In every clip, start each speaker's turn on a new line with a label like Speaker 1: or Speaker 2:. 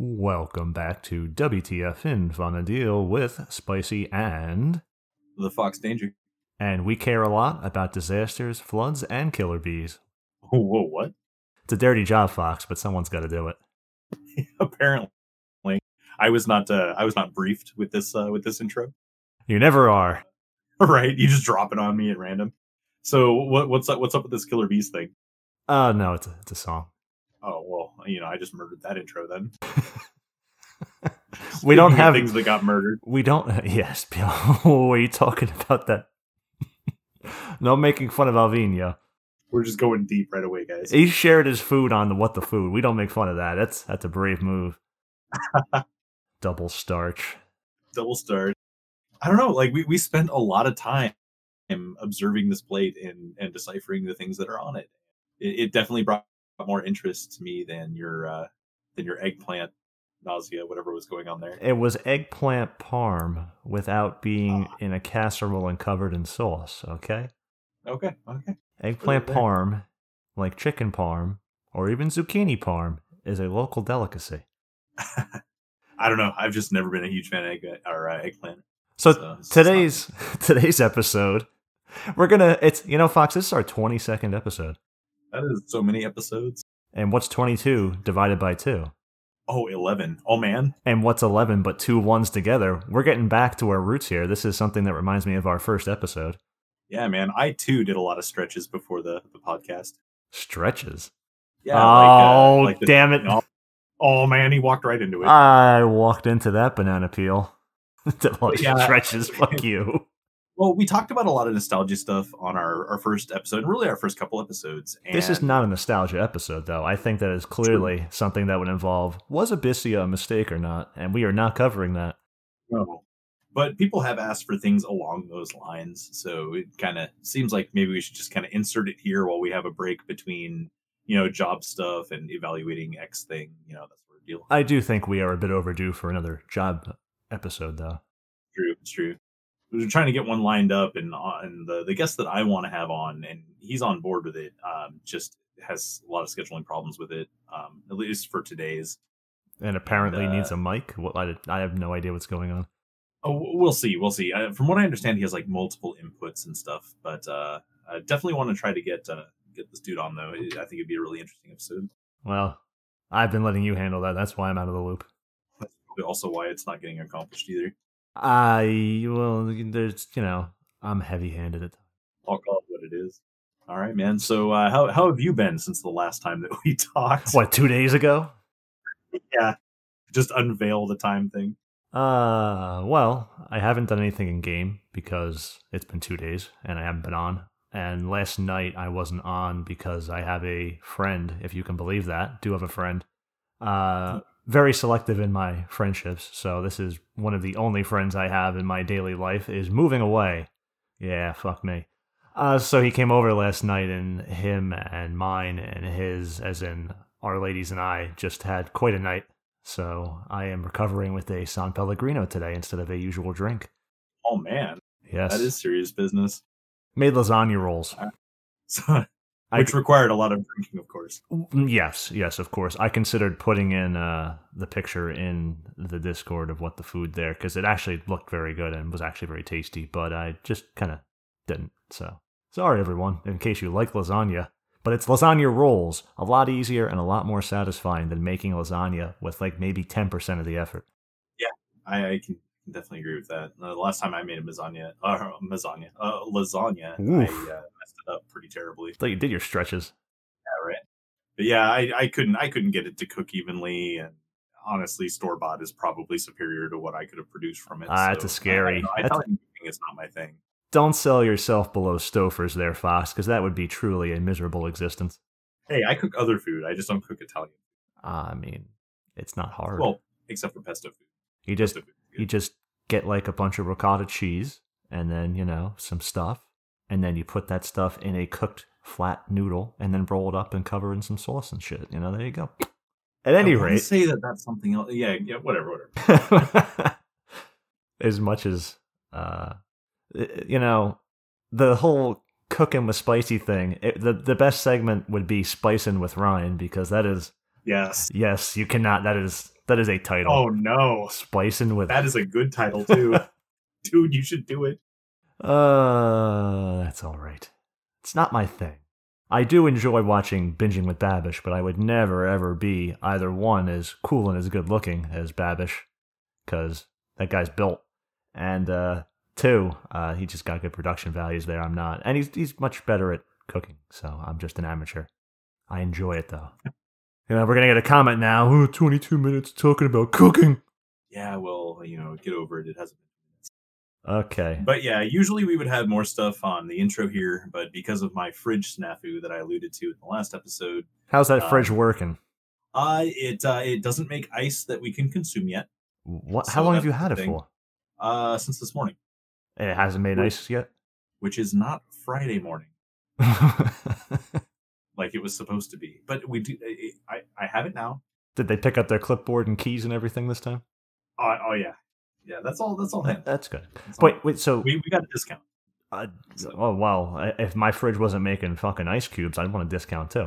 Speaker 1: Welcome back to WTF in Fun a Deal with Spicy and.
Speaker 2: The Fox Danger.
Speaker 1: And we care a lot about disasters, floods, and killer bees.
Speaker 2: Whoa, what?
Speaker 1: It's a dirty job, Fox, but someone's got to do it.
Speaker 2: Apparently, I was not. Uh, I was not briefed with this. Uh, with this intro.
Speaker 1: You never are.
Speaker 2: right? You just drop it on me at random. So what, what's up? What's up with this killer bees thing?
Speaker 1: Uh no, it's a, it's a song.
Speaker 2: Oh well, you know, I just murdered that intro then.
Speaker 1: we don't have
Speaker 2: things that got murdered.
Speaker 1: We don't. Yes, what are you talking about? That no making fun of Alvino.
Speaker 2: We're just going deep right away, guys.
Speaker 1: He shared his food on the what the food. We don't make fun of that. That's that's a brave move. Double starch.
Speaker 2: Double starch. I don't know. Like we, we spent a lot of time observing this plate and and deciphering the things that are on it. It, it definitely brought more interest to me than your uh, than your eggplant nausea, whatever was going on there.
Speaker 1: It was eggplant parm without being oh. in a casserole and covered in sauce. Okay.
Speaker 2: Okay. Okay.
Speaker 1: Eggplant parm, like chicken parm or even zucchini parm, is a local delicacy.
Speaker 2: I don't know. I've just never been a huge fan of egg or uh, eggplant.
Speaker 1: So, so today's today's episode, we're gonna. It's you know, Fox. This is our twenty second episode.
Speaker 2: That is so many episodes.
Speaker 1: And what's twenty two divided by two?
Speaker 2: Oh, 11. Oh, man.
Speaker 1: And what's 11 but two ones together? We're getting back to our roots here. This is something that reminds me of our first episode.
Speaker 2: Yeah, man. I too did a lot of stretches before the, the podcast.
Speaker 1: Stretches?
Speaker 2: Yeah.
Speaker 1: Oh, like, uh, like the, damn it.
Speaker 2: Oh, oh, man. He walked right into it.
Speaker 1: I walked into that banana peel. yeah. stretches. Fuck you.
Speaker 2: Well, we talked about a lot of nostalgia stuff on our, our first episode, and really our first couple episodes. And
Speaker 1: this is not a nostalgia episode, though. I think that is clearly True. something that would involve was Abyssea a mistake or not, and we are not covering that.
Speaker 2: No. But people have asked for things along those lines, so it kind of seems like maybe we should just kind of insert it here while we have a break between, you know, job stuff and evaluating X thing, you know, that sort of deal.
Speaker 1: I do think we are a bit overdue for another job episode, though.
Speaker 2: True, it's true we are trying to get one lined up, and uh, and the the guest that I want to have on, and he's on board with it. Um, just has a lot of scheduling problems with it, um, at least for today's.
Speaker 1: And apparently and, uh, needs a mic. Well, I, I have no idea what's going on.
Speaker 2: Oh, we'll see. We'll see. Uh, from what I understand, he has like multiple inputs and stuff. But uh, I definitely want to try to get uh, get this dude on though. I think it'd be a really interesting episode.
Speaker 1: Well, I've been letting you handle that. That's why I'm out of the loop.
Speaker 2: That's also why it's not getting accomplished either.
Speaker 1: I well, there's you know, I'm heavy-handed at.
Speaker 2: I'll call it what it is. All right, man. So uh, how how have you been since the last time that we talked?
Speaker 1: What two days ago?
Speaker 2: yeah, just unveil the time thing.
Speaker 1: Uh, well, I haven't done anything in game because it's been two days and I haven't been on. And last night I wasn't on because I have a friend, if you can believe that. Do have a friend. Uh, very selective in my friendships. So this is one of the only friends I have in my daily life is moving away. Yeah, fuck me. Uh, so he came over last night, and him and mine and his, as in our ladies and I, just had quite a night. So I am recovering with a San Pellegrino today instead of a usual drink.
Speaker 2: Oh man,
Speaker 1: yes,
Speaker 2: that is serious business.
Speaker 1: Made lasagna rolls.
Speaker 2: So which I, required a lot of drinking, of course.
Speaker 1: Mm, yes, yes, of course. I considered putting in uh, the picture in the Discord of what the food there because it actually looked very good and was actually very tasty, but I just kind of didn't. So sorry, everyone, in case you like lasagna. But it's lasagna rolls, a lot easier and a lot more satisfying than making lasagna with like maybe ten percent of the effort.
Speaker 2: Yeah, I, I can definitely agree with that. Uh, the last time I made a lasagna, uh, lasagna, uh, lasagna, Oof. I uh, messed it up pretty terribly.
Speaker 1: Thought you did your stretches.
Speaker 2: Yeah, right. But yeah, I, I couldn't, I couldn't get it to cook evenly, and honestly, store bought is probably superior to what I could have produced from it.
Speaker 1: Ah, so, that's a scary.
Speaker 2: I, I, cooking is not my thing.
Speaker 1: Don't sell yourself below Stouffer's there, Fox, because that would be truly a miserable existence.
Speaker 2: Hey, I cook other food. I just don't cook Italian.
Speaker 1: I mean, it's not hard.
Speaker 2: Well, except for pesto food.
Speaker 1: You just you just get like a bunch of ricotta cheese and then, you know, some stuff. And then you put that stuff in a cooked flat noodle and then roll it up and cover in some sauce and shit. You know, there you go. At any rate,
Speaker 2: say that that's something else. Yeah, yeah, whatever, whatever.
Speaker 1: as much as, uh, you know, the whole cooking with spicy thing. It, the the best segment would be spicing with Ryan because that is
Speaker 2: yes,
Speaker 1: yes. You cannot. That is That is a title.
Speaker 2: Oh no,
Speaker 1: spicing with
Speaker 2: that is a good title too, dude. You should do it.
Speaker 1: Uh, that's all right. It's not my thing. I do enjoy watching Binging with Babish, but I would never ever be either one as cool and as good looking as Babish, because that guy's built, and uh, two, uh, he just got good production values there. I'm not, and he's he's much better at cooking, so I'm just an amateur. I enjoy it though. You know, we're gonna get a comment now. Oh, 22 minutes talking about cooking.
Speaker 2: Yeah, well, you know, get over it. It hasn't
Speaker 1: Okay.
Speaker 2: But yeah, usually we would have more stuff on the intro here, but because of my fridge snafu that I alluded to in the last episode,
Speaker 1: How's that
Speaker 2: Um,
Speaker 1: fridge working?
Speaker 2: uh it uh, it doesn't make ice that we can consume yet.
Speaker 1: What?
Speaker 2: so
Speaker 1: How long have you had it
Speaker 2: thing.
Speaker 1: for?
Speaker 2: Uh since this morning,
Speaker 1: It hasn't made
Speaker 2: Wait.
Speaker 1: ice yet.
Speaker 2: which is not Friday morning like it was supposed to be. But we do I I, I have it now.
Speaker 1: Did they pick up their clipboard and keys and everything this time?
Speaker 2: Oh, oh yeah. Yeah, that's all that's all him.
Speaker 1: That's good.
Speaker 2: That's all
Speaker 1: Wait, wait. So,
Speaker 2: we, we got a discount.
Speaker 1: uh, oh wow, if my fridge wasn't making fucking ice cubes, I'd want a discount too.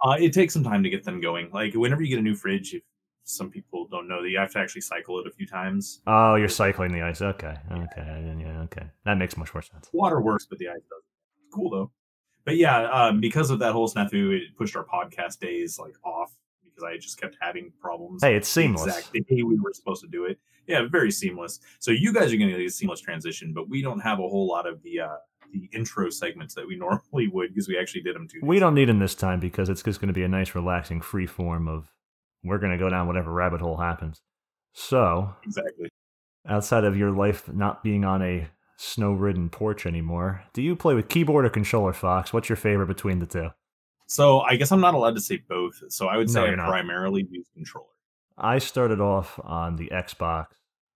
Speaker 2: Uh, it takes some time to get them going. Like whenever you get a new fridge, if some people don't know that you have to actually cycle it a few times.
Speaker 1: Oh, you're cycling the ice. Okay, okay, yeah, okay. That makes much more sense.
Speaker 2: Water works, but the ice doesn't. Cool though. But yeah, um, because of that whole snafu, it pushed our podcast days like off because I just kept having problems.
Speaker 1: Hey, it's
Speaker 2: the
Speaker 1: seamless.
Speaker 2: Exact day we were supposed to do it. Yeah, very seamless. So you guys are going to get a seamless transition, but we don't have a whole lot of the uh, the intro segments that we normally would because we actually did them too.
Speaker 1: We don't need them this time because it's just going to be a nice, relaxing, free form of we're going to go down whatever rabbit hole happens. So,
Speaker 2: exactly.
Speaker 1: outside of your life not being on a snow-ridden porch anymore, do you play with keyboard or controller, Fox? What's your favorite between the two?
Speaker 2: So I guess I'm not allowed to say both. So I would
Speaker 1: No,
Speaker 2: say I primarily use controller.
Speaker 1: I started off on the Xbox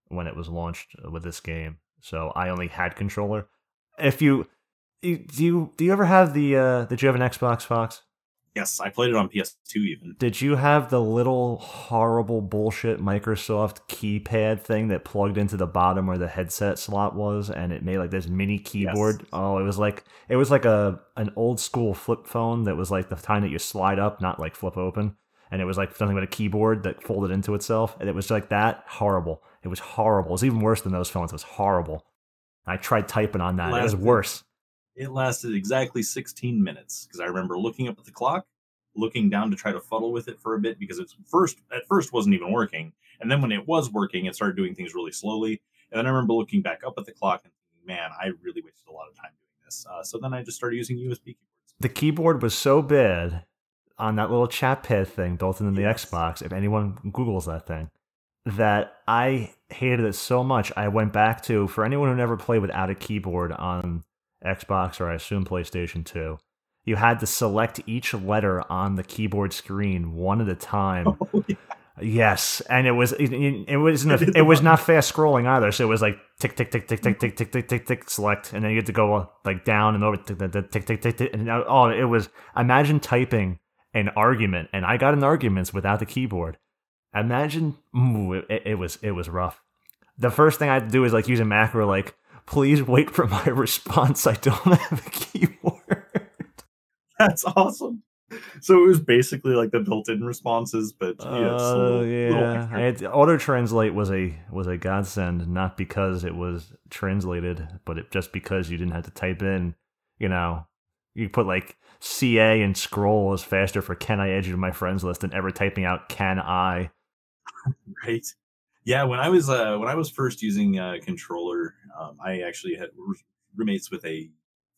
Speaker 1: when it was launched with this game, so I only had controller. If you you- do you do you ever have the uh did you have an Xbox Fox?
Speaker 2: Yes, I played it on PS2 even.
Speaker 1: Did you have the little horrible bullshit Microsoft keypad thing that plugged into the bottom where the headset slot was and it made like this mini keyboard? Oh, it was like it was like a an old school flip phone that was like the kind that you slide up, not like flip open. And it was like something with a keyboard that folded into itself. And it was like that. Horrible. It was horrible. It was even worse than those phones. It was horrible. I tried typing on that. It was worse.
Speaker 2: It lasted exactly 16 minutes because I remember looking up at the clock, looking down to try to fuddle with it for a bit because it's first at first wasn't even working, and then when it was working, it started doing things really slowly. And then I remember looking back up at the clock and thinking, "Man, I really wasted a lot of time doing this." Uh, so then I just started using USB keyboards.
Speaker 1: the keyboard was so bad on that little chat pad thing built into the
Speaker 2: Yes.
Speaker 1: Xbox, if anyone Googles that thing, that I hated it so much. I went back to, for anyone who never played without a keyboard on Xbox or I assume PlayStation 2, you had to select each letter on the keyboard screen one at a time.
Speaker 2: Oh, yeah.
Speaker 1: Yes, and it was it, it, it was not fast scrolling either. So it was like tick tick tick tick tick tick tick tick tick tick select, and then you had to go uh, like down and over tick tick tick tick tick, tick, tick and oh, it was imagine typing an argument, and I got in arguments without the keyboard. Imagine, ooh, it, it was it was rough. The first thing I had to do is like use a macro like, please wait for my response. I don't have a keyboard.
Speaker 2: That's awesome. So it was basically like the built-in responses, but yeah, little- little
Speaker 1: yeah, had auto translate was a was a godsend, not because it was translated, but it just because you didn't have to type in. You know, you put like CA and scroll is faster for can I add you to my friends list than ever typing out can I.
Speaker 2: right yeah when i was uh when i was first using uh controller um i actually had roommates with a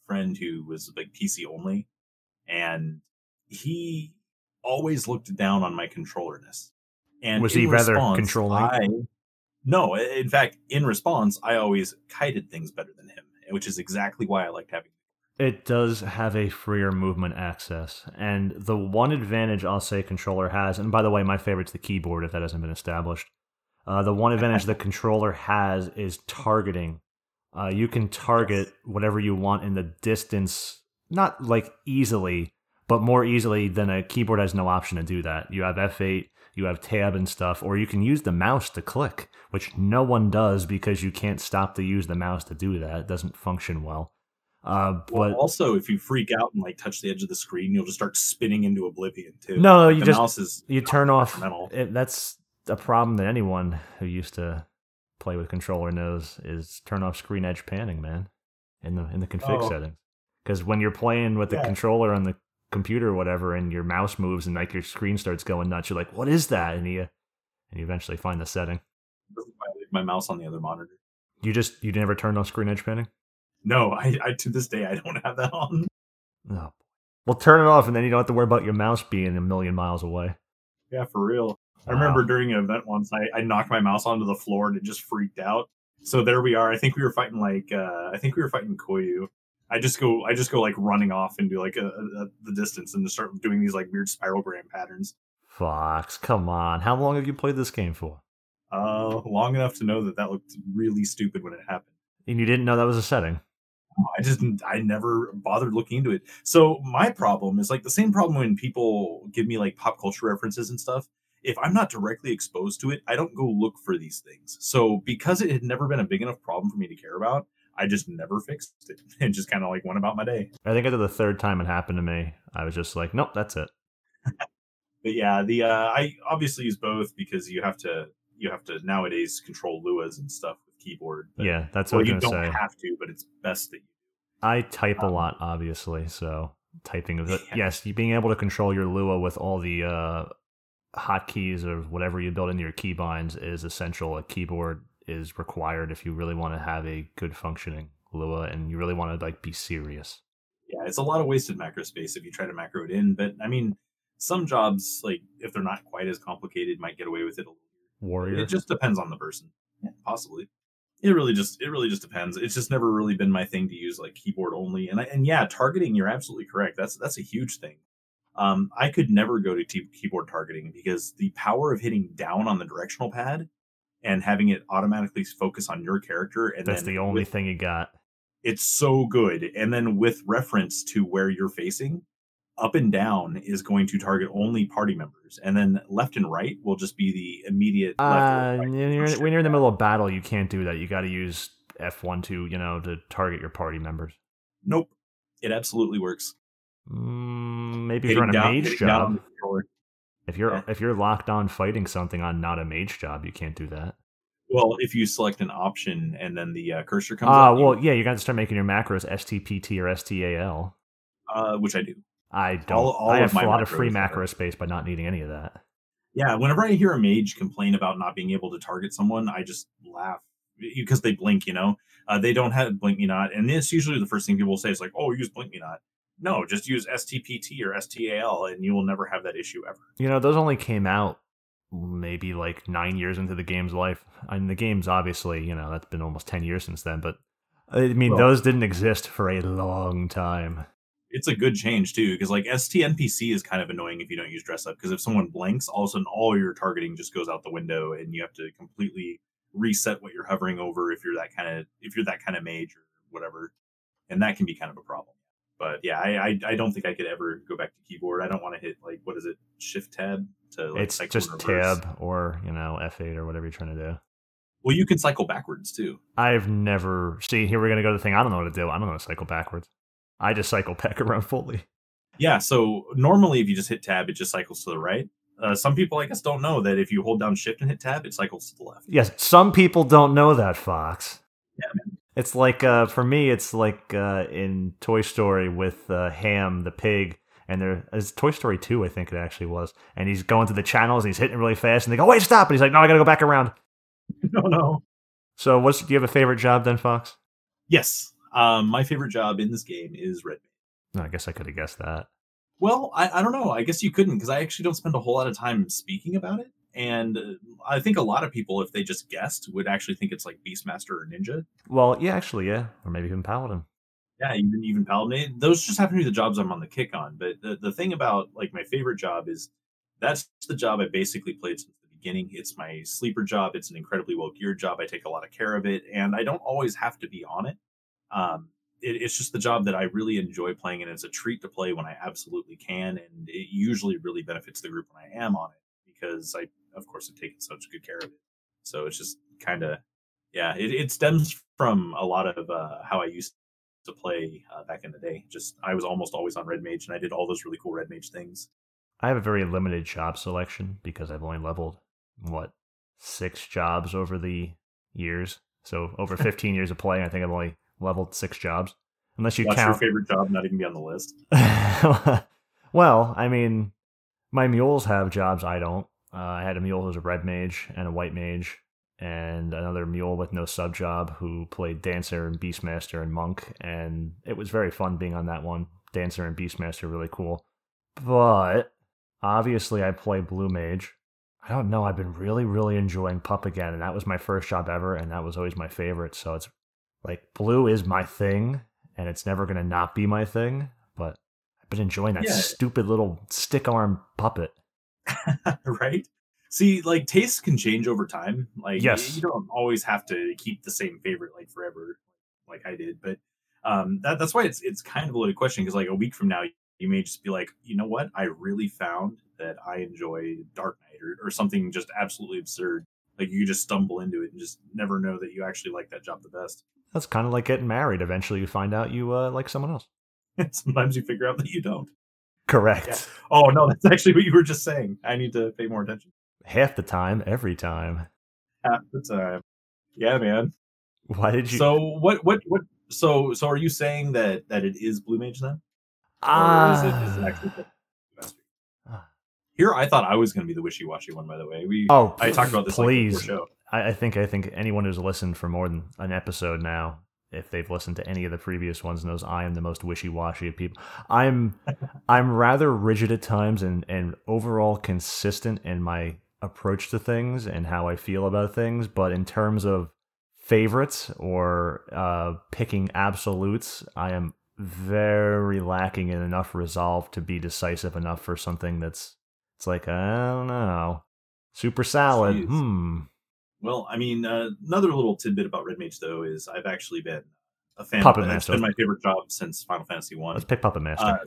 Speaker 2: friend who was like pc only and he always looked down on my controllerness and
Speaker 1: Was he rather
Speaker 2: response,
Speaker 1: controlling?
Speaker 2: I, no in fact in response i always kited things better than him which is exactly why i liked having
Speaker 1: It does have a freer movement access, and the one advantage I'll say controller has, and by the way, my favorite's the keyboard if that hasn't been established. Uh, the one advantage the controller has is targeting. Uh, you can target whatever you want in the distance, not like easily, but more easily than a keyboard has no option to do that. You have F8, you have tab and stuff, or you can use the mouse to click, which no one does because you can't stop to use the mouse to do that. It doesn't function well. Uh,
Speaker 2: well,
Speaker 1: but
Speaker 2: also if you freak out and like touch the edge of the screen you'll just start spinning into oblivion too
Speaker 1: no, you
Speaker 2: the
Speaker 1: just
Speaker 2: mouse is
Speaker 1: you turn off. It, that's a problem that anyone who used to play with controller knows is turn off screen edge panning, man, in the in the config
Speaker 2: Oh.
Speaker 1: settings. Because when you're playing with the
Speaker 2: Yeah.
Speaker 1: controller on the computer or whatever, and your mouse moves and like your screen starts going nuts, you're like, "What is that?" And you and you eventually find the setting.
Speaker 2: My mouse on the other monitor.
Speaker 1: You just you never turned off screen edge panning.
Speaker 2: No, I, I to this day I don't have that on.
Speaker 1: Oh, no. well, turn it off, and then you don't have to worry about your mouse being a million miles away.
Speaker 2: Yeah, for real. I remember during an event once, I, I knocked my mouse onto the floor and it just freaked out. So there we are. I think we were fighting like uh, I think we were fighting Koyu. I just go I just go like running off into like a, a, the distance and just start doing these like weird spirogram patterns.
Speaker 1: Fox, come on. How long have you played this game for?
Speaker 2: Uh, long enough to know that that looked really stupid when it happened.
Speaker 1: And you didn't know that was a setting.
Speaker 2: I just I never bothered looking into it. So my problem is like the same problem when people give me like pop culture references and stuff. If I'm not directly exposed to it, I don't go look for these things. So because it had never been a big enough problem for me to care about, I just never fixed it and just kind of like went about my day.
Speaker 1: I think after the third time it happened to me, I was just like, nope, that's it.
Speaker 2: But yeah, the uh, I obviously use both because you have to you have to nowadays control Luas and stuff with keyboard. But,
Speaker 1: yeah, that's what I
Speaker 2: you don't
Speaker 1: to say.
Speaker 2: have to, but it's best that you.
Speaker 1: I type a
Speaker 2: Um,
Speaker 1: lot, obviously, so typing is
Speaker 2: Yeah.
Speaker 1: yes, being able to control your Lua with all the uh, hotkeys or whatever you build into your keybinds is essential. A keyboard is required if you really want to have a good functioning Lua and you really want to like be serious.
Speaker 2: yeah, it's a lot of wasted macro space if you try to macro it in. But I mean, some jobs, like if they're not quite as complicated, might get away with it. a little.
Speaker 1: Warrior.
Speaker 2: It just depends on the person. Yeah, possibly. It really just it really just depends. It's just never really been my thing to use like keyboard only. And I, and yeah, targeting. You're absolutely correct. That's that's a huge thing. Um, I could never go to t- keyboard targeting because the power of hitting down on the directional pad and having it automatically focus on your character and
Speaker 1: That's the only
Speaker 2: with-
Speaker 1: thing you got.
Speaker 2: it's so good. And then with reference to where you're facing, up and down is going to target only party members, and then left and right will just be the immediate. left
Speaker 1: Uh,
Speaker 2: right
Speaker 1: when, you're, when you're in the middle of battle, you can't do that. You got to use F1 to, you know, to target your party members.
Speaker 2: Nope, it absolutely works.
Speaker 1: Mm, maybe if you're on a
Speaker 2: down-
Speaker 1: mage
Speaker 2: hitting down on
Speaker 1: job. If you're
Speaker 2: Yeah.
Speaker 1: if you're locked on fighting something on not a mage job, you can't do that.
Speaker 2: Well, if you select an option and then the uh, cursor comes
Speaker 1: Ah,
Speaker 2: you-
Speaker 1: well, yeah, you got to start making your macros STPT or STAL.
Speaker 2: uh, which I do.
Speaker 1: I don't.
Speaker 2: All- all
Speaker 1: I have a lot of free macro space by not needing any of that.
Speaker 2: Yeah, whenever I hear a mage complain about not being able to target someone, I just laugh because they blink. You know, uh, they don't have blink me not, and it's usually the first thing people say is like, "Oh, use blink me not." No, just use STPT or STAL, and you will never have that issue ever.
Speaker 1: You know, those only came out maybe like nine years into the game's life. I mean, the game's obviously, you know, that's been almost 10 years since then, but I mean,
Speaker 2: Well-
Speaker 1: those didn't exist for a long time.
Speaker 2: It's a good change too, because like STNPC is kind of annoying if you don't use dress up. Because if someone blinks, all of a sudden all your targeting just goes out the window, and you have to completely reset what you're hovering over if you're that kind of if you're that kind of mage or whatever, and that can be kind of a problem. But yeah, I I, I don't think I could ever go back to keyboard. I don't want to hit like what is it Shift Tab to like
Speaker 1: it's
Speaker 2: cycle
Speaker 1: just
Speaker 2: reverse.
Speaker 1: tab or, you know, F8 or whatever you're trying to do.
Speaker 2: Well, you can cycle backwards too.
Speaker 1: I've never. See, here we're going to go to the thing I don't know what to do. I don't know how to cycle backwards. I just cycle back around fully.
Speaker 2: Yeah, so normally if you just hit tab, it just cycles to the right. Uh, some people, I guess, don't know that if you hold down Shift and hit tab, it cycles to the left.
Speaker 1: Yes, some people don't know that, Fox.
Speaker 2: Yeah,
Speaker 1: It's like uh, for me, it's like uh, in Toy Story with uh, Hamm the pig, and there is Toy Story two, I think it actually was, and he's going through the channels and he's hitting really fast, and they go, "Wait, stop!" And he's like, "No, I got to go back around."
Speaker 2: no, no.
Speaker 1: So, what's do you have a favorite job then, Fox?
Speaker 2: Yes, um, my favorite job in this game is red.
Speaker 1: No, I guess I could have guessed that.
Speaker 2: Well, I, I don't know. I guess you couldn't because I actually don't spend a whole lot of time speaking about it. And I think a lot of people, if they just guessed, would actually think it's like Beastmaster or Ninja.
Speaker 1: Well, yeah, actually, yeah, or maybe even Paladin.
Speaker 2: Yeah, even even Paladin. Those just happen to be the jobs I'm on the kick on. But the, the thing about like my favorite job is that's the job I basically played since the beginning. It's my sleeper job. It's an incredibly well geared job. I take a lot of care of it, and I don't always have to be on it. Um, it, it's just the job that I really enjoy playing, and it's a treat to play when I absolutely can. And it usually really benefits the group when I am on it because I, of course, have taken such good care of it. So it's just kind of, yeah, it, it stems from a lot of uh, how I used to play uh, back in the day. Just I was almost always on Red Mage, and I did all those really cool Red Mage things.
Speaker 1: I have a very limited job selection because I've only leveled what six jobs over the years. So over 15 years of playing, I think I've only leveled six jobs. Unless you
Speaker 2: What's
Speaker 1: count.
Speaker 2: your favorite job not even be on the list?
Speaker 1: well, I mean, my mules have jobs I don't. Uh, I had a mule who was a red mage and a white mage, and another mule with no sub job who played dancer and beastmaster and monk, and it was very fun being on that one. Dancer and beastmaster really cool, but obviously I play blue mage. I don't know. I've been really, really enjoying pup again, and that was my first job ever, and that was always my favorite. So it's like blue is my thing, and it's never gonna not be my thing. But I've been enjoying that
Speaker 2: Yeah.
Speaker 1: stupid little stick arm puppet.
Speaker 2: right? See, like tastes can change over time. Like
Speaker 1: Yes.
Speaker 2: you don't always have to keep the same favorite like forever, like I did. But um, that, that's why it's it's kind of a loaded question because like a week from now, you may just be like, you know what? I really found that I enjoy Dark Knight or, or something just absolutely absurd. Like you just stumble into it and just never know that you actually like that job the best.
Speaker 1: That's kind of like getting married. Eventually, you find out you uh, like someone else.
Speaker 2: Sometimes you figure out that you don't.
Speaker 1: Correct.
Speaker 2: Yeah. Oh no, that's actually what you were just saying. I need to pay more attention.
Speaker 1: Half the time, every time.
Speaker 2: Half the time. Yeah, man.
Speaker 1: Why did you?
Speaker 2: So what what what so so are you saying that that it is Blue Mage then?
Speaker 1: Ah.
Speaker 2: Or is it, is it actually Blue. Here I thought I was gonna be the wishy washy one, by the way. We
Speaker 1: oh,
Speaker 2: I talked about this
Speaker 1: Please,
Speaker 2: before show.
Speaker 1: I, I think I think anyone who's listened for more than an episode now, if they've listened to any of the previous ones, knows I am the most wishy washy of people. I'm I'm rather rigid at times and and overall consistent in my approach to things and how I feel about things. But in terms of favorites or uh, picking absolutes, I am very lacking in enough resolve to be decisive enough for something that's it's like I don't know. Super salad.
Speaker 2: Jeez.
Speaker 1: Hmm.
Speaker 2: Well, I mean, uh, another little tidbit about Red Mage though is I've actually been a fan
Speaker 1: Puppet
Speaker 2: of it. It's
Speaker 1: Master.
Speaker 2: been my favorite job since Final Fantasy One.
Speaker 1: Let's pick Puppet Master.
Speaker 2: Uh,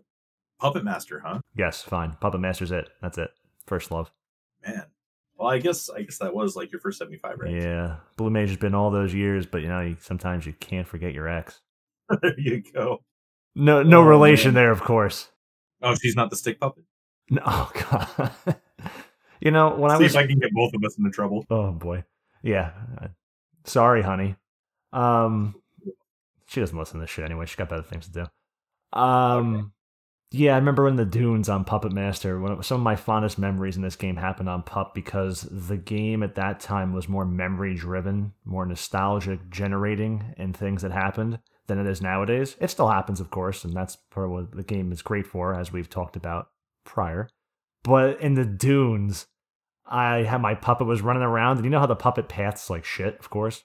Speaker 2: Puppet Master, huh?
Speaker 1: yes, fine. Puppet Master's it. That's it. First love.
Speaker 2: Man. Well, I guess I guess that was like your first seventy five, right?
Speaker 1: Yeah. Blue Mage has been all those years, but you know, you, sometimes you can't forget your ex.
Speaker 2: there you go.
Speaker 1: No, no
Speaker 2: Oh,
Speaker 1: relation
Speaker 2: man.
Speaker 1: there, of course.
Speaker 2: Oh, she's not the stick puppet.
Speaker 1: No, oh god. you know when I
Speaker 2: See if I can get both of us into trouble.
Speaker 1: Oh boy. Yeah. Sorry, honey. Um she doesn't listen to this shit anyway. She's got better things to do. Um yeah, I remember in the dunes on Puppet Master, when some of my fondest memories in this game happened on Pup because the game at that time was more memory driven, more nostalgic generating and things that happened than it is nowadays. It still happens, of course, and that's part of what the game is great for, as we've talked about prior. But in the dunes, I had my puppet was running around, and you know how the puppet paths like shit, of course.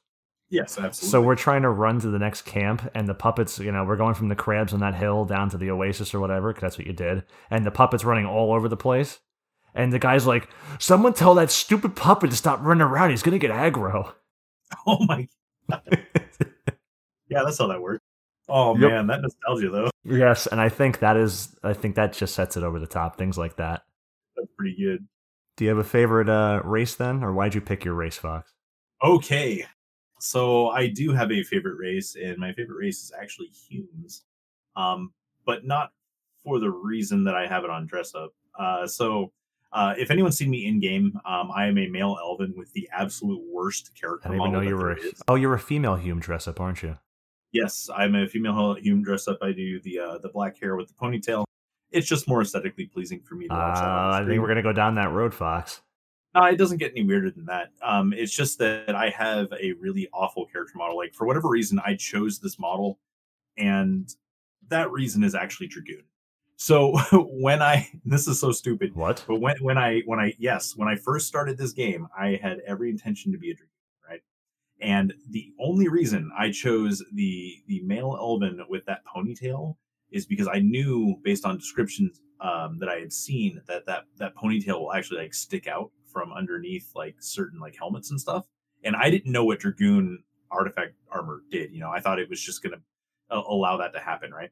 Speaker 2: Yes, absolutely.
Speaker 1: So we're trying to run to the next camp, and the puppets, you know, we're going from the crabs on that hill down to the oasis or whatever, because that's what you did. And the puppet's running all over the place. And the guy's like, "Someone tell that stupid puppet to stop running around. He's gonna get aggro."
Speaker 2: Oh my god. yeah, that's how that works. Oh
Speaker 1: Yep.
Speaker 2: man, that nostalgia though.
Speaker 1: yes, and I think that is, I think that just sets it over the top. Things like that.
Speaker 2: That's pretty good.
Speaker 1: Do you have a favorite uh, race then, or why'd you pick your race, Fox?
Speaker 2: Okay. So I do have a favorite race, and my favorite race is actually Humes. Um, but not for the reason that I have it on dress up. Uh, so uh, if anyone's seen me in game, um, I am a male Elvaan with the absolute worst character
Speaker 1: I didn't even know you were. A, oh, you're a female Hume dress up, aren't you?
Speaker 2: Yes, I'm a female human dress up. I do the uh, the black hair with the ponytail. It's just more aesthetically pleasing for me to
Speaker 1: Uh,
Speaker 2: watch that.
Speaker 1: I think we're gonna go down that road, Fox.
Speaker 2: No, it doesn't get any weirder than that. Um, it's just that I have a really awful character model. Like for whatever reason, I chose this model, and that reason is actually Dragoon. So when I this is so stupid,
Speaker 1: What?
Speaker 2: but when when I when I yes when I first started this game, I had every intention to be a Dragoon, right? And the only reason I chose the the male Elvaan with that ponytail is because I knew based on descriptions um, that I had seen that that that ponytail will actually like stick out from underneath like certain like helmets and stuff. And I didn't know what dragoon artifact armor did. You know, I thought it was just going to allow that to happen, right?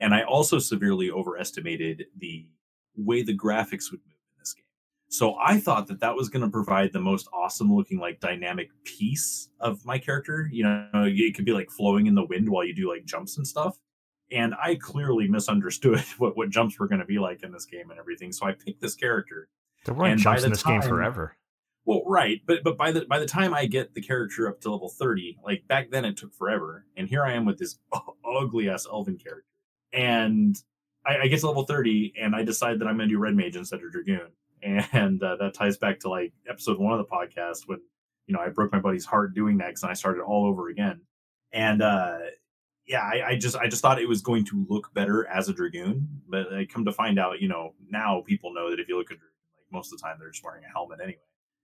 Speaker 2: And I also severely overestimated the way the graphics would move in this game. So I thought that that was going to provide the most awesome looking like dynamic piece of my character. You know, it could be like flowing in the wind while you do like jumps and stuff. And I clearly misunderstood what, what jumps were going to be like in this game and everything. So I picked this character
Speaker 1: There weren't
Speaker 2: And
Speaker 1: jumps in
Speaker 2: the
Speaker 1: this game forever.
Speaker 2: Well, right, but but by the by the time I get the character up to level thirty, like back then it took forever, and here I am with this ugly ass Elvaan character, and I, I get to level thirty, and I decide that I'm going to do red mage instead of dragoon, and uh, that ties back to like episode one of the podcast when you know I broke my buddy's heart doing that because I started all over again, and uh, yeah, I, I, just I just thought it was going to look better as a dragoon, but I come to find out, you know, now people know that if you look at like most of the time they're just wearing a helmet anyway.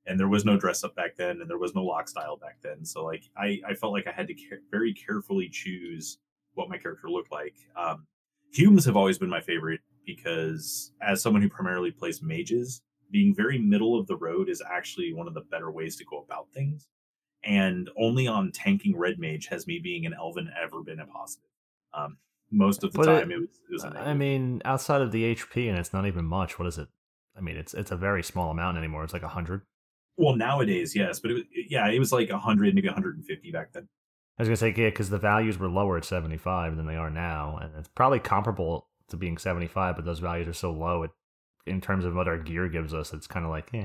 Speaker 2: And there was no dress up back then and there was no lock style back then. So like i i felt like i had to very carefully choose what my character looked like. Um humes have always been my favorite because as someone who primarily plays mages being very middle of the road is actually one of the better ways to go about things and only on tanking red mage has me being an Elvaan ever been a positive um most of the but time it, it, was, it was
Speaker 1: i mean outside of the hp and it's not even much what is it i mean it's it's a very small amount anymore it's like 100
Speaker 2: well, nowadays, yes, but it was, yeah, it was like 100, maybe 150 back then.
Speaker 1: I was gonna say yeah, because the values were lower at 75 than they are now, and it's probably comparable to being 75, but those values are so low. It, in terms of what our gear gives us, it's kind of like, eh.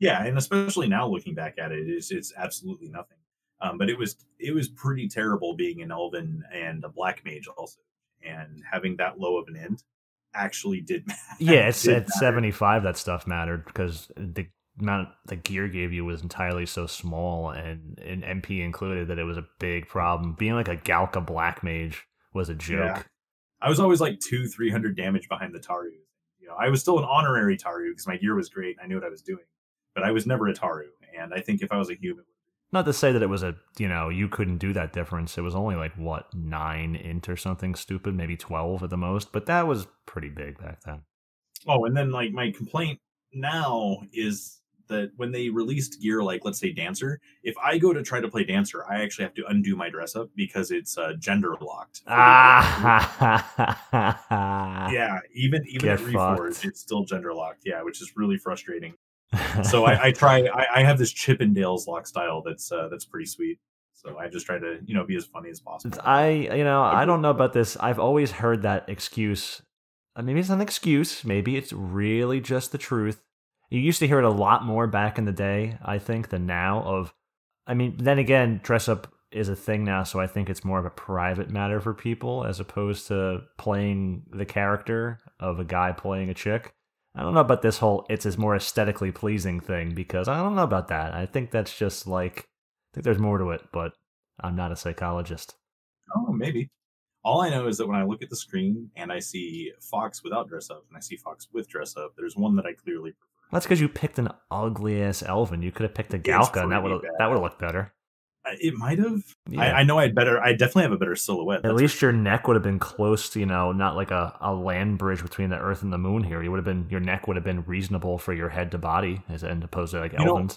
Speaker 2: Yeah, and especially now looking back at it, it's it's absolutely nothing. Um, but it was it was pretty terrible being an Elvaan and a black mage also, and having that low of an end actually did matter.
Speaker 1: Yeah, it's at 75 that stuff mattered because the amount the gear gave you was entirely so small and, and MP included that it was a big problem. Being like a Galka Black Mage was a joke. Yeah.
Speaker 2: I was always like two, three hundred damage behind the Taru. You know, I was still an honorary Taru because my gear was great. And I knew what I was doing, but I was never a Taru. And I think if I was a human,
Speaker 1: not to say that it was a you know you couldn't do that difference. It was only like what nine int or something stupid, maybe twelve at the most, but that was pretty big back then.
Speaker 2: Oh, and then like my complaint now is that when they released gear like let's say dancer if i go to try to play dancer i actually have to undo my dress up because it's uh, gender locked ah. yeah even even Get at reforge it's still gender locked yeah which is really frustrating so I, I try I, I, have this chippendales lock style that's uh, that's pretty sweet so i just try to you know be as funny as possible
Speaker 1: i you know i don't know about this i've always heard that excuse uh, maybe it's an excuse maybe it's really just the truth you used to hear it a lot more back in the day, I think, than now. Of, I mean, then again, dress up is a thing now, so I think it's more of a private matter for people as opposed to playing the character of a guy playing a chick. I don't know about this whole it's a more aesthetically pleasing thing because I don't know about that. I think that's just like I think there's more to it, but I'm not a psychologist.
Speaker 2: Oh, maybe. All I know is that when I look at the screen and I see Fox without dress up and I see Fox with dress up, there's one that I clearly prefer.
Speaker 1: That's because you picked an ugly ass Elvaan. You could have picked a Galka, and that would that would look better.
Speaker 2: It might have. Yeah. I, I, know I'd better. I definitely have a better silhouette.
Speaker 1: At least your neck would have been close. To, you know, not like a, a land bridge between the earth and the moon. Here, you would have been. Your neck would have been reasonable for your head to body, as opposed to like you Elvaans. Know,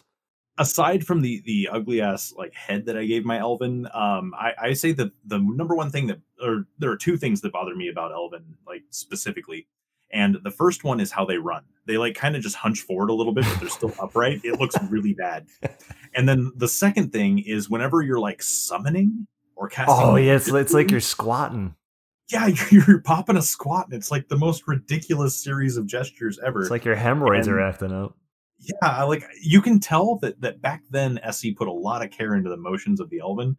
Speaker 2: aside from the the ugly ass like head that I gave my Elvaan, um, I, I say that the number one thing that, or there are two things that bother me about Elvaan, like specifically. And the first one is how they run. They like kind of just hunch forward a little bit, but they're still upright. It looks really bad. And then the second thing is whenever you're like summoning or casting.
Speaker 1: Oh yeah, it's, it's like you're squatting.
Speaker 2: Yeah, you're, you're, popping a squat, and it's like the most ridiculous series of gestures ever.
Speaker 1: It's like your hemorrhoids and, are acting up.
Speaker 2: Yeah, like you can tell that that back then SE put a lot of care into the motions of the Elvaan,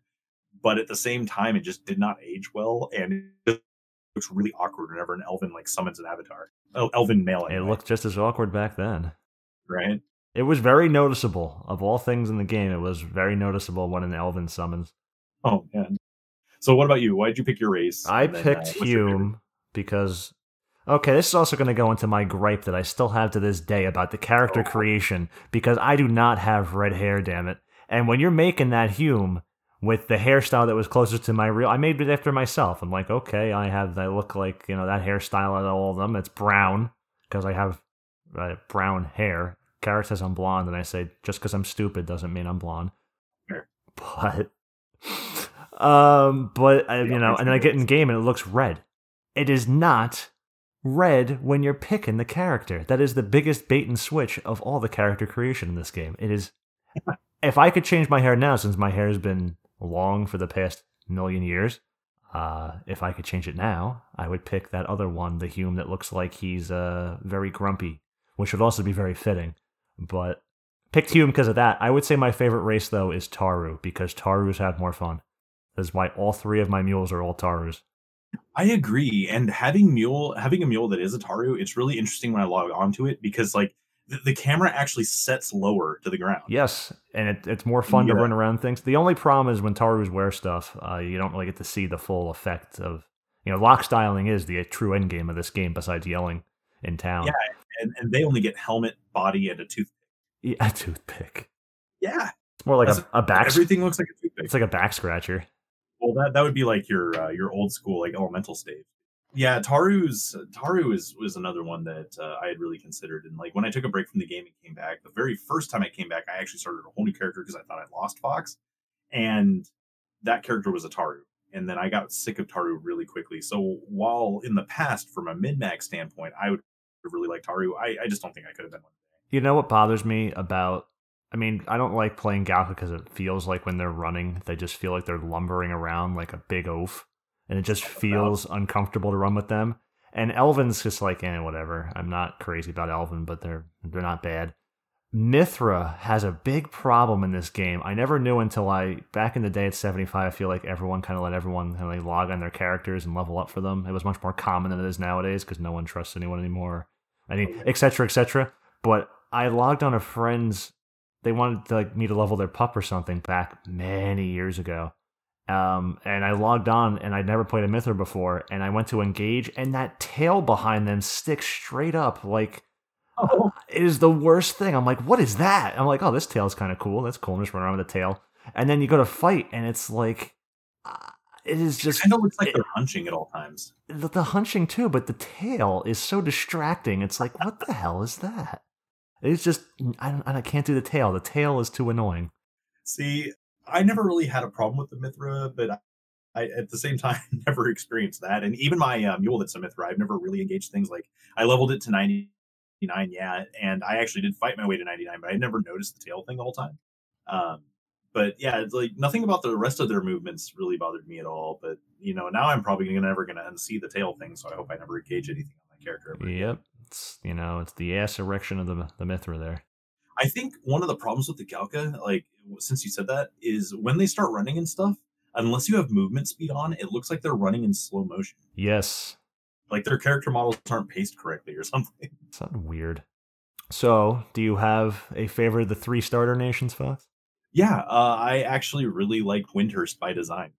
Speaker 2: but at the same time, it just did not age well, and it looks really awkward whenever an Elvaan like summons an avatar. Oh, Elvaan male.
Speaker 1: Anyway. It looked just as awkward back then.
Speaker 2: Right.
Speaker 1: It was very noticeable. Of all things in the game, it was very noticeable when an Elvaan summons.
Speaker 2: Oh man. So what about you? Why did you pick your race?
Speaker 1: I then, picked uh, Hume because Okay, this is also going to go into my gripe that I still have to this day about the character oh. creation because I do not have red hair, damn it. And when you're making that Hume, with the hairstyle that was closest to my real. I made it after myself. I'm like, okay, I have I look like you know that hairstyle at all of them. It's brown because I have uh, brown hair. Garrett says I'm blonde, and I say just because I'm stupid doesn't mean I'm blonde. Sure. But, um, but uh, you know, and then I get in game and it looks red. It is not red when you're picking the character. That is the biggest bait and switch of all the character creation in this game. It is. if I could change my hair now, since my hair has been long for the past million years. Uh, if I could change it now, I would pick that other one, the Hume that looks like he's uh, very grumpy, which would also be very fitting. But picked Hume because of that. I would say my favorite race though is Taru because Taru's have more fun. That's why all three of my mules are all Tarus.
Speaker 2: I agree. And having mule, having a mule that is a Taru, it's really interesting when I log onto it because like the, camera actually sets lower to the ground.
Speaker 1: Yes, and it, it's more fun yeah. to run around things. The only problem is when Tarus wear stuff, uh, you don't really get to see the full effect of you know lock styling is the true end game of this game besides yelling in town.
Speaker 2: Yeah, and, and they only get helmet, body, and a toothpick.
Speaker 1: Yeah, a toothpick.
Speaker 2: Yeah,
Speaker 1: it's more like a, a back.
Speaker 2: Everything looks like a toothpick.
Speaker 1: It's like a back scratcher.
Speaker 2: Well, that that would be like your uh, your old school like elemental stave. Yeah, Taru's Taru is was another one that uh, I had really considered. And like when I took a break from the game and came back, the very first time I came back, I actually started a whole new character because I thought I lost Fox, and that character was a Taru. And then I got sick of Taru really quickly. So while in the past, from a mid max standpoint, I would really like Taru, I, I just don't think I could have been one.
Speaker 1: You know what bothers me about I mean, I don't like playing Galka because it feels like when they're running, they just feel like they're lumbering around like a big oaf, and it just feels uncomfortable to run with them. And Elvaan's just like, eh, whatever. I'm not crazy about Elvaan, but they're they're not bad. Mithra has a big problem in this game. I never knew until I back in the day at 75. I feel like everyone kind of let everyone kind of like log on their characters and level up for them. It was much more common than it is nowadays because no one trusts anyone anymore. I mean, etc. etc. But I logged on a friend's they wanted to, like me to level their pup or something back many years ago. Um, and I logged on and I'd never played a Mithra before, and I went to engage, and that tail behind them sticks straight up like oh. it is the worst thing. I'm like, what is that? I'm like, oh, this tail's kind of cool. That's cool. I'm just running around with the tail. And then you go to fight, and it's like, uh, it is just.
Speaker 2: I know it's like it, they're hunching at all times.
Speaker 1: The, the hunching too, but the tail is so distracting. It's like, what the hell is that? It's just I I can't do the tail. The tail is too annoying.
Speaker 2: See, I never really had a problem with the Mithra, but I, I at the same time never experienced that. And even my uh, mule that's a Mithra, I've never really engaged things like I leveled it to ninety nine, yeah, and I actually did fight my way to ninety nine, but I never noticed the tail thing all the time. Um, but yeah, like nothing about the rest of their movements really bothered me at all. But you know, now I'm probably never going to unsee the tail thing, so I hope I never engage anything on my character.
Speaker 1: Ever yep, it's you know it's the ass erection of the the Mithra there.
Speaker 2: I think one of the problems with the Galka, like since you said that, is when they start running and stuff. Unless you have movement speed on, it looks like they're running in slow motion.
Speaker 1: Yes,
Speaker 2: like their character models aren't paced correctly or something.
Speaker 1: Something weird. So, do you have a favorite of the three starter nations, Fox?
Speaker 2: Yeah, uh, I actually really liked Windurst by design.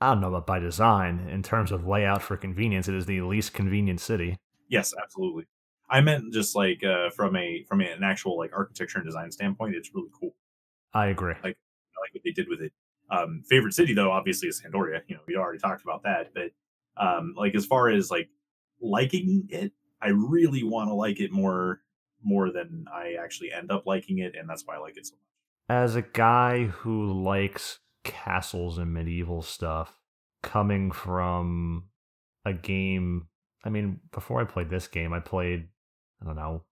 Speaker 1: I don't know about by design. In terms of layout for convenience, it is the least convenient city.
Speaker 2: Yes, absolutely. I meant just like uh, from a from an actual like architecture and design standpoint, it's really cool.
Speaker 1: I agree.
Speaker 2: Like I like what they did with it. Um, favorite city though, obviously, is San d'Oria. You know, we already talked about that. But um, like as far as like liking it, I really want to like it more more than I actually end up liking it, and that's why I like it so much.
Speaker 1: As a guy who likes castles and medieval stuff, coming from a game I mean, before I played this game, I played I don't know.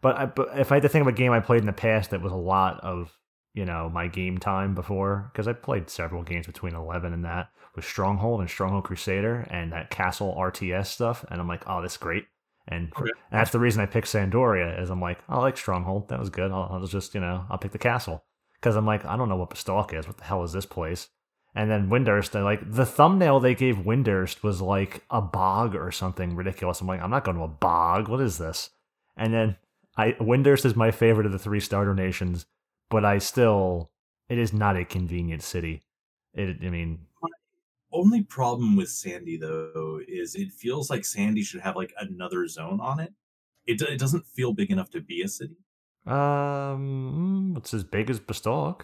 Speaker 1: But, I, but if I had to think of a game I played in the past that was a lot of you know my game time before, because I played several games between eleven and that was Stronghold and Stronghold Crusader and that Castle RTS stuff, and I'm like, oh, that's great. And, okay. and that's the reason I picked San d'Oria is I'm like, I like Stronghold, that was good. I'll, I'll just you know I'll pick the castle because I'm like, I don't know what Bastok is. What the hell is this place? And then Windurst, they like the thumbnail they gave Windurst was like a bog or something ridiculous. I'm like, I'm not going to a bog. What is this? And then I Windurst is my favorite of the three starter nations, but I still it is not a convenient city. It I mean
Speaker 2: my only problem with Sandy though is it feels like Sandy should have like another zone on it. It it doesn't feel big enough to be a city.
Speaker 1: Um, it's as big as Bastok.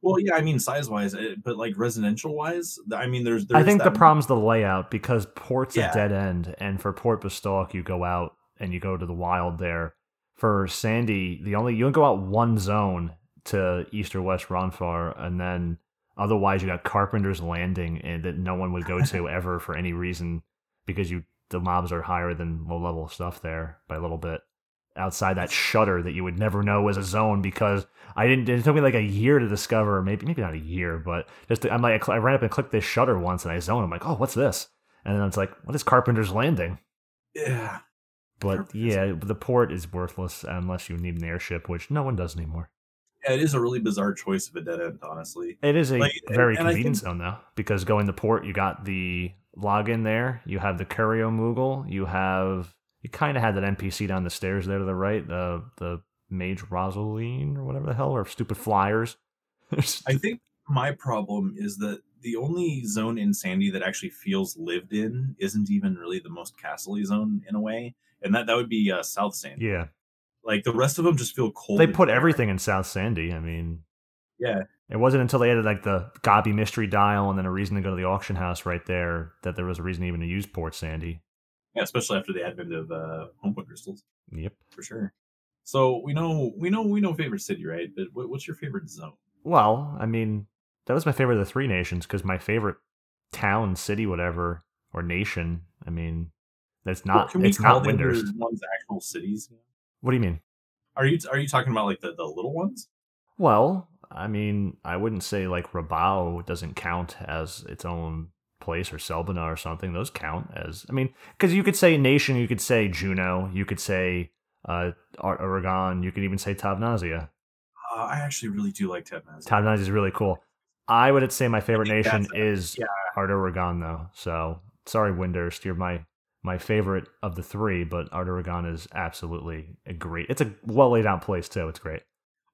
Speaker 2: Well, yeah, I mean size wise, eh, but like residential wise, I mean there's. there's
Speaker 1: I think the problem's the layout because Port's yeah. a dead end, and for Port Bastok you go out and you go to the wild there. For Sandy, the only you can go out one zone to east or west Ronfaure, and then otherwise you got Carpenter's Landing, and that no one would go to ever for any reason because you the mobs are higher than low level stuff there by a little bit. Outside that shutter that you would never know was a zone because I didn't. It took me like a year to discover, maybe maybe not a year, but just I'm like I ran up and clicked this shutter once and I zoned. I'm like, oh, what's this? And then it's like, what is Carpenter's Landing?
Speaker 2: Yeah,
Speaker 1: but yeah, the port is worthless unless you need an airship, which no one does anymore.
Speaker 2: Yeah, it is a really bizarre choice of a dead end, honestly.
Speaker 1: It is a
Speaker 2: Like,
Speaker 1: very
Speaker 2: and I
Speaker 1: convenient
Speaker 2: think-
Speaker 1: zone though, because going to port, you got the login there, you have the Curio Moogle, you have you kind of had that NPC down the stairs there to the right, the the Mage Rosaline or whatever the hell, or stupid flyers.
Speaker 2: I think my problem is that the only zone in Sandy that actually feels lived in isn't even really the most castle zone in a way, and that that would be uh, South Sandy.
Speaker 1: yeah,
Speaker 2: Like the rest of them just feel cold.
Speaker 1: they put everything in South Sandy. I mean,
Speaker 2: Yeah,
Speaker 1: it wasn't until they added like the Gobby mystery dial and then a reason to go to the auction house right there that there was a reason even to use Port Sandy.
Speaker 2: yeah, especially after the advent of uh, home point crystals,
Speaker 1: Yep.
Speaker 2: for sure. So we know we know we know favorite city, right? But what's your favorite zone?
Speaker 1: Well, I mean, that was my favorite of the three nations because my favorite town, city, whatever, or nation. I mean, it's not.
Speaker 2: Can
Speaker 1: it's not Windurst.
Speaker 2: ones actual cities?
Speaker 1: What do you mean?
Speaker 2: Are you are you talking about like the, the little ones?
Speaker 1: Well, I mean, I wouldn't say like Rabao doesn't count as its own place or Selbina or something. Those count as. I mean, because you could say nation, you could say Jeuno, you could say uh, Aht Urhgan, you could even say Tavnazia.
Speaker 2: Uh, I actually really do like Tavnaz.
Speaker 1: Tavnazia is really cool. I would say my favorite nation
Speaker 2: a-
Speaker 1: is
Speaker 2: yeah.
Speaker 1: Aht Urhgan, though. So sorry, Windurst, you're my my favorite of the three, but Aht Urhgan is absolutely a great. It's a well laid out place too. It's great.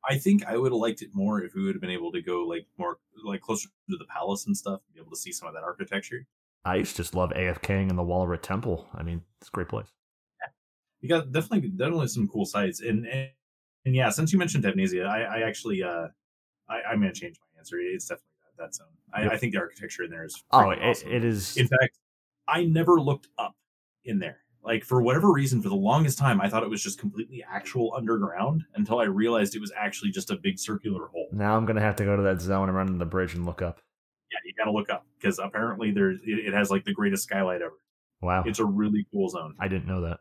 Speaker 2: I think I would have liked it more if we would have been able to go like more like closer to the palace and stuff, be able to see some of that architecture.
Speaker 1: I used to just love AF King and the Walahra Temple. I mean, it's a great place.
Speaker 2: You got definitely definitely some cool sites, and and, and yeah, since you mentioned Tavnazia, I, I actually uh I, I'm gonna change my answer. It's definitely that, that zone. I,
Speaker 1: Yep.
Speaker 2: I think the architecture in there is
Speaker 1: Oh, it,
Speaker 2: awesome.
Speaker 1: it is.
Speaker 2: In fact, I never looked up in there. Like for whatever reason, for the longest time, I thought it was just completely actual underground until I realized it was actually just a big circular hole.
Speaker 1: now I'm gonna have to go to that zone and run to the bridge and look up.
Speaker 2: Yeah, you gotta look up because apparently there's it, it has like the greatest skylight ever.
Speaker 1: Wow,
Speaker 2: It's a really cool zone.
Speaker 1: I didn't know that.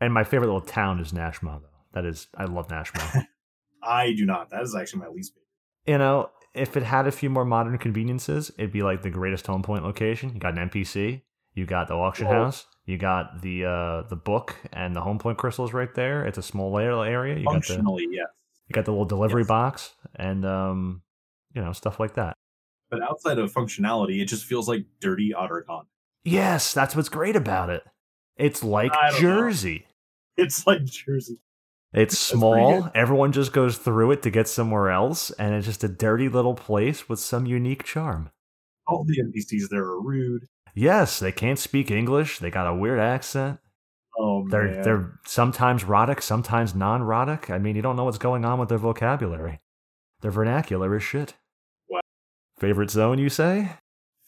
Speaker 1: And my favorite little town is Nashmau, though. That is, I love Nashmau.
Speaker 2: I do not. That is actually my least favorite.
Speaker 1: you know, if it had a few more modern conveniences, it'd be like the greatest home point location. You got an NPC, you got the auction
Speaker 2: Whoa.
Speaker 1: house, you got the uh the book and the home point crystals right there. It's a small layer area. You got the
Speaker 2: Functionally, yes.
Speaker 1: you got the little delivery
Speaker 2: Yes.
Speaker 1: box and um you know stuff like that.
Speaker 2: But outside of functionality, it just feels like dirty Aht Urhgan.
Speaker 1: Yes, that's what's great about it. It's like
Speaker 2: don't know.
Speaker 1: Jersey.
Speaker 2: It's like Jersey.
Speaker 1: It's small. Everyone just goes through it to get somewhere else, and it's just a dirty little place with some unique charm.
Speaker 2: All the NPCs there are rude.
Speaker 1: Yes, they can't speak English. They got a weird accent.
Speaker 2: Oh
Speaker 1: They're
Speaker 2: man.
Speaker 1: they're sometimes rhotic, sometimes non-rhotic. I mean, you don't know what's going on with their vocabulary. Their vernacular is shit.
Speaker 2: Wow.
Speaker 1: Favorite zone, you say?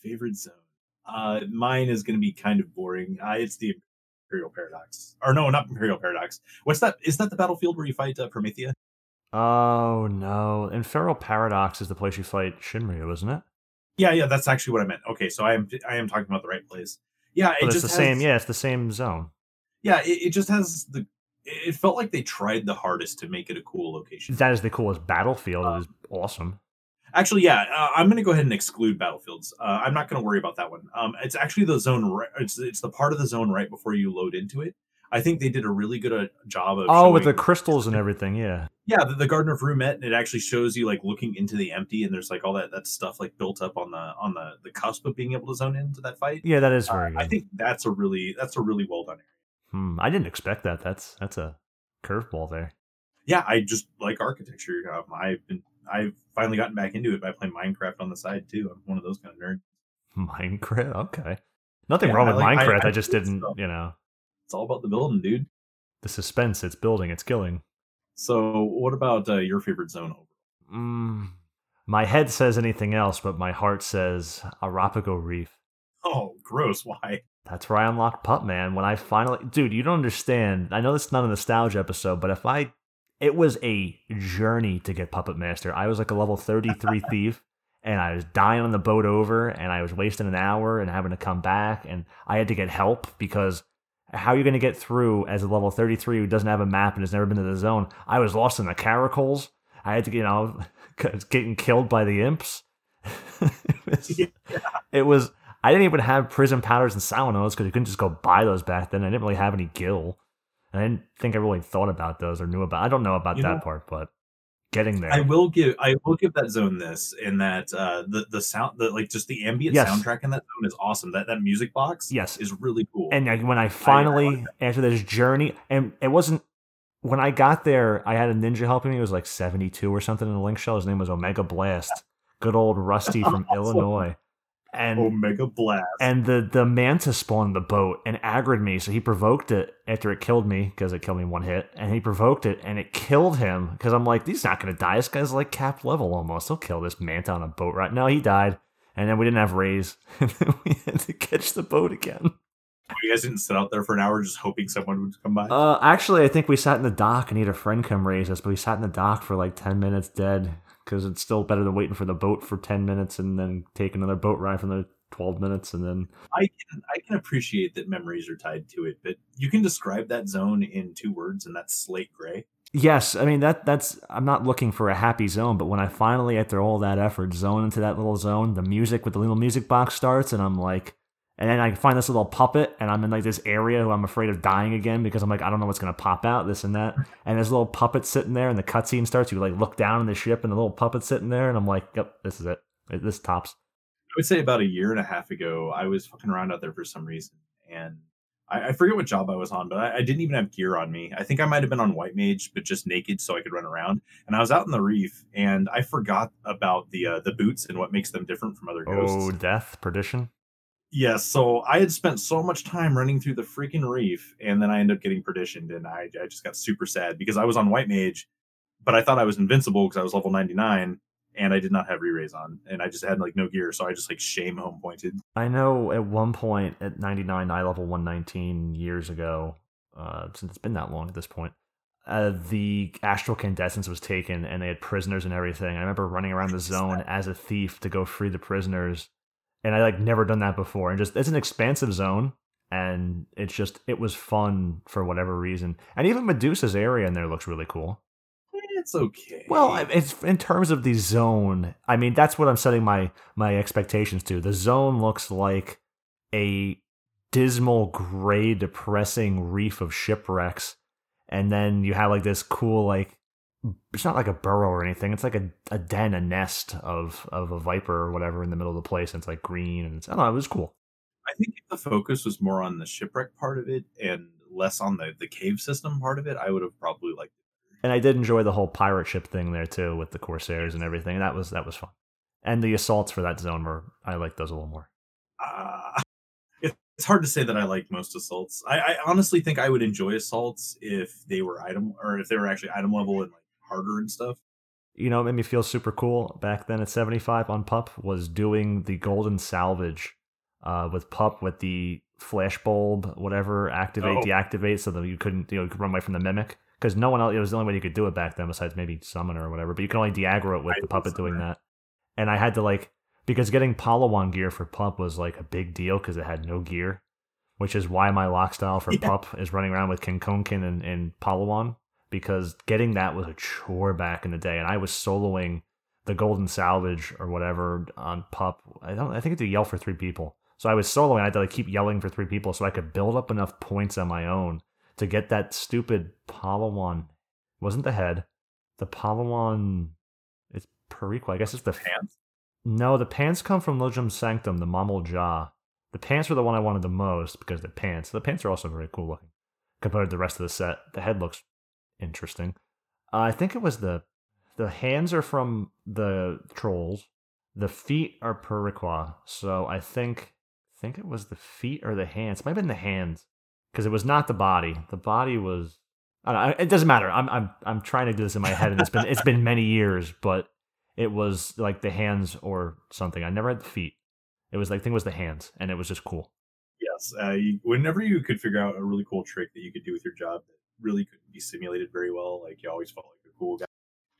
Speaker 2: favorite zone. Uh, mine is going to be kind of boring. Uh, it's the Empyreal Paradox, or no, not Empyreal Paradox. What's that? Is that the battlefield where you fight uh, Promathia?
Speaker 1: Oh no! Infernal Paradox is the place you fight Shinryu, isn't it?
Speaker 2: Yeah, yeah, that's actually what I meant. Okay, so I am I am talking about the right place. Yeah, it
Speaker 1: But it's
Speaker 2: just
Speaker 1: the
Speaker 2: has-
Speaker 1: same. Yeah, it's the same zone.
Speaker 2: yeah. It, it just has the. It felt like they tried the hardest to make it a cool location.
Speaker 1: That is the coolest battlefield. It was awesome.
Speaker 2: Actually, yeah, uh, I'm going to go ahead and exclude battlefields. Uh, I'm not going to worry about that one. Um, it's actually the zone. Right, it's it's the part of the zone right before you load into it. I think they did a really good uh, job of.
Speaker 1: Oh, with the crystals and everything. Yeah.
Speaker 2: yeah, the, the Garden of Ru'Hmet, and it actually shows you like looking into the empty, and there's like all that that stuff like built up on the on the the cusp of being able to zone into that fight.
Speaker 1: Yeah, that is
Speaker 2: Uh,
Speaker 1: very good.
Speaker 2: I think that's a really that's a really well done area.
Speaker 1: Hmm, I didn't expect that. That's that's a curveball there.
Speaker 2: Yeah, I just like architecture. Um, I've been I've finally gotten back into it by playing Minecraft on the side too. I'm one of those kind of nerds.
Speaker 1: Minecraft. Okay. Nothing
Speaker 2: Yeah,
Speaker 1: wrong
Speaker 2: I
Speaker 1: with
Speaker 2: like- I-
Speaker 1: Minecraft. I,
Speaker 2: I
Speaker 1: just didn't, you know,
Speaker 2: It's all about the building, dude.
Speaker 1: the suspense. It's building. It's killing.
Speaker 2: So, what about uh, your favorite zone?
Speaker 1: Mm, my head says anything else, but my heart says Arrapago Reef.
Speaker 2: Oh, gross! Why?
Speaker 1: That's where I unlocked Pup Man when I finally, dude. You don't understand. I know this is not a nostalgia episode, but if I, it was a journey to get Puppet Master. I was like a level thirty-three thief, and I was dying on the boat over, and I was wasting an hour and having to come back, and I had to get help because how are you going to get through as a level thirty-three who doesn't have a map and has never been to the zone? I was lost in the caracoles. I had to, you know, getting killed by the imps. it was,
Speaker 2: Yeah.
Speaker 1: it was I didn't even have prism powders and silent oils because you couldn't just go buy those back then. I didn't really have any gil. And I didn't think I really thought about those or knew about. I don't know about
Speaker 2: You
Speaker 1: that
Speaker 2: know-
Speaker 1: part, but getting there.
Speaker 2: I will give I will give that zone this in that uh the the sound the like just the ambient
Speaker 1: Yes.
Speaker 2: soundtrack in that zone is awesome. That that music box
Speaker 1: Yes.
Speaker 2: is really cool.
Speaker 1: and when I finally after this journey, and it wasn't when I got there, I had a ninja helping me. It was like seventy two or something in the link shell. His name was Omega Blast, good old Rusty from
Speaker 2: Awesome.
Speaker 1: Illinois, and
Speaker 2: Omega Blast.
Speaker 1: and the the manta spawned the boat and aggroed me. So he provoked it after it killed me because it killed me one hit, and he provoked it and it killed him because I'm like, he's not gonna die. This guy's like cap level almost. He'll kill this manta on a boat right now. He died, and then we didn't have raise, and then we had to catch the boat again.
Speaker 2: you guys didn't sit out there for an hour just hoping someone would come by.
Speaker 1: Uh, actually, I think we sat in the dock and he had a friend come raise us, but we sat in the dock for like ten minutes dead because it's still better than waiting for the boat for ten minutes and then take another boat ride for another twelve minutes and then
Speaker 2: I can I can appreciate that memories are tied to it, but you can describe that zone in two words, and that's slate gray.
Speaker 1: Yes, I mean that that's I'm not looking for a happy zone, but when I finally after all that effort zone into that little zone, the music with the little music box starts and I'm like and then I find this little puppet and I'm in like this area who I'm afraid of dying again because I'm like I don't know what's gonna pop out, this and that. And there's a little puppet sitting there and the cutscene starts, you like look down in the ship and the little puppet sitting there and I'm like, Yep, this is it. This tops.
Speaker 2: I would say about a year and a half ago, I was fucking around out there for some reason, and I, I forget what job I was on, but I, I didn't even have gear on me. I think I might have been on White Mage, but just naked so I could run around. And I was out in the reef, and I forgot about the uh, the boots and what makes them different from other ghosts.
Speaker 1: Oh, death, perdition.
Speaker 2: Yes, so I had spent so much time running through the freaking reef, and then I ended up getting perditioned, and I, I just got super sad because I was on White Mage, but I thought I was invincible because I was level 99, and I did not have re-raise on, and I just had like no gear, so I just like shame home pointed.
Speaker 1: I know at one point at 99, I level 119 years ago, uh, since it's been that long at this point, uh, the astral candescence was taken and they had prisoners and everything. I remember running around the zone as a thief to go free the prisoners, and I like never done that before. And just it's an expansive zone, and it's just it was fun for whatever reason. And even Medusa's area in there looks really cool.
Speaker 2: It's okay.
Speaker 1: Well, it's in terms of the zone. I mean, that's what I'm setting my my expectations to. The zone looks like a dismal, gray, depressing reef of shipwrecks, and then you have like this cool, like it's not like a burrow or anything. It's like a, a den, a nest of of a viper or whatever in the middle of the place. And it's like green, and it's I don't know. It was cool.
Speaker 2: I think if the focus was more on the shipwreck part of it and less on the the cave system part of it, I would have probably liked.
Speaker 1: And I did enjoy the whole pirate ship thing there too, with the corsairs and everything. And that was that was fun. And the assaults for that zone were I like those a little more.
Speaker 2: Uh, it's hard to say that I like most assaults. I, I honestly think I would enjoy assaults if they were item or if they were actually item level and like harder and stuff.
Speaker 1: you know, it made me feel super cool back then at 75 on Pup was doing the golden salvage uh, with Pup with the flash bulb, whatever, activate,
Speaker 2: Oh.
Speaker 1: deactivate, so that you couldn't, you know, you could run away from the mimic. Because no one else, it was the only way you could do it back then, besides maybe summoner or whatever. But you can only de-aggro it with
Speaker 2: Right,
Speaker 1: the puppet doing that. And I had to like, because getting Pahluwan gear for Pup was like a big deal because it had no gear, which is why my lock style for
Speaker 2: Yeah.
Speaker 1: Pup is running around with Kinkonkin and, and Pahluwan because getting that was a chore back in the day, and I was soloing the Golden Salvage or whatever on Pup. I don't. I think it's a yell for three people. So I was soloing. I had to like keep yelling for three people so I could build up enough points on my own to get that stupid Pahluwan. Wasn't the head the Pahluwan? It's Periqua. I guess it's the
Speaker 2: Pants.
Speaker 1: no, the pants come from Lojum Sanctum, the Mamool Ja. The pants were the one I wanted the most because the pants. The pants are also very cool looking compared to the rest of the set. The head looks interesting. Uh, I think it was the the hands are from the trolls. The feet are Periqua. So I think think it was the feet or the hands. It might have been the hands because it was not the body. The body was. I don't know, it doesn't matter. I'm I'm I'm trying to do this in my head, and it's been it's been many years, but it was like the hands or something. I never had the feet. It was like it was the hands, and it was just cool.
Speaker 2: Yes. Uh, you, whenever you could figure out a really cool trick that you could do with your job really couldn't be simulated very well, like you always felt like a cool guy.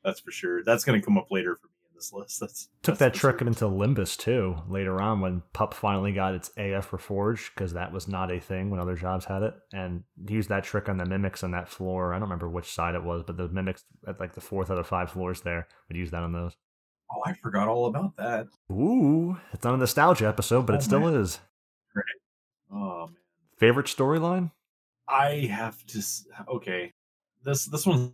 Speaker 2: That's for sure. That's going to come up later for me in this list. That's
Speaker 1: Took
Speaker 2: that's
Speaker 1: that trick
Speaker 2: sure.
Speaker 1: into Limbus too later on when Pup finally got its AF reforged because that was not a thing when other jobs had it, and used that trick on the mimics on that floor. I don't remember which side it was, but the mimics at like the fourth out of five floors there would use that on those.
Speaker 2: Oh, I forgot all about that.
Speaker 1: Ooh, it's not a nostalgia episode, but
Speaker 2: Oh,
Speaker 1: it still
Speaker 2: man.
Speaker 1: is.
Speaker 2: Oh man.
Speaker 1: Favorite storyline?
Speaker 2: I have to. Okay, this this one's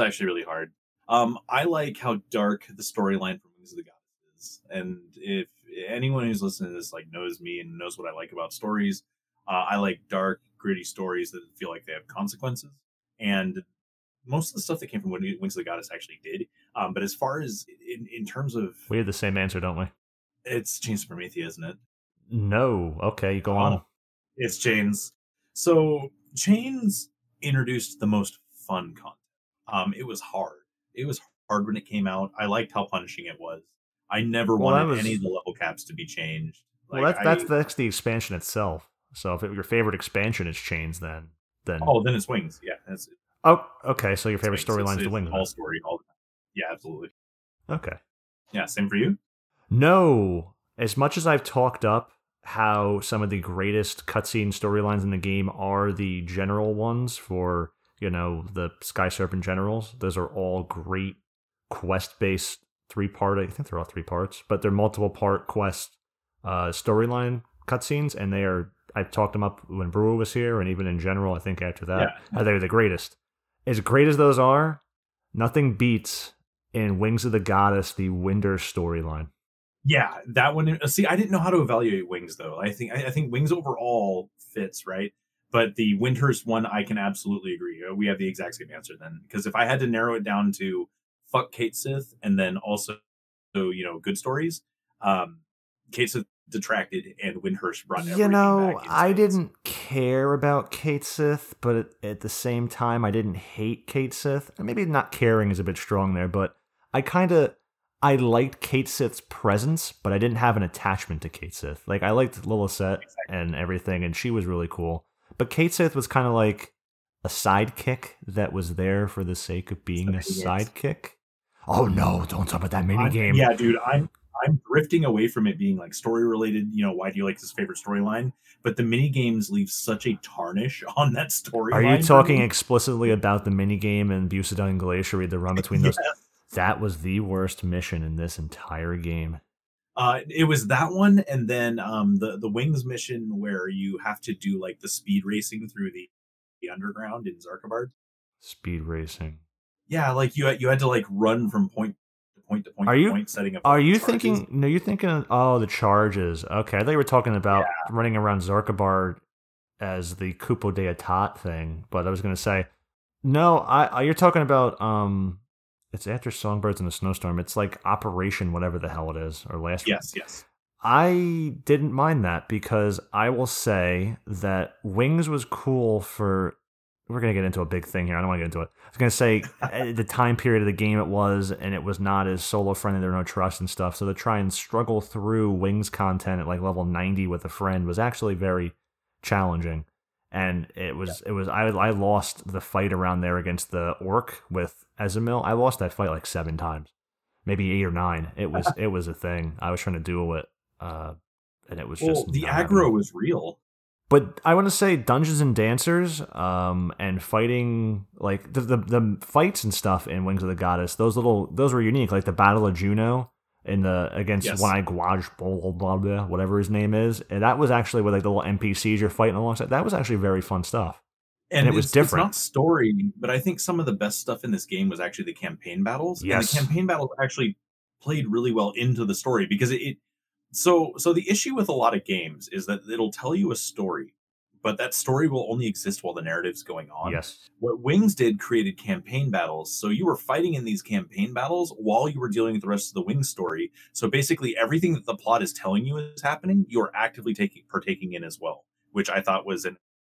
Speaker 2: actually really hard. Um, I like how dark the storyline from Wings of the Goddess is, and if anyone who's listening to this like knows me and knows what I like about stories, uh, I like dark, gritty stories that feel like they have consequences. And most of the stuff that came from Wings of the Goddess actually did. Um, but as far as in, in terms of,
Speaker 1: We have the same answer, don't we?
Speaker 2: it's Chains of Promathia, isn't it?
Speaker 1: No. Okay, go
Speaker 2: Oh.
Speaker 1: on.
Speaker 2: It's Chains. So Chains introduced the most fun content. Um, it was hard. It was hard when it came out. I liked how punishing it was. I never
Speaker 1: Well,
Speaker 2: wanted
Speaker 1: was-
Speaker 2: any of the level caps to be changed.
Speaker 1: well,
Speaker 2: Like,
Speaker 1: that's that's
Speaker 2: I-
Speaker 1: that's the expansion itself. So if it, your favorite expansion is Chains, then then
Speaker 2: oh, then it's Wings. Yeah, that's
Speaker 1: oh okay. So your favorite storyline is the Wings.
Speaker 2: All story, all the time. Yeah, absolutely.
Speaker 1: Okay.
Speaker 2: Yeah, same for you.
Speaker 1: No, as much as I've talked up how some of the greatest cutscene storylines in the game are the general ones for you know the Sky Serpent generals. Those are all great quest based three part. I think they're all three parts, but they're multiple part quest uh, storyline cutscenes, and they are. I've talked them up when Brewer was here, and even in general. I think after that,
Speaker 2: Yeah.
Speaker 1: they're the greatest. As great as those are, nothing beats in Wings of the Goddess the Windurst storyline.
Speaker 2: Yeah, that one. uh, See, I didn't know how to evaluate Wings though. I think I, I think Wings overall fits right, but the Windurst one, I can absolutely agree. Uh, We have the exact same answer then, because if I had to narrow it down to fuck Cait Sith and then also, you know, good stories, um, Cait Sith detracted and Windurst brought.
Speaker 1: You know, I didn't care about Cait Sith, but at, at the same time, I didn't hate Cait Sith. Maybe not caring is a bit strong there, but I kind of I liked Cait Sith's presence, but I didn't have an attachment to Cait Sith. Like I liked Lilith and everything, and she was really cool. But Cait Sith was kind of like a sidekick that was there for the sake of being a sidekick. Oh no! Don't talk about that mini game.
Speaker 2: Yeah, dude, I'm I'm drifting away from it being like story related. You know, why do you like this favorite storyline? But the mini games leave such a tarnish on that storyline.
Speaker 1: Are you talking explicitly about the minigame in Beaucedine and Glacier, the run between those?
Speaker 2: Yes.
Speaker 1: That was the worst mission in this entire game.
Speaker 2: Uh, it was that one, and then um, the the wings mission where you have to do like the speed racing through the, the underground in Xarcabard.
Speaker 1: Speed racing.
Speaker 2: Yeah, like you had, you had to like run from point to point to point
Speaker 1: Are
Speaker 2: to
Speaker 1: you-
Speaker 2: point, setting up.
Speaker 1: Are you
Speaker 2: charges.
Speaker 1: thinking? No, you're thinking. Of, oh, the charges. Okay, I thought you were talking about running around Xarcabard as the Kupo d'Etat thing. But I was going to say, no. I, I you're talking about. Um, it's after Songbirds in a Snowstorm. It's like Operation whatever the hell it is, or last.
Speaker 2: Yes, yes.
Speaker 1: I didn't mind that because I will say that Wings was cool for. We're gonna get into a big thing here. I don't want to get into it. I was gonna say uh, the time period of the game it was, and it was not as solo friendly. There were no trust and stuff. So to try and struggle through Wings content at like level ninety with a friend was actually very challenging. And it was it was I I lost the fight around there against the orc with Ezemil. I lost that fight like seven times, maybe eight or nine. It was it was a thing. I was trying to duel it, uh, and it was
Speaker 2: Well,
Speaker 1: just
Speaker 2: the aggro was real.
Speaker 1: But I want to say Dungeons and Dancers, um, and fighting like the, the the fights and stuff in Wings of the Goddess. Those little those were unique, like the Battle of Jeuno in the against
Speaker 2: Yes.
Speaker 1: One Eye Guaj, blah, blah, blah, blah, whatever his name is. And that was actually with like the little NPCs you're fighting alongside. That was actually very fun stuff.
Speaker 2: and,
Speaker 1: it was different.
Speaker 2: It's not story, but I think some of the best stuff in this game was actually the campaign battles.
Speaker 1: Yes.
Speaker 2: and the campaign battles actually played really well into the story because it, it. So, so the issue with a lot of games is that it'll tell you a story, but that story will only exist while the narrative's going on.
Speaker 1: Yes,
Speaker 2: What Wings did created campaign battles. So you were fighting in these campaign battles while you were dealing with the rest of the Wings story. So basically, everything that the plot is telling you is happening, you're actively taking partaking in as well, which I thought was an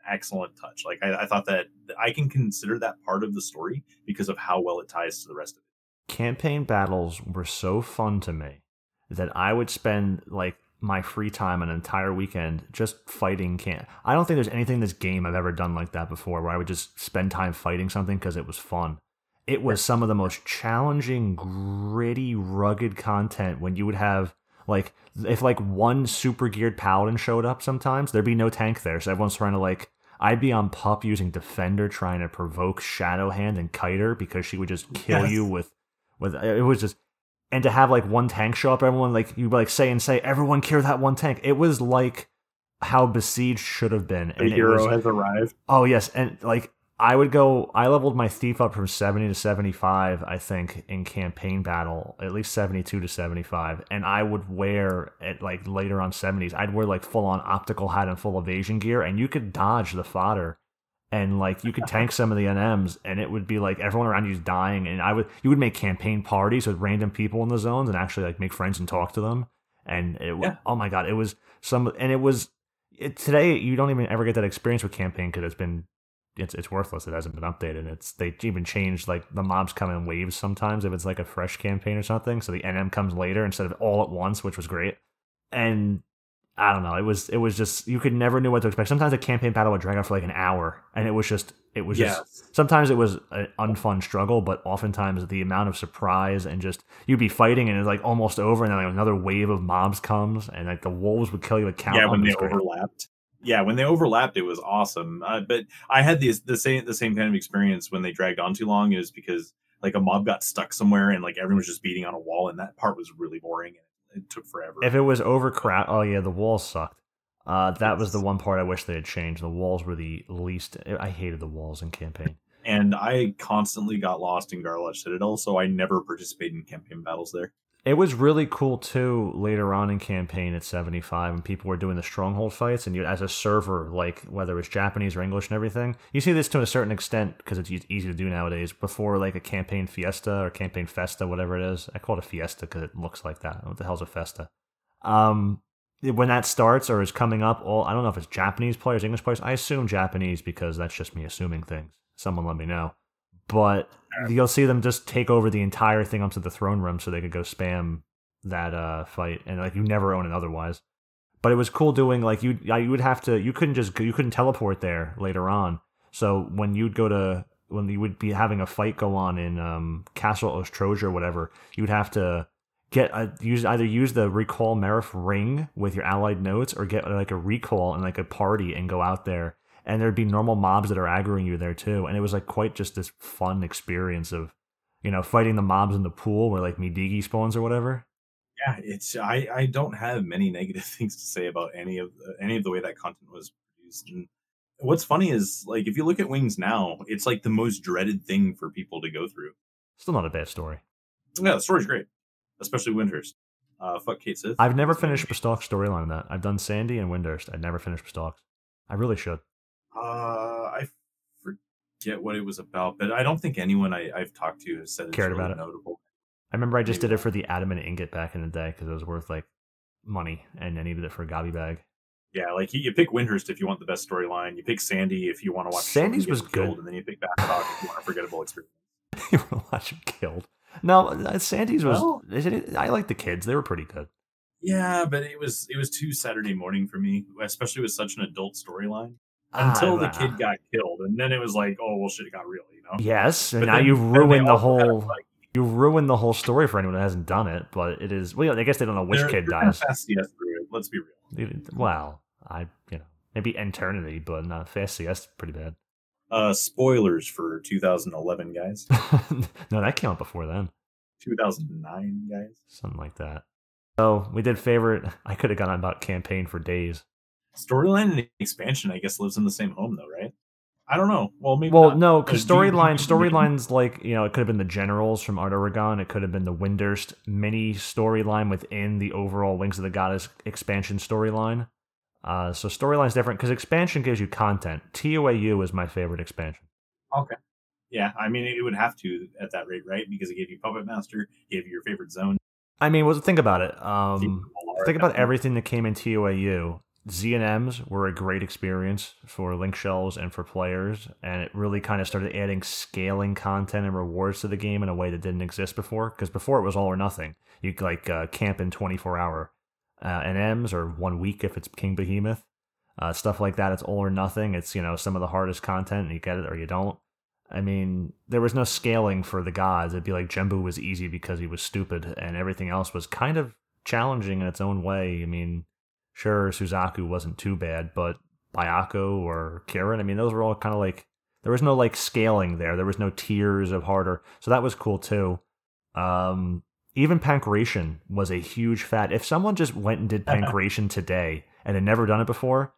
Speaker 2: excellent touch. Like I, I thought that I can consider that part of the story because of how well it ties to the rest of it.
Speaker 1: campaign battles were so fun to me that I would spend like my free time an entire weekend just fighting can I don't think there's anything in this game I've ever done like that before where I would just spend time fighting something because it was fun. It was some of the most challenging, gritty, rugged content when you would have like if like one super geared paladin showed up sometimes, there'd be no tank there. So everyone's trying to like I'd be on pup using defender trying to provoke shadow hand and kiter because she would just kill
Speaker 2: Yes.
Speaker 1: you with with it was just and to have like one tank show up, everyone like you like say and say, everyone kill that one tank. It was like how besieged should have been.
Speaker 2: The
Speaker 1: And
Speaker 2: hero
Speaker 1: was
Speaker 2: has arrived.
Speaker 1: oh yes, and like I would go. I leveled my thief up from seventy to seventy-five. I think in campaign battle, at least seventy-two to seventy-five, and I would wear at like later on seventies. I'd wear like full-on optical hat and full evasion gear, and you could dodge the fodder, and like you could tank some of the NMs, and it would be like everyone around you's dying, and I would you would make campaign parties with random people in the zones and actually like make friends and talk to them, and it
Speaker 2: Yeah.
Speaker 1: oh my god, it was some, and it was it, today you don't even ever get that experience with campaign because it's been it's it's worthless. It hasn't been updated. And it's they even changed like the mobs come in waves sometimes if it's like a fresh campaign or something. So the NM comes later instead of all at once, which was great. And I don't know. It was it was just you could never knew what to expect. Sometimes a campaign battle would drag on for like an hour, and it was just it was
Speaker 2: Yes.
Speaker 1: just sometimes it was an unfun struggle, but oftentimes the amount of surprise and just you'd be fighting and it's like almost over, and then like another wave of mobs comes, and like the wolves would kill you with count.
Speaker 2: yeah, when they overlapped. Yeah, when they overlapped, it was awesome. Uh, but I had the the same the same kind of experience when they dragged on too long. Is because like a mob got stuck somewhere and like everyone was just beating on a wall, and that part was really boring. It took forever.
Speaker 1: If it was overcrowded, oh yeah, the walls sucked. Uh, that was the one part I wish they had changed. The walls were the least. I hated the walls in campaign.
Speaker 2: and I constantly got lost in Garlaige Citadel, so I never participated in campaign battles there.
Speaker 1: It was really cool too later on in campaign at 75 when people were doing the stronghold fights and you as a server like whether it's Japanese or English and everything. You see this to a certain extent because it's easy to do nowadays before like a campaign fiesta or campaign festa whatever it is. I call it a fiesta because it looks like that. What the hell's a festa? Um when that starts or is coming up all I don't know if it's Japanese players, English players. I assume Japanese because that's just me assuming things. Someone let me know. But you'll see them just take over the entire thing onto the throne room so they could go spam that uh fight and like you never own it otherwise but it was cool doing like you you would have to you couldn't just you couldn't teleport there later on. So when you'd go to when you would be having a fight go on in um castle Oztroja or whatever you'd have to get a, use either use the recall merif ring with your allied notes or get like a recall and like a party and go out there and there'd be normal mobs that are aggroing you there too and it was like quite just this fun experience of you know fighting the mobs in the pool where like Midigi spawns or whatever
Speaker 2: Yeah, it's I I don't have many negative things to say about any of the, any of the way that content was produced. And what's funny is like if you look at Wings now, it's like the most dreaded thing for people to go through.
Speaker 1: still not a bad story
Speaker 2: Yeah, the story's great, especially Windurst. Uh, fuck Kate Sith.
Speaker 1: I've never finished Bastok's storyline in that. I've done Sandy and Windurst. I've never finished Bastok's. I really should.
Speaker 2: Uh, I forget what it was about, but I don't think anyone I, I've talked to has said it's
Speaker 1: Cared
Speaker 2: really
Speaker 1: about it.
Speaker 2: notable.
Speaker 1: I remember I just
Speaker 2: Maybe
Speaker 1: did it for the adamant ingot back in the day because it was worth like money, and I needed it for a gobby bag.
Speaker 2: Yeah, like you, you pick Windurst if you want the best storyline. You pick Sandy if you want to watch.
Speaker 1: Sandy's was good.
Speaker 2: and then you pick Bastok if you want a forgettable experience.
Speaker 1: you want to watch him killed? No, uh, Sandy's was.
Speaker 2: Well-
Speaker 1: it, I like the kids. They were pretty good.
Speaker 2: Yeah, but it was it was too Saturday morning for me, especially with such an adult storyline. Until the kid got killed, and then it was like, oh well, shit, it got real, you know.
Speaker 1: Yes, and
Speaker 2: But
Speaker 1: now
Speaker 2: then-
Speaker 1: you've ruined the whole.
Speaker 2: like,
Speaker 1: You ruined the whole story for anyone that hasn't done it. But it is. Well, I guess they don't know which
Speaker 2: they're-
Speaker 1: kid
Speaker 2: they're
Speaker 1: dies.
Speaker 2: Fast CS through. Let's be real.
Speaker 1: Well, I you know maybe eternity, but not fast CS. Pretty bad.
Speaker 2: Uh, spoilers for 2011, guys.
Speaker 1: no, that came out before then.
Speaker 2: 2009, guys.
Speaker 1: Something like that. So we did favorite. I could have gone on about campaign for days.
Speaker 2: Storyline and expansion, I guess, lives in the same home, though, right? I don't know. Well, maybe.
Speaker 1: Well,
Speaker 2: not.
Speaker 1: no, because storyline, storylines like you know, it could have been the generals from Aht Urhgan. It could have been the Windurst mini storyline within the overall Wings of the Goddess expansion storyline. Uh, so storyline's different because expansion gives you content. TOAU is my favorite expansion.
Speaker 2: Okay. Yeah, I mean, it would have to at that rate, right? Because it gave you Puppet Master, gave you your favorite zone.
Speaker 1: I mean, well, think about it. Um, think about everything that came in TOAU. Z and M's were a great experience for link shells and for players, and it really kind of started adding scaling content and rewards to the game in a way that didn't exist before. Because before it was all or nothing. You could like uh, camp in twenty four hour uh, NMs or one week if it's King Behemoth, uh, stuff like that. It's all or nothing. It's you know some of the hardest content, and you get it or you don't. I mean, there was no scaling for the gods. It'd be like Genbu was easy because he was stupid, and everything else was kind of challenging in its own way. I mean, sure, Suzaku wasn't too bad, but Byakko or Kirin, I mean, those were all kind of like there was no like scaling there. There was no tiers of harder, so that was cool too. Um, even Pankration was a huge fat. If someone just went and did Pankration today and had never done it before,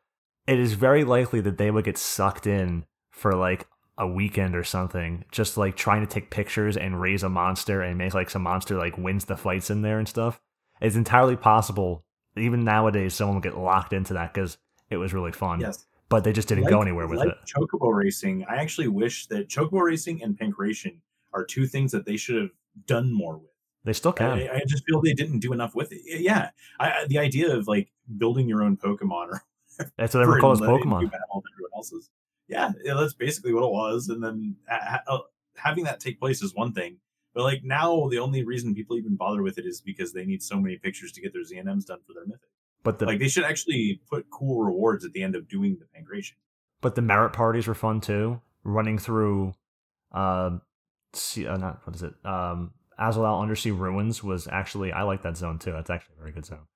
Speaker 1: it is very likely that they would get sucked in for like a weekend or something, just like trying to take pictures and raise a monster and make like some monster like wins the fights in there and stuff. It's entirely possible. Even nowadays, someone will get locked into that because it was really fun.
Speaker 2: Yes.
Speaker 1: But they just didn't
Speaker 2: like,
Speaker 1: go anywhere with
Speaker 2: like
Speaker 1: it.
Speaker 2: Chocobo racing, I actually wish that Chocobo racing and Pankration are two things that they should have done more with.
Speaker 1: They still can.
Speaker 2: I, I just feel they didn't do enough with it. Yeah, I, the idea of like building your own Pokemon or
Speaker 1: that's what everyone calls Pokemon.
Speaker 2: Everyone else's. Yeah, yeah, that's basically what it was. And then ha- uh, having that take place is one thing, but like now, the only reason people even bother with it is because they need so many pictures to get their ZNMs done for their mythic.
Speaker 1: But the,
Speaker 2: like they should actually put cool rewards at the end of doing the pankration.
Speaker 1: But the merit parties were fun too. Running through, um, see, uh, not what is it? Um, Alzadaal Undersea Ruins was actually I like that zone too. That's actually a very good zone.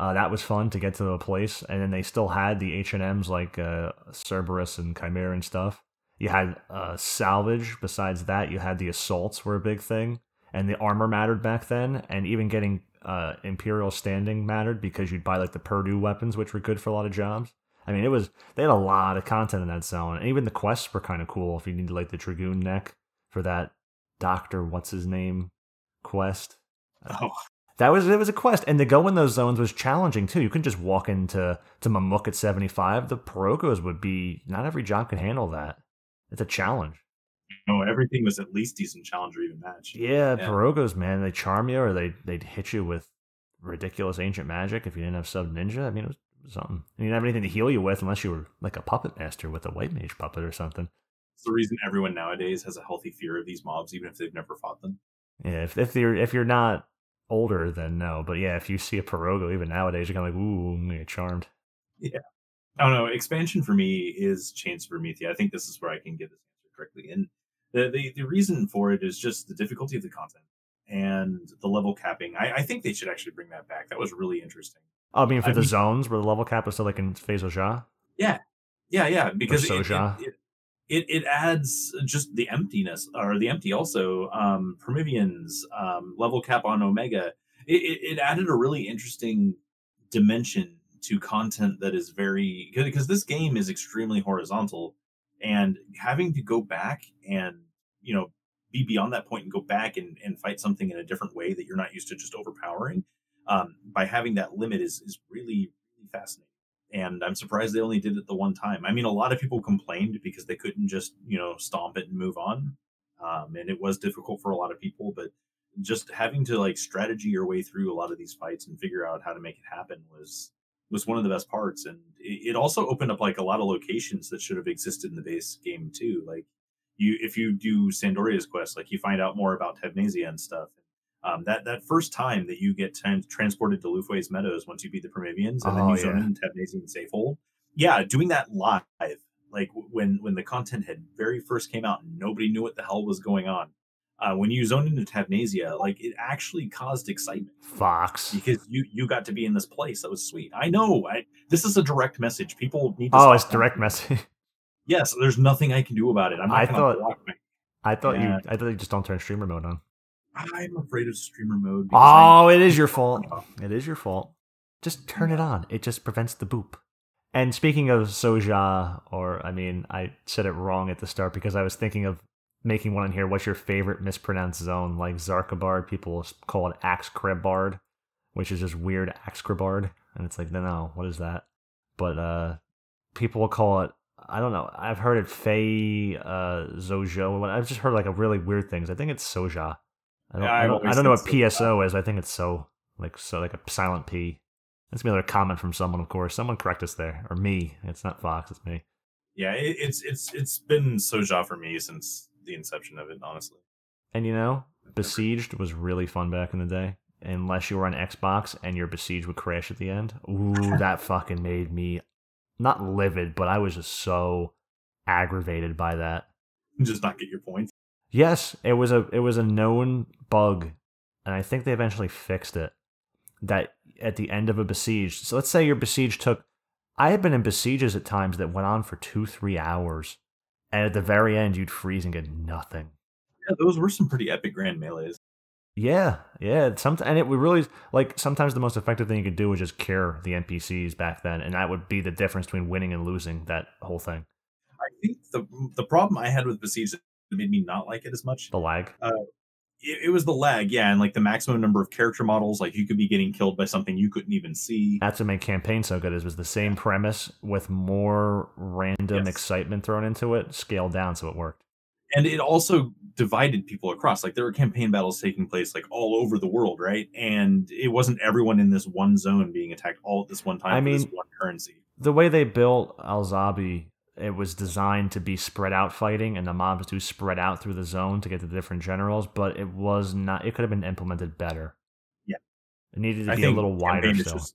Speaker 1: Uh, that was fun to get to the place, and then they still had the H and M's like uh, Cerberus and Chimera and stuff. You had uh, salvage. Besides that, you had the assaults were a big thing, and the armor mattered back then, and even getting uh, Imperial standing mattered because you'd buy like the Purdue weapons, which were good for a lot of jobs. I mean, it was they had a lot of content in that zone, and even the quests were kind of cool. If you needed like the Dragoon neck for that Doctor, what's his name, quest.
Speaker 2: Oh,
Speaker 1: that was it was a quest, and to go in those zones was challenging too. You couldn't just walk into to Mamook at seventy five. The Poroggos would be not every job could handle that. It's a challenge.
Speaker 2: No, everything was at least decent challenge or even match.
Speaker 1: Yeah, yeah. Poroggos, man, they charm you or they they'd hit you with ridiculous ancient magic if you didn't have sub ninja. I mean, it was something. You didn't have anything to heal you with unless you were like a puppet master with a white mage puppet or something.
Speaker 2: It's the reason everyone nowadays has a healthy fear of these mobs, even if they've never fought them.
Speaker 1: Yeah, if if you're if you're not older, then no. But yeah, if you see a Poroggo even nowadays, you're kind of like, ooh, I'm gonna get charmed.
Speaker 2: Yeah. I don't know. Expansion for me is Chains of Promathia. I think this is where I can get this answer correctly. And the, the, the reason for it is just the difficulty of the content and the level capping. I, I think they should actually bring that back. That was really interesting.
Speaker 1: Oh, I mean, for I the mean, zones where the level cap is still like in Fezojah?
Speaker 2: Yeah. Yeah, yeah. Because it, it, it, it adds just the emptiness or the empty also um Promyvions, um level cap on omega it, it, it added a really interesting dimension to content that is very because this game is extremely horizontal and having to go back and you know be beyond that point and go back and, and fight something in a different way that you're not used to just overpowering um, by having that limit is is really really fascinating and I'm surprised they only did it the one time. I mean, a lot of people complained because they couldn't just you know stomp it and move on, um, and it was difficult for a lot of people. But just having to like strategy your way through a lot of these fights and figure out how to make it happen was was one of the best parts. And it, it also opened up like a lot of locations that should have existed in the base game too. Like you, if you do San d'Oria's quest, like you find out more about Tavnazia and stuff. Um, that that first time that you get trans- transported to Lufaise Meadows once you beat the Promyvions, and oh, then you zone yeah. in Tavnazia and Safehold. Yeah, doing that live, like when when the content had very first came out and nobody knew what the hell was going on. Uh, when you zoned into Tavnazia, like it actually caused excitement.
Speaker 1: Fox,
Speaker 2: because you you got to be in this place. That was sweet. I know. I, this is a direct message. People need.
Speaker 1: to Oh, it's direct message.
Speaker 2: yes, there's nothing I can do about it. I'm
Speaker 1: I thought. I thought yeah. you. I thought you just don't turn streamer mode on.
Speaker 2: I'm afraid of streamer mode.
Speaker 1: Oh, it is your fault. It is your fault. Just turn it on. It just prevents the boop. And speaking of Soja, or I mean, I said it wrong at the start because I was thinking of making one in here. What's your favorite mispronounced zone? Like Xarcabard, people call it Axcrebard, which is just weird Axcrebard. And it's like, no, no, what is that? But uh people will call it I don't know. I've heard it Fey uh Zojo. I've just heard like a really weird things. I think it's Soja. I don't, yeah, I don't, I don't know what PSO is. I think it's so like so like a silent P. That's another comment from someone, of course. Someone correct us there, or me. It's not Fox. It's me.
Speaker 2: Yeah, it, it's it's it's been Soja for me since the inception of it, honestly.
Speaker 1: And you know, Besieged was really fun back in the day. Unless you were on Xbox and your Besieged would crash at the end. Ooh, that fucking made me not livid, but I was just so aggravated by that.
Speaker 2: Just not get your points.
Speaker 1: Yes, it was a it was a known bug, and I think they eventually fixed it. That at the end of a besiege, so let's say your besiege took. I had been in besieges at times that went on for two three hours, and at the very end you'd freeze and get nothing.
Speaker 2: Yeah, those were some pretty epic grand melees.
Speaker 1: Yeah, yeah. Some and it would really like sometimes the most effective thing you could do was just cure the NPCs back then, and that would be the difference between winning and losing that whole thing.
Speaker 2: I think the the problem I had with Besieged made me not like it as much.
Speaker 1: The lag.
Speaker 2: Uh, it, it was the lag, yeah, and like the maximum number of character models. Like you could be getting killed by something you couldn't even see.
Speaker 1: That's what made campaign so good. Is was the same premise with more random
Speaker 2: Yes.
Speaker 1: excitement thrown into it, scaled down so it worked.
Speaker 2: and it also divided people across like there were campaign battles taking place like all over the world right and it wasn't everyone in this one zone being attacked all at this one time
Speaker 1: I mean-
Speaker 2: one currency
Speaker 1: The way they built Al Zahbi, it was designed to be spread out fighting, and the mobs do spread out through the zone to get to the different generals. But it was not. It could have been implemented better.
Speaker 2: Yeah.
Speaker 1: it needed to
Speaker 2: i
Speaker 1: be a little wider
Speaker 2: campaign
Speaker 1: still.
Speaker 2: just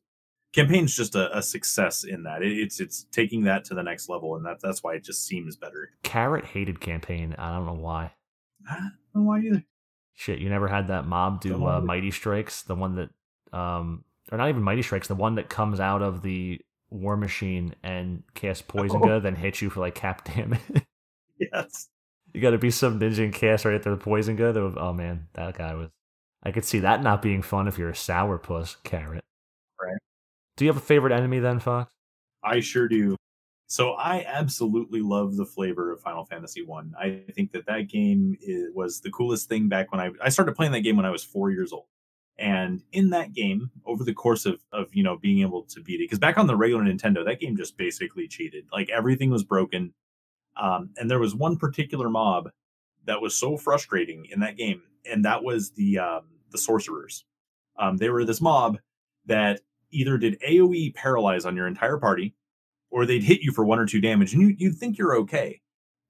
Speaker 2: campaign's just a, a success in that it, it's it's taking that to the next level and that that's why it just seems better
Speaker 1: Carrot hated campaign. I don't know why.
Speaker 2: I don't know why either
Speaker 1: Shit, you never had that mob
Speaker 2: Don't
Speaker 1: uh. Mighty Strikes, the one that, um, or not even Mighty Strikes, the one that comes out of the War Machine and casts Poison
Speaker 2: Oh.
Speaker 1: Gun, then hits you for like cap damage.
Speaker 2: yes
Speaker 1: you got to be some ninja and cast right after the Poison Gun. Oh man, that guy was. I could see that not being fun if you're a sourpuss carrot.
Speaker 2: Right.
Speaker 1: Do you have a favorite enemy then, Fox?
Speaker 2: I sure do. So I absolutely love the flavor of Final Fantasy One. I. think that that game is, was the coolest thing back when I I started playing that game when I was four years old. And in that game, over the course of of you know being able to beat it, because back on the regular Nintendo, that game just basically cheated. Like everything was broken. Um, and there was one particular mob that was so frustrating in that game, and that was the um, the sorcerers. Um, they were this mob that either did AOE paralyze on your entire party, or they'd hit you for one or two damage, and you you'd think you're okay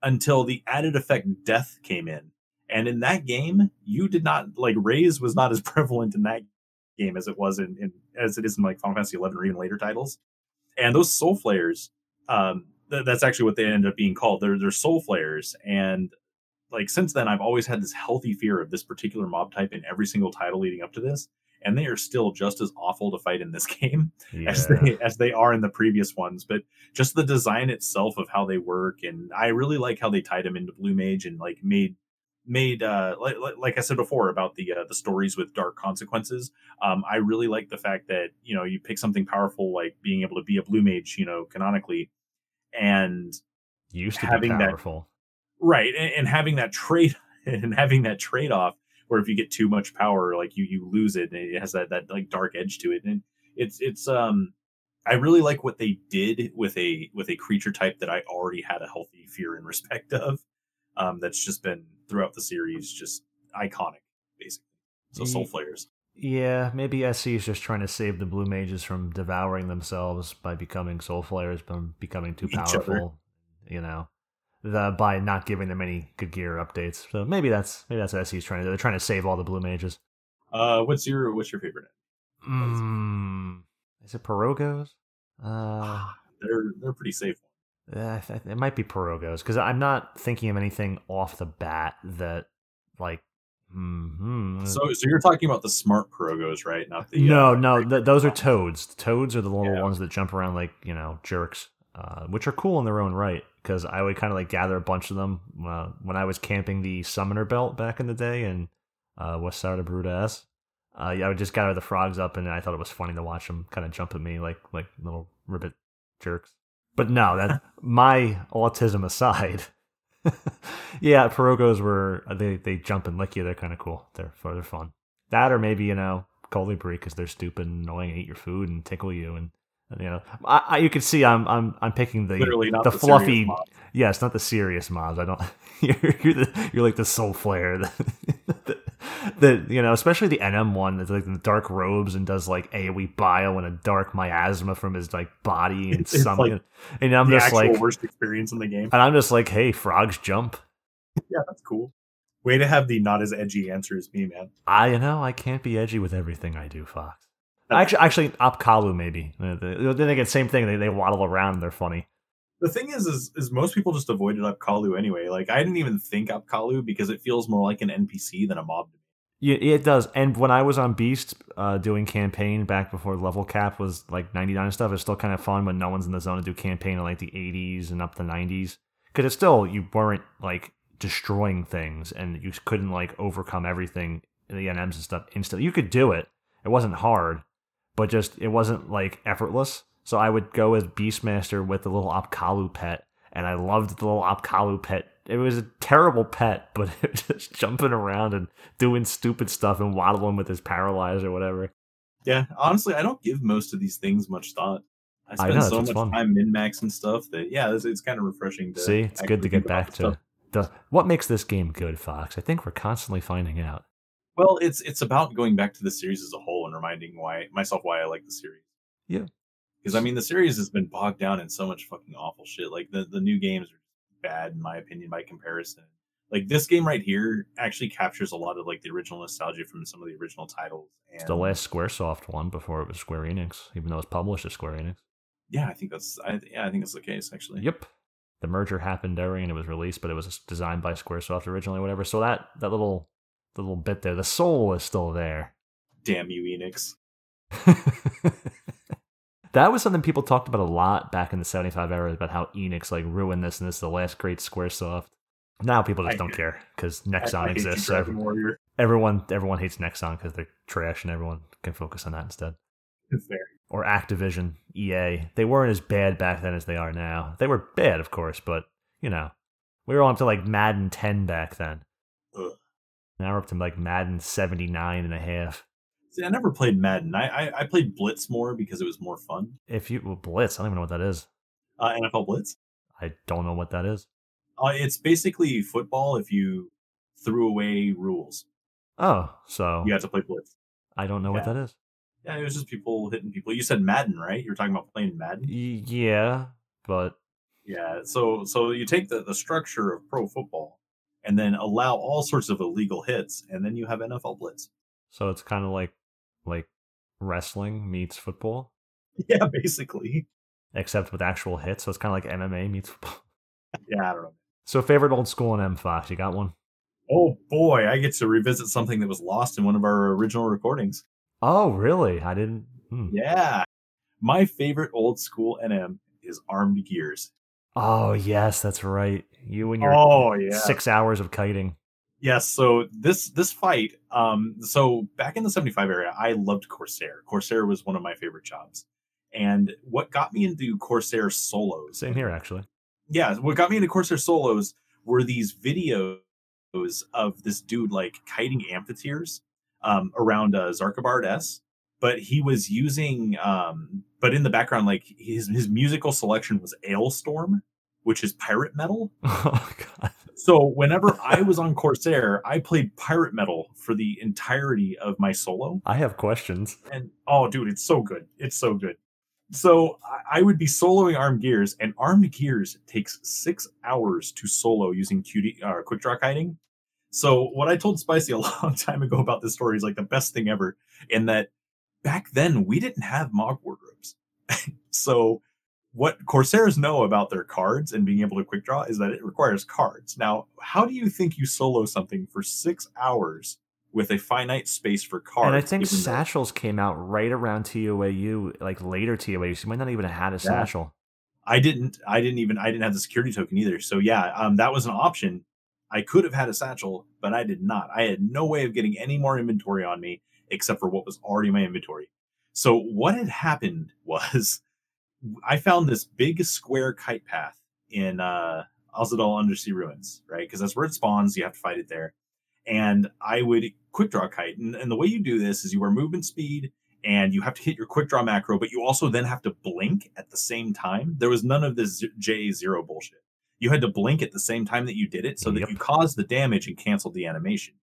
Speaker 2: until the added effect death came in. And in that game, you did not like raise was not as prevalent in that game as it was in, in as it is in like Final Fantasy 11 or even later titles. And those soul flayers, um, th- that's actually what they ended up being called. They're they're soul flayers, and like since then, I've always had this healthy fear of this particular mob type in every single title leading up to this. And they are still just as awful to fight in this game as they as they are in the previous ones. But just the design itself of how they work, and I really like how they tied them into Blue Mage and like made made uh like, like I said before about the uh, the stories with dark consequences. Um, I really like the fact that you know you pick something powerful like being able to be a Blue Mage, you know, canonically, and
Speaker 1: used to be
Speaker 2: having that-
Speaker 1: powerful.
Speaker 2: right and, and having that trade and having that trade off where if you get too much power like you you lose it and it has that that like dark edge to it and it's it's um i really like what they did with a with a creature type that i already had a healthy fear and respect of um that's just been throughout the series just iconic basically so soul flayers
Speaker 1: Yeah, maybe SC is just trying to save the blue mages from devouring themselves by becoming soul flayers, from becoming too
Speaker 2: Each other.
Speaker 1: powerful. You know, the, by not giving them any good gear updates. So maybe that's maybe that's what SC is trying to do. They're trying to save all the blue mages.
Speaker 2: uh what's your what's your favorite
Speaker 1: Mm, is it Poroggos? Uh,
Speaker 2: they're they're pretty safe
Speaker 1: th- it might be Poroggos because I'm not thinking of anything off the bat that like. hmm
Speaker 2: so so you're talking about the smart Poroggos right not the
Speaker 1: no,
Speaker 2: uh,
Speaker 1: no, th- those are toads. Toads are the little
Speaker 2: Yeah.
Speaker 1: ones that jump around like you know jerks, uh, which are cool in their own right. Because I would kind of like gather a bunch of them uh, when I was camping the Summoner Belt back in the day in uh, West Side of Brudas. Uh, I would just gather the frogs up, and I thought it was funny to watch them kind of jump at me like like little ribbit jerks. But no, that my autism aside. yeah, Poroggos were they they jump and lick you. They're kind of cool. They're they're fun. That or maybe you know colibri because they're stupid, and annoying, and eat your food and tickle you, and, and, you know I, I, you can see I'm I'm I'm picking the the,
Speaker 2: the,
Speaker 1: fluffy. Yes, not the serious mobs. I don't. You're you're, the, you're like the soul flayer. The, the, you know, especially the NM one that's like in the dark robes and does like AOE bio and a dark miasma from his like body and
Speaker 2: It's
Speaker 1: some.
Speaker 2: like
Speaker 1: and I'm
Speaker 2: the
Speaker 1: just
Speaker 2: actual
Speaker 1: like,
Speaker 2: worst experience in the game
Speaker 1: and I'm just like, hey, frogs jump.
Speaker 2: Yeah, that's cool. Way to have the not as edgy answer as me, man.
Speaker 1: I you know I can't be edgy with everything I do, Fox. Actually, actually, Apkallu maybe. Uh, the- Then again, same thing. They they waddle around. and They're funny.
Speaker 2: The thing is, is, is most people just avoided Apkallu anyway. Like I didn't even think Apkallu because it feels more like an NPC than a mob. to me.
Speaker 1: Yeah, it does. And when I was on Beast uh, doing campaign back before level cap was like 99 and stuff, it's still kind of fun when no one's in the zone to do campaign in like the 80s and up the 90s. Because it's still, you weren't like destroying things and you couldn't like overcome everything, the NMs and stuff instantly. You could do it, it wasn't hard, but just it wasn't like effortless. So I would go as Beastmaster with the little Apkallu pet and I loved the little Apkallu pet. It was a terrible pet, but it was just jumping around and doing stupid stuff and waddling with his paralyzed or whatever.
Speaker 2: Yeah, honestly, I don't give most of these things much thought. I spend
Speaker 1: know,
Speaker 2: so much
Speaker 1: fun.
Speaker 2: time min maxing stuff that yeah, it's, it's kind of refreshing to
Speaker 1: See, it's good to get back to the what makes this game good, Fox. I think we're constantly finding out.
Speaker 2: Well, it's it's about going back to the series as a whole and reminding why myself why I like the series.
Speaker 1: Yeah.
Speaker 2: Because I mean, the series has been bogged down in so much fucking awful shit. Like the the new games are bad in my opinion by comparison. Like this game right here actually captures a lot of like the original nostalgia from some of the original titles. And
Speaker 1: It's the last SquareSoft one before it was Square Enix, even though it's published as Square Enix.
Speaker 2: yeah, I think that's I, yeah, I think that's the case actually.
Speaker 1: Yep. The merger happened during and it was released, but it was designed by SquareSoft originally, whatever. So that that little little bit there, the soul is still there.
Speaker 2: Damn you, Enix.
Speaker 1: that was something people talked about a lot back in the 75 era about how Enix like ruined this and this is the last great Squaresoft. Now people just
Speaker 2: I-
Speaker 1: don't care because Nexon
Speaker 2: I you,
Speaker 1: exists. So every- everyone everyone hates Nexon because they're trash and everyone can focus on that instead.
Speaker 2: Fair.
Speaker 1: Or Activision, EA. They weren't as bad back then as they are now. They were bad, of course, but you know, we were on to like Madden 10 back then.
Speaker 2: Ugh.
Speaker 1: Now we're up to like Madden 79 and a half.
Speaker 2: See, I never played Madden. I, I I played Blitz more because it was more fun.
Speaker 1: If you well, Blitz, I don't even know what that is.
Speaker 2: Uh, NFL Blitz.
Speaker 1: I don't know what that is.
Speaker 2: Uh, it's basically football if you threw away rules.
Speaker 1: Oh, so
Speaker 2: You had to play Blitz.
Speaker 1: I don't know what that is.
Speaker 2: Yeah, it was just people hitting people. You said Madden, right? You were talking about playing Madden.
Speaker 1: Yeah, but
Speaker 2: Yeah. So so you take the, the structure of pro football and then allow all sorts of illegal hits, and then you have NFL Blitz.
Speaker 1: so it's kind of like like wrestling meets football,
Speaker 2: Yeah, basically.
Speaker 1: except with actual hits. So it's kind of like MMA meets football.
Speaker 2: Yeah, I don't know.
Speaker 1: So favorite old school NM Fox, you got one?
Speaker 2: Oh boy, I get to revisit something that was lost in one of our original recordings.
Speaker 1: Oh, really? I didn't. Hmm.
Speaker 2: Yeah. My favorite old school NM is Armed Gears.
Speaker 1: Oh, yes, that's right. You and your
Speaker 2: Oh yeah.
Speaker 1: six hours of kiting.
Speaker 2: Yes, so this this fight, um, so back in the 75 area, I loved Corsair. Corsair was one of my favorite jobs. And what got me into Corsair solos
Speaker 1: Same here, actually.
Speaker 2: yeah, what got me into Corsair solos were these videos of this dude like kiting amphitheaters um, around uh, Xarcabard S. But he was using, um, but in the background, like his his musical selection was Alestorm, which is pirate metal.
Speaker 1: Oh, God.
Speaker 2: So whenever I was on Corsair, I played pirate metal for the entirety of my solo.
Speaker 1: I have questions.
Speaker 2: and oh dude it's so good. It's so good. So I- would be soloing armed gears and armed gears takes six hours to solo using qd uh, quick draw kiting. So what i told spicy a long time ago about this story is like the best thing ever in that back then we didn't have Mog wardrobes. So what corsairs know about their cards and being able to quick draw is that it requires cards now how do you think you solo something for six hours with a finite space for cards
Speaker 1: and I think
Speaker 2: given that-
Speaker 1: satchels came out right around TOAU, like later TOAU. So you might not even have had a satchel.
Speaker 2: I didn't. I didn't even. I didn't have the security token either. So yeah, um, that was an option. I could have had a satchel, but I did not. I had no way of getting any more inventory on me except for what was already my inventory. So what had happened was, I found this big square kite path in uh, Alzadaal Undersea Ruins, right? Because that's where it spawns. You have to fight it there. And I would quick draw kite, and, and the way you do this is you are movement speed and you have to hit your quick draw macro, but you also then have to blink at the same time. There was none of this J0 bullshit. You had to blink at the same time that you did it so that you caused the damage and canceled the animation.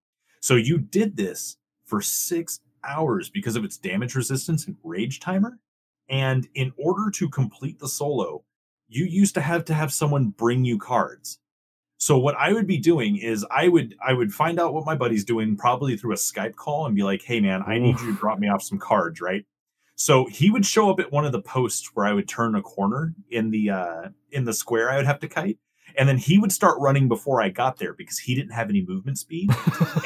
Speaker 2: So you did this for six hours because of its damage resistance and rage timer. And in order to complete the solo, you used to have to have someone bring you cards. So what I would be doing is I would I would find out what my buddy's doing probably through a Skype call and be like, "Hey man, I need you to drop me off some cards, right?" So he would show up at one of the posts where I would turn a corner in the uh in the square I would have to kite. And then he would start running before I got there because he didn't have any movement speed.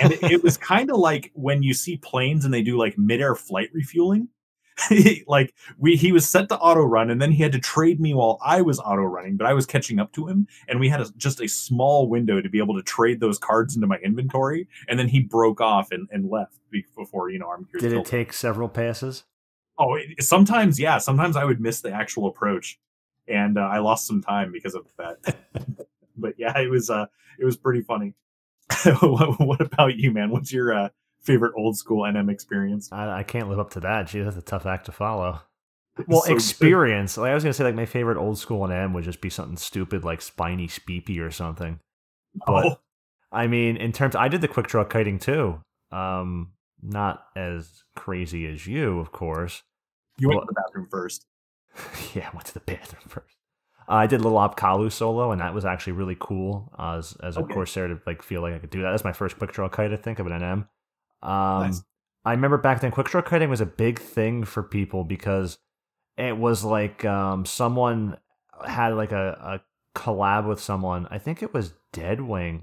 Speaker 2: and it, it was kind of like when you see planes and they do like midair flight refueling. like we he was set to auto run and then he had to trade me while I was auto running, but I was catching up to him and we had a, just a small window to be able to trade those cards into my inventory and then he broke off and, and left before you know I'm
Speaker 1: Did it take several passes?
Speaker 2: Oh, it, sometimes yeah, sometimes I would miss the actual approach. and uh, I lost some time because of that. but yeah, it was uh, it was pretty funny. what, what, about you, man? What's your uh, favorite old school NM experience?
Speaker 1: I, I, can't live up to that. Gee, that's a tough act to follow. Well, so experience. Good. Like I was gonna say, like my favorite old school NM would just be something stupid like Spiny Spipi or something. But oh. I mean, in terms, I did the quick draw kiting too. Um, not as crazy as you, of course.
Speaker 2: You went to the bathroom first.
Speaker 1: yeah, I went to the bathroom first. Uh, I did a little Apkallu solo, and that was actually really cool uh, as as a okay. Corsair to like feel like I could do that. That's my first quick draw kite, I think, of an NM. Um, nice. I remember back then, quick draw kiting was a big thing for people because it was like um, someone had like a, a collab with someone. I think it was Deadwing.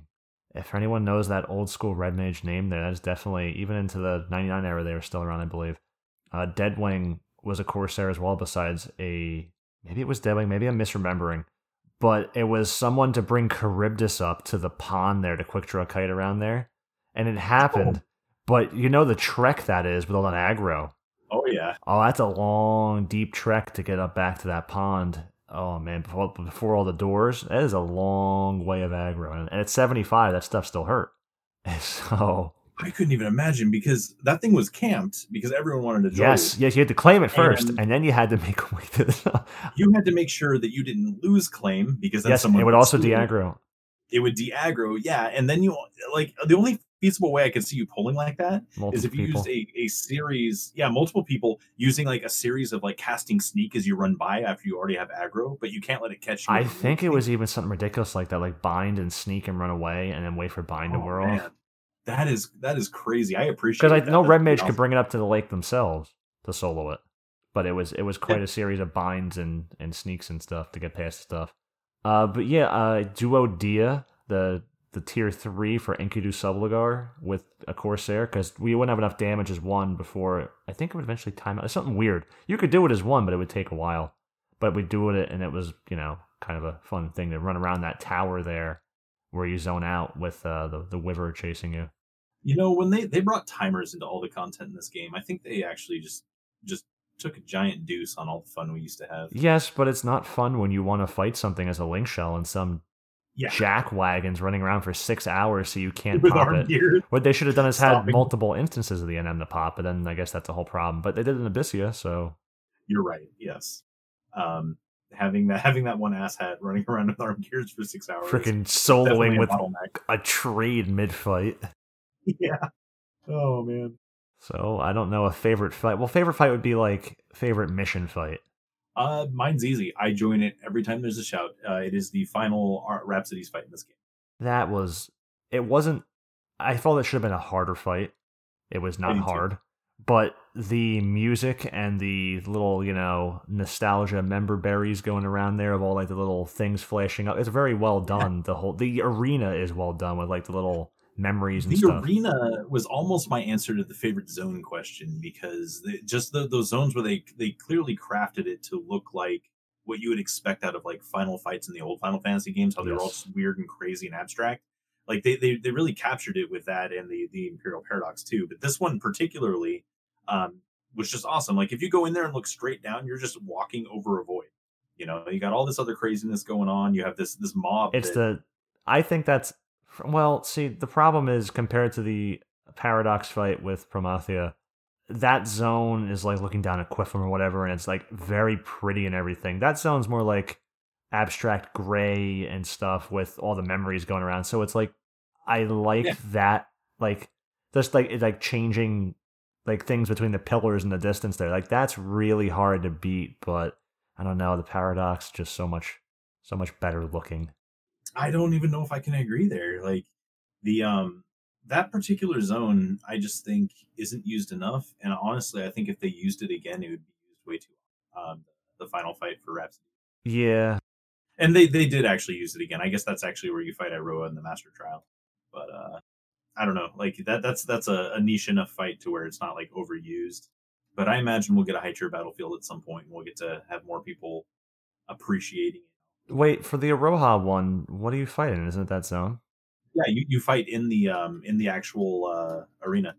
Speaker 1: If anyone knows that old school Red Mage name, there that is definitely even into the '99 era they were still around, I believe. Uh, Deadwing was a Corsair as well, besides a maybe it was Deadwing, maybe I'm misremembering, but it was someone to bring Charybdis up to the pond there to quick draw kite around there, and it happened. Oh. But you know the trek that is with all that aggro.
Speaker 2: Oh yeah.
Speaker 1: Oh, that's a long, deep trek to get up back to that pond. Oh man, before, before all the doors, that is a long way of aggro, and at 75, that stuff still hurt. So
Speaker 2: I couldn't even imagine because that thing was camped because everyone wanted to
Speaker 1: join. Yes, yes, you had to claim it first, and, and then you had to make a way to the.
Speaker 2: you had to make sure that you didn't lose claim because then
Speaker 1: yes,
Speaker 2: someone
Speaker 1: it would also de-aggro.
Speaker 2: It would de-aggro, yeah, and then you like the only feasible way I could see you pulling like that multiple is if you people. used a, a series, yeah, multiple people using like a series of like casting sneak as you run by after you already have aggro, but you can't let it catch you.
Speaker 1: I think it was even something ridiculous like that, like bind and sneak and run away and then wait for bind oh, to wear off.
Speaker 2: That is that is crazy. I appreciate
Speaker 1: because I know Red Mage awesome. could bring it up to the lake themselves to solo it, but it was it was quite yeah. a series of binds and and sneaks and stuff to get past stuff. Uh, but yeah, uh, Duo Dia, the the tier three for Enkidu Subligar with a Corsair because we wouldn't have enough damage as one before. I think it would eventually time out. It's something weird. You could do it as one, but it would take a while. But we do it, and it was you know kind of a fun thing to run around that tower there where you zone out with uh, the the Wyvern chasing you.
Speaker 2: You know, when they they brought timers into all the content in this game, I think they actually just just took a giant deuce on all the fun we used to have.
Speaker 1: Yes, but it's not fun when you want to fight something as a link shell and some yeah. jack wagons running around for six hours so you can't With pop it. Gear. What they should have done is Stopping. had multiple instances of the NM to pop, but then I guess that's a whole problem. But they did in Abyssea, so
Speaker 2: you're right. Yes. Um, having that having that one ass hat running around with arm gears for six hours.
Speaker 1: Freaking soloing with a trade mid fight.
Speaker 2: Yeah. Oh man.
Speaker 1: So I don't know a favorite fight. Well, favorite fight would be like favorite mission fight.
Speaker 2: Uh, mine's easy. I join it every time there's a shout. Uh, it is the final Rhapsodies fight in this game.
Speaker 1: That was. It wasn't. I thought it should have been a harder fight. It was not hard but the music and the little you know nostalgia member berries going around there of all like the little things flashing up it's very well done the whole the arena is well done with like the little memories and
Speaker 2: the
Speaker 1: stuff.
Speaker 2: arena was almost my answer to the favorite zone question because just the, those zones where they they clearly crafted it to look like what you would expect out of like final fights in the old final fantasy games how they're all weird and crazy and abstract like they, they they really captured it with that and the the Empyreal Paradox too but this one particularly um, was just awesome. Like if you go in there and look straight down, you're just walking over a void. You know, you got all this other craziness going on. You have this this mob.
Speaker 1: It's that, the. I think that's well. See, the problem is compared to the paradox fight with Promathia, that zone is like looking down at Qufim or whatever, and it's like very pretty and everything. That zone's more like abstract gray and stuff with all the memories going around. So it's like I like yeah. that, like just like it's like changing like things between the pillars and the distance there. Like that's really hard to beat, but I don't know, the paradox just so much so much better looking.
Speaker 2: I don't even know if I can agree there. Like the um that particular zone I just think isn't used enough. And honestly, I think if they used it again, it would be used way too. Um the final fight for Rhapsody.
Speaker 1: Yeah.
Speaker 2: And they, they did actually use it again. I guess that's actually where you fight Iroha in the Master Trial. But uh I don't know, like that. That's that's a, a, niche enough fight to where it's not like overused. But I imagine we'll get a high tier battlefield at some point, and we'll get to have more people appreciating it.
Speaker 1: Wait for the Iroha one. What are you fighting? Isn't that zone?
Speaker 2: Yeah, you, you fight in the um in the actual uh, arena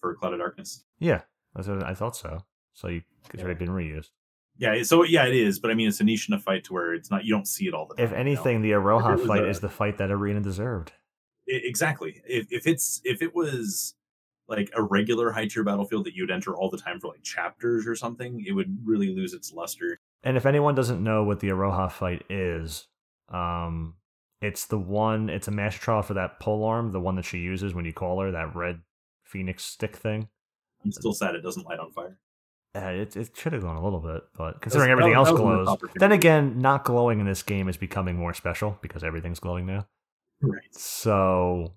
Speaker 2: for Cloud of Darkness.
Speaker 1: Yeah, I thought so. So you, it's already been reused.
Speaker 2: Yeah, so yeah, it is, but I mean, it's a niche enough fight to where it's not you don't see it all the time.
Speaker 1: If anything,
Speaker 2: you know?
Speaker 1: the
Speaker 2: Iroha
Speaker 1: fight
Speaker 2: a-
Speaker 1: is the fight that Arena deserved.
Speaker 2: I- exactly. If if it's if it was like a regular high tier battlefield that you'd enter all the time for like chapters or something, it would really lose its luster.
Speaker 1: And if anyone doesn't know what the Iroha fight is, um, it's the one. It's a master trial for that pole arm, the one that she uses when you call her, that red phoenix stick thing.
Speaker 2: I'm still sad it doesn't light on fire.
Speaker 1: Uh, it it should have gone a little bit, but considering
Speaker 2: that
Speaker 1: everything
Speaker 2: was-
Speaker 1: else
Speaker 2: that was a missed
Speaker 1: glows, then again, not glowing in this game is becoming more special because everything's glowing now.
Speaker 2: Right.
Speaker 1: So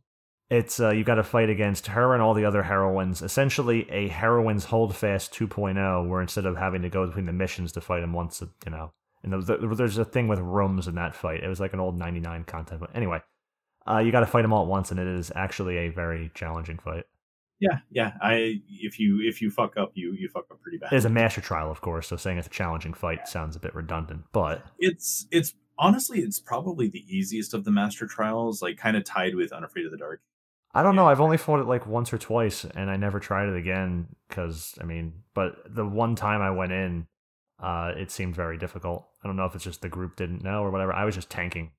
Speaker 1: it's uh, you got to fight against her and all the other heroines. Essentially, a heroines hold fast 2.0, where instead of having to go between the missions to fight them once, you know, and there- there- there's a thing with rooms in that fight. It was like an old 99 content, but anyway, uh, you got to fight them all at once, and it is actually a very challenging fight.
Speaker 2: Yeah, yeah. I if you if you fuck up, you you fuck up pretty bad.
Speaker 1: It is a master trial, of course, so saying it's a challenging fight sounds a bit redundant, but
Speaker 2: it's it's honestly it's probably the easiest of the master trials, like kind of tied with Unafraid of the Dark.
Speaker 1: I don't know. I've only fought it like once or twice, and I never tried it again because I mean, but the one time I went in, uh, it seemed very difficult. I don't know if it's just the group didn't know or whatever. I was just tanking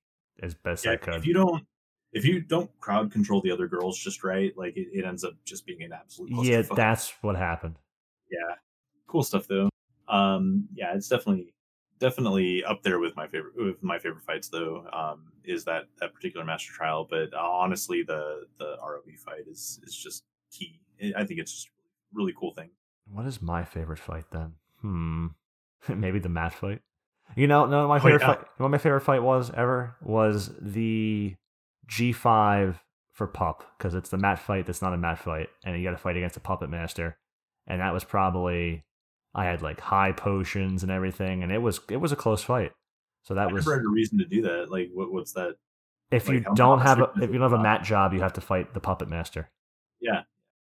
Speaker 1: as best I could.
Speaker 2: if you don't if you don't crowd control the other girls just right, like it, it ends up just being an absolute
Speaker 1: yeah, that's what happened.
Speaker 2: yeah. Cool stuff though. Um yeah, it's definitely definitely up there with my favorite with my favorite fights though. Um is that that particular master trial, but uh, honestly the the ROV fight is is just key. I think it's just a really cool thing.
Speaker 1: What is my favorite fight then? Hmm, maybe the Maat fight. You know, no, my
Speaker 2: Oh,
Speaker 1: favorite
Speaker 2: yeah.
Speaker 1: fight. What my favorite fight was ever was the G five for pup because it's the Maat fight that's not a Maat fight, and you got to fight against a puppet master, and that was probably I had like high potions and everything, and it was it was a close fight. So that
Speaker 2: I
Speaker 1: was
Speaker 2: never had a reason to do that. Like what what's that?
Speaker 1: if
Speaker 2: like,
Speaker 1: you don't have a, if you don't have a Maat job, you have to fight the puppet master.
Speaker 2: Yeah.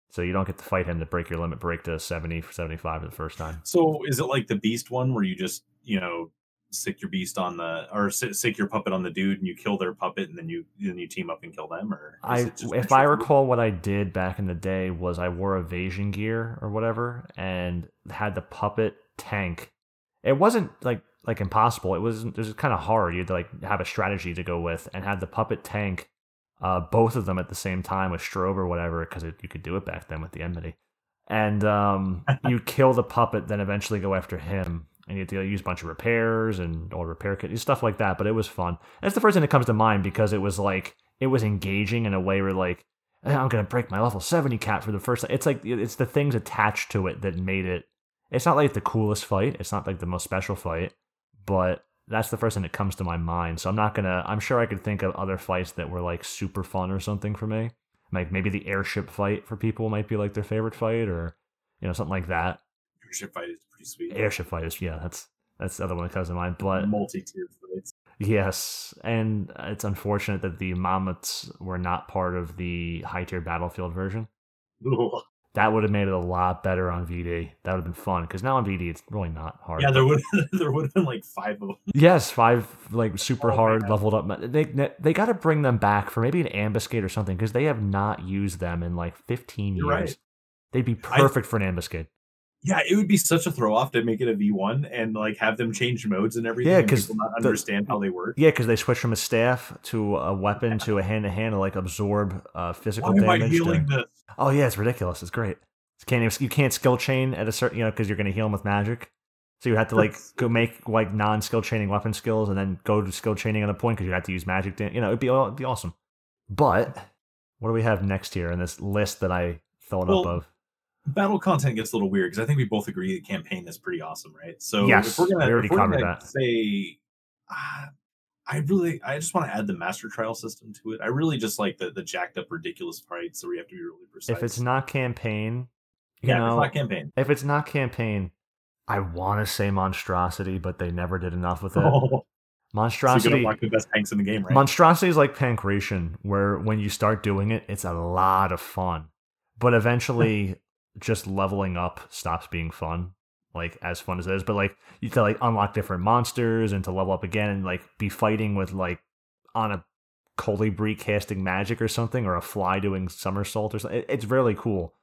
Speaker 1: So you don't get to fight him to break your limit break to 70 for 75 for the first time.
Speaker 2: So is it like the beast one where you just, you know, sick your beast on the or sick your puppet on the dude and you kill their puppet and then you then you team up and kill them or
Speaker 1: I if I recall what I did back in the day was I wore evasion gear or whatever and had the puppet tank. It wasn't like like impossible. It was it was kind of hard. You had to like have a strategy to go with and had the puppet tank uh, both of them at the same time with strobe or whatever because you could do it back then with the enmity. And um, you kill the puppet, then eventually go after him. And you have to use a bunch of repairs and all repair kit and stuff like that. But it was fun. That's the first thing that comes to mind because it was like it was engaging in a way where like "Eh, I'm gonna break my level seventy cap for the first time. It's like it's the things attached to it that made it. It's not like the coolest fight. It's not like the most special fight, but that's the first thing that comes to my mind. So I'm not gonna. I'm sure I could think of other fights that were like super fun or something for me. Like maybe the airship fight for people might be like their favorite fight, or you know something like that.
Speaker 2: Airship fight is sweet.
Speaker 1: Airship fight is yeah. That's that's the other one that comes to mind. But
Speaker 2: multi-tiered fights.
Speaker 1: Yes, and it's unfortunate that the Mammoths were not part of the high tier battlefield version. That would have made it a lot better on VD. That would have been fun because now on VD it's really not hard.
Speaker 2: Yeah, there would there would have been like five of them.
Speaker 1: yes, five like super
Speaker 2: Oh,
Speaker 1: hard
Speaker 2: man.
Speaker 1: leveled up. They they got to bring them back for maybe an ambuscade or something because they have not used them in like fifteen
Speaker 2: You're
Speaker 1: years.
Speaker 2: right.
Speaker 1: They'd be
Speaker 2: I-
Speaker 1: perfect for an ambuscade.
Speaker 2: Yeah, it would be such a throw off to make it a V one and like have them change modes and everything.
Speaker 1: Yeah,
Speaker 2: because not
Speaker 1: the-
Speaker 2: understand how they work.
Speaker 1: Yeah, because they switch from a staff to a weapon to a hand to hand to like absorb uh, physical
Speaker 2: Why am I
Speaker 1: damage.
Speaker 2: healing
Speaker 1: to-
Speaker 2: this?
Speaker 1: Oh yeah, it's ridiculous. It's great. You can't even- you can't skill chain at a certain you know because you're going to heal them with magic. So you have to like go make like non skill chaining weapon skills and then go to skill chaining at a point because you have to use magic. To, you know, it'd be it'd be awesome. But what do we have next here in this list that I thought up of?
Speaker 2: Battle content gets a little weird because I think we both agree the campaign is pretty awesome, right? So
Speaker 1: Yes,
Speaker 2: if we're gonna,
Speaker 1: we
Speaker 2: if we're
Speaker 1: covered
Speaker 2: gonna
Speaker 1: that.
Speaker 2: say, ah, I really, I just want to add the master trial system to it. I really just like the the jacked up, ridiculous fights, so we have to be really precise.
Speaker 1: If it's not campaign, you
Speaker 2: yeah, if it's not campaign.
Speaker 1: if it's not campaign, I want to say monstrosity, but they never did enough with it.
Speaker 2: Oh, so
Speaker 1: Monstrosity.
Speaker 2: don't like the best tanks in the game, right?
Speaker 1: Monstrosity is like Pankration, where when you start doing it, it's a lot of fun. But eventually, just leveling up stops being fun, like as fun as it is. But like you to like unlock different monsters and to level up again and like be fighting with like on a colibri casting magic or something, or a fly doing somersault or something. It, it's really cool,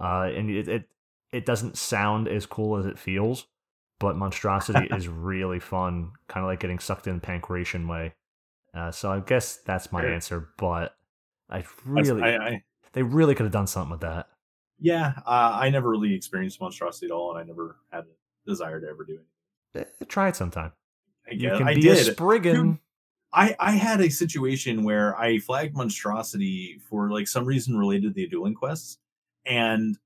Speaker 1: uh, and it, it it doesn't sound as cool as it feels, but monstrosity is really fun, kind of like getting sucked in Pankration way. Uh, so I guess that's my
Speaker 2: Sure.
Speaker 1: answer. But I really,
Speaker 2: I, I,
Speaker 1: they really could have done something with that.
Speaker 2: Yeah, uh, I never really experienced monstrosity at all, and I never had a desire to ever do it.
Speaker 1: Eh, Try it sometime.
Speaker 2: I,
Speaker 1: You can
Speaker 2: I
Speaker 1: be a
Speaker 2: did.
Speaker 1: Spriggan.
Speaker 2: I, I had a situation where I flagged monstrosity for like some reason related to the dueling quests, and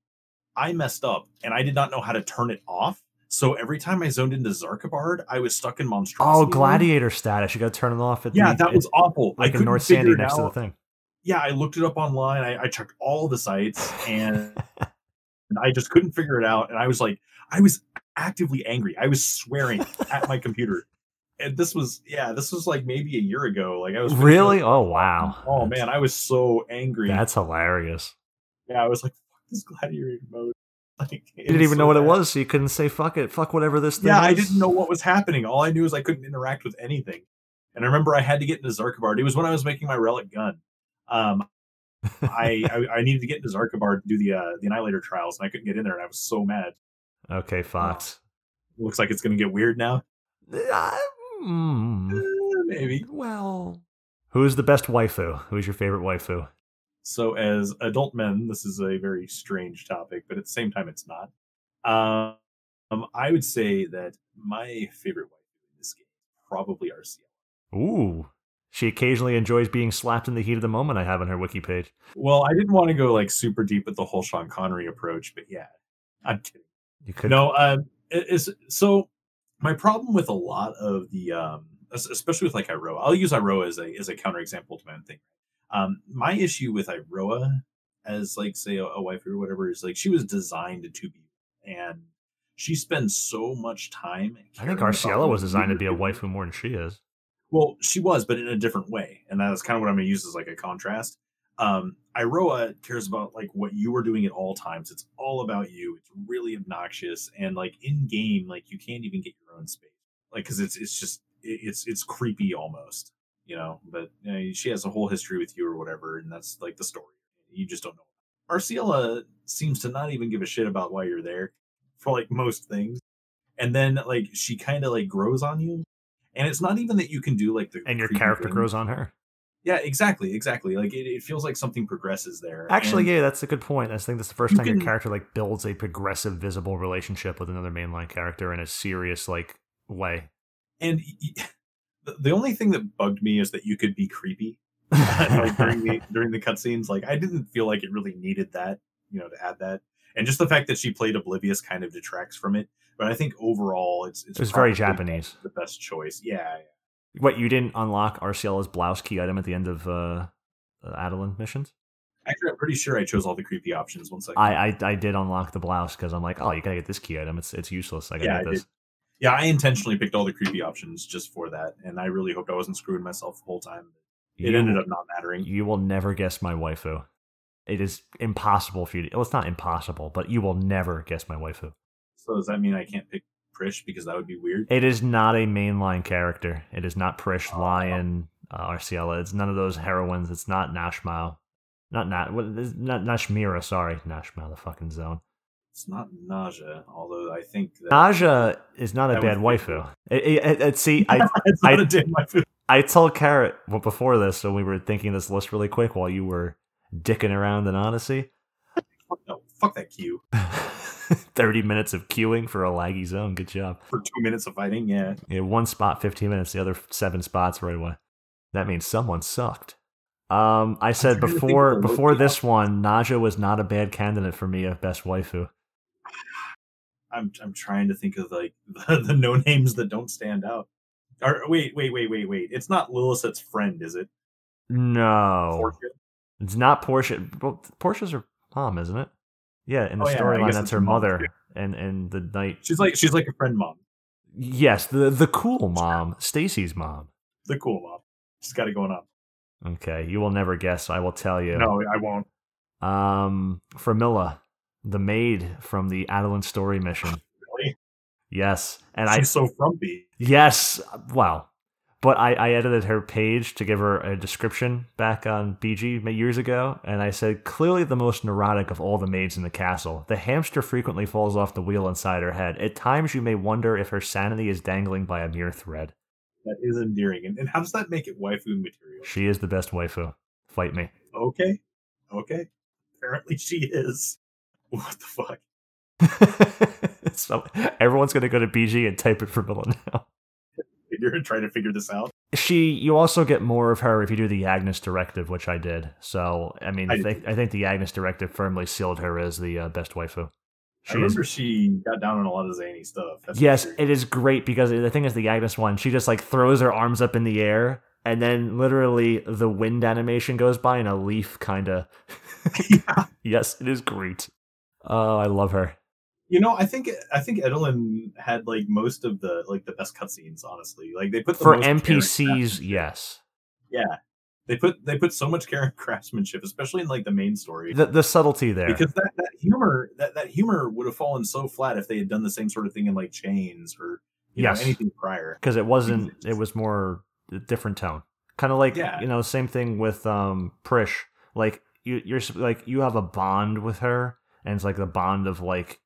Speaker 2: I messed up, and I did not know how to turn it off. So every time I zoned into Xarcabard, I was stuck in monstrosity.
Speaker 1: Oh,
Speaker 2: mode.
Speaker 1: gladiator status. You got to turn it off at
Speaker 2: Yeah,
Speaker 1: the,
Speaker 2: that was awful. I
Speaker 1: like in
Speaker 2: couldn't
Speaker 1: North
Speaker 2: figure
Speaker 1: Sandy next to the
Speaker 2: out.
Speaker 1: thing.
Speaker 2: Yeah, I looked it up online. I, I checked all the sites, and and I just couldn't figure it out. And I was like, I was actively angry. I was swearing at my computer. And this was, yeah, this was like maybe a year ago. Like I was
Speaker 1: Really? Oh wow.
Speaker 2: Oh
Speaker 1: That's-
Speaker 2: man, I was so angry.
Speaker 1: that's hilarious.
Speaker 2: yeah, I was like, fuck this gladiator mode. Like,
Speaker 1: You didn't even
Speaker 2: so
Speaker 1: know what it was, so you couldn't say fuck it, fuck whatever this thing
Speaker 2: Yeah, I didn't know what was happening. All I knew is I couldn't interact with anything. And I remember I had to get into Xarcabard. It was when I was making my relic gun. Um, I, I I needed to get into Xarcabard to do the uh, the Annihilator trials, and I couldn't get in there, and I was so mad.
Speaker 1: Okay, Fox.
Speaker 2: Looks like it's going to get weird now.
Speaker 1: Uh, mm,
Speaker 2: Eh, maybe.
Speaker 1: well, who's the best waifu? Who's your favorite waifu?
Speaker 2: So, as adult men, this is a very strange topic, but at the same time, it's not. Um, I would say that my favorite waifu in this game is probably Arciela.
Speaker 1: Ooh, she occasionally enjoys being slapped in the heat of the moment. I have on her wiki page.
Speaker 2: Well, I didn't want to go like super deep with the whole Sean Connery approach, but yeah, I'm kidding.
Speaker 1: You could
Speaker 2: No, um, it is so. My problem with a lot of the, um, especially with like Iroha, I'll use Iroha as a as a counterexample to my own thing. Um, my issue with Iroha as like say a, a wife or whatever is like she was designed to be, and she spends so much time.
Speaker 1: I think Arciela was designed to be a
Speaker 2: doing.
Speaker 1: waifu more than she is.
Speaker 2: Well, she was, but in a different way, and that's kind of what I'm going to use as like a contrast. Um, Iroha cares about like what you are doing at all times. It's all about you. It's really obnoxious, and like in game, like you can't even get your own space, like because it's it's just it's it's creepy almost, you know. But you know, she has a whole history with you or whatever, and that's like the story. You just don't know. Arciela seems to not even give a shit about why you're there for like most things, and then like she kind of like grows on you and it's not even that you can do like the
Speaker 1: And your character
Speaker 2: thing.
Speaker 1: grows on her.
Speaker 2: Yeah, exactly, exactly. Like it, it feels like something progresses there.
Speaker 1: Actually,
Speaker 2: and,
Speaker 1: yeah, that's a good point. I think that's the first
Speaker 2: You
Speaker 1: time your character like builds a progressive, visible relationship with another mainline character in a serious like way.
Speaker 2: and y- y- the, the only thing that bugged me is that you could be creepy like during the during the cutscenes. Like I didn't feel like it really needed that, you know, to add that. And just the fact that she played oblivious kind of detracts from it. But I think overall, it's it's,
Speaker 1: It was very Japanese.
Speaker 2: The best choice, yeah. yeah.
Speaker 1: What you didn't unlock Arciela's blouse key item at the end of uh, uh Adoulin missions?
Speaker 2: Actually, I'm pretty sure I chose all the creepy options. One second.
Speaker 1: I, I I did unlock the blouse because I'm like, oh, you gotta get this key item. It's it's useless. I gotta
Speaker 2: Yeah,
Speaker 1: get
Speaker 2: I
Speaker 1: this.
Speaker 2: Yeah, I intentionally picked all the creepy options just for that, and I really hoped I wasn't screwing myself the whole time. It
Speaker 1: You-
Speaker 2: ended up not mattering.
Speaker 1: You will never guess my waifu. It is impossible for you. To, well, it's not impossible, but you will never guess my waifu.
Speaker 2: So does that mean I can't pick Prish because that would be weird?
Speaker 1: It is not a mainline character. It is not Prish,
Speaker 2: Oh.
Speaker 1: Lion, uh, Arciela. It's none of those heroines. It's not Nashmau. Not is not Nashmeira? Sorry, Nashmau, the fucking zone.
Speaker 2: It's not Naja, although I think that
Speaker 1: Naja is not a bad waifu. It, it, it- it- see, I
Speaker 2: it's not
Speaker 1: I-
Speaker 2: a damn waifu.
Speaker 1: I told Carrot well, before this, so we were thinking this list really quick while you were dicking around in Odyssey.
Speaker 2: No, fuck that queue
Speaker 1: 30 minutes of queuing for a laggy zone. Good job.
Speaker 2: for two minutes of fighting. Yeah,
Speaker 1: Yeah, one spot, 15 minutes, the other seven spots right away. That means someone sucked. Um, I said before before this one, Naja was not a bad candidate for me of best waifu.
Speaker 2: I'm I'm trying to think of like the, the no names that don't stand out. Or wait, wait, wait, wait, wait. It's not Lilith's friend, is it?
Speaker 1: No,
Speaker 2: Portia?
Speaker 1: it's not Portia. Well, Portia's her mom, isn't it? Yeah, in the
Speaker 2: Oh, yeah,
Speaker 1: storyline, that's her mother,
Speaker 2: too.
Speaker 1: and and the night.
Speaker 2: She's like she's like a friend mom,
Speaker 1: Yes, the the cool mom, Stacy's mom.
Speaker 2: the cool mom. She's got it going on.
Speaker 1: Okay, you will never guess. I will tell you.
Speaker 2: No, I won't.
Speaker 1: Um, Framilla, the maid from the Adoulin story mission.
Speaker 2: Really?
Speaker 1: Yes, and I
Speaker 2: She's so frumpy.
Speaker 1: Yes, well, But I, I edited her page to give her a description back on BG years ago, and I said, clearly the most neurotic of all the maids in the castle. The hamster frequently falls off the wheel inside her head. At times you may wonder if her sanity is dangling by a mere thread.
Speaker 2: That is endearing. And, and how does that make it waifu material?
Speaker 1: She is the best waifu. Fight me.
Speaker 2: Okay. Okay. Apparently she is. What the fuck?
Speaker 1: so everyone's gonna go to BG and type it for Milla now.
Speaker 2: You're trying to figure this out.
Speaker 1: She, you also get more of her if you do the Ygnas directive, which I did. So, I mean, I, I think, I think the Ygnas directive firmly sealed her as the uh, best waifu.
Speaker 2: She I remember is, she got down on a lot of zany stuff.
Speaker 1: That's yes, it is great because the thing is, the Ygnas one, she just like throws her arms up in the air, and then literally the wind animation goes by, and a leaf kind of. yeah. Yes, it is great. Oh, I love her.
Speaker 2: You know, I think I think Adoulin had like most of the like the best cutscenes. Honestly, like they put the
Speaker 1: for NPCs. Yes.
Speaker 2: Yeah, they put they put so much care and craftsmanship, especially in like the main story.
Speaker 1: The the subtlety there,
Speaker 2: because that, that humor that that humor would have fallen so flat if they had done the same sort of thing in like Chains or yes. Know, anything prior.
Speaker 1: Because it wasn't. It was more a different tone. Kind of like yeah. you know, same thing with um Prish. Like you, you're like you have a bond with her, and it's like the bond of like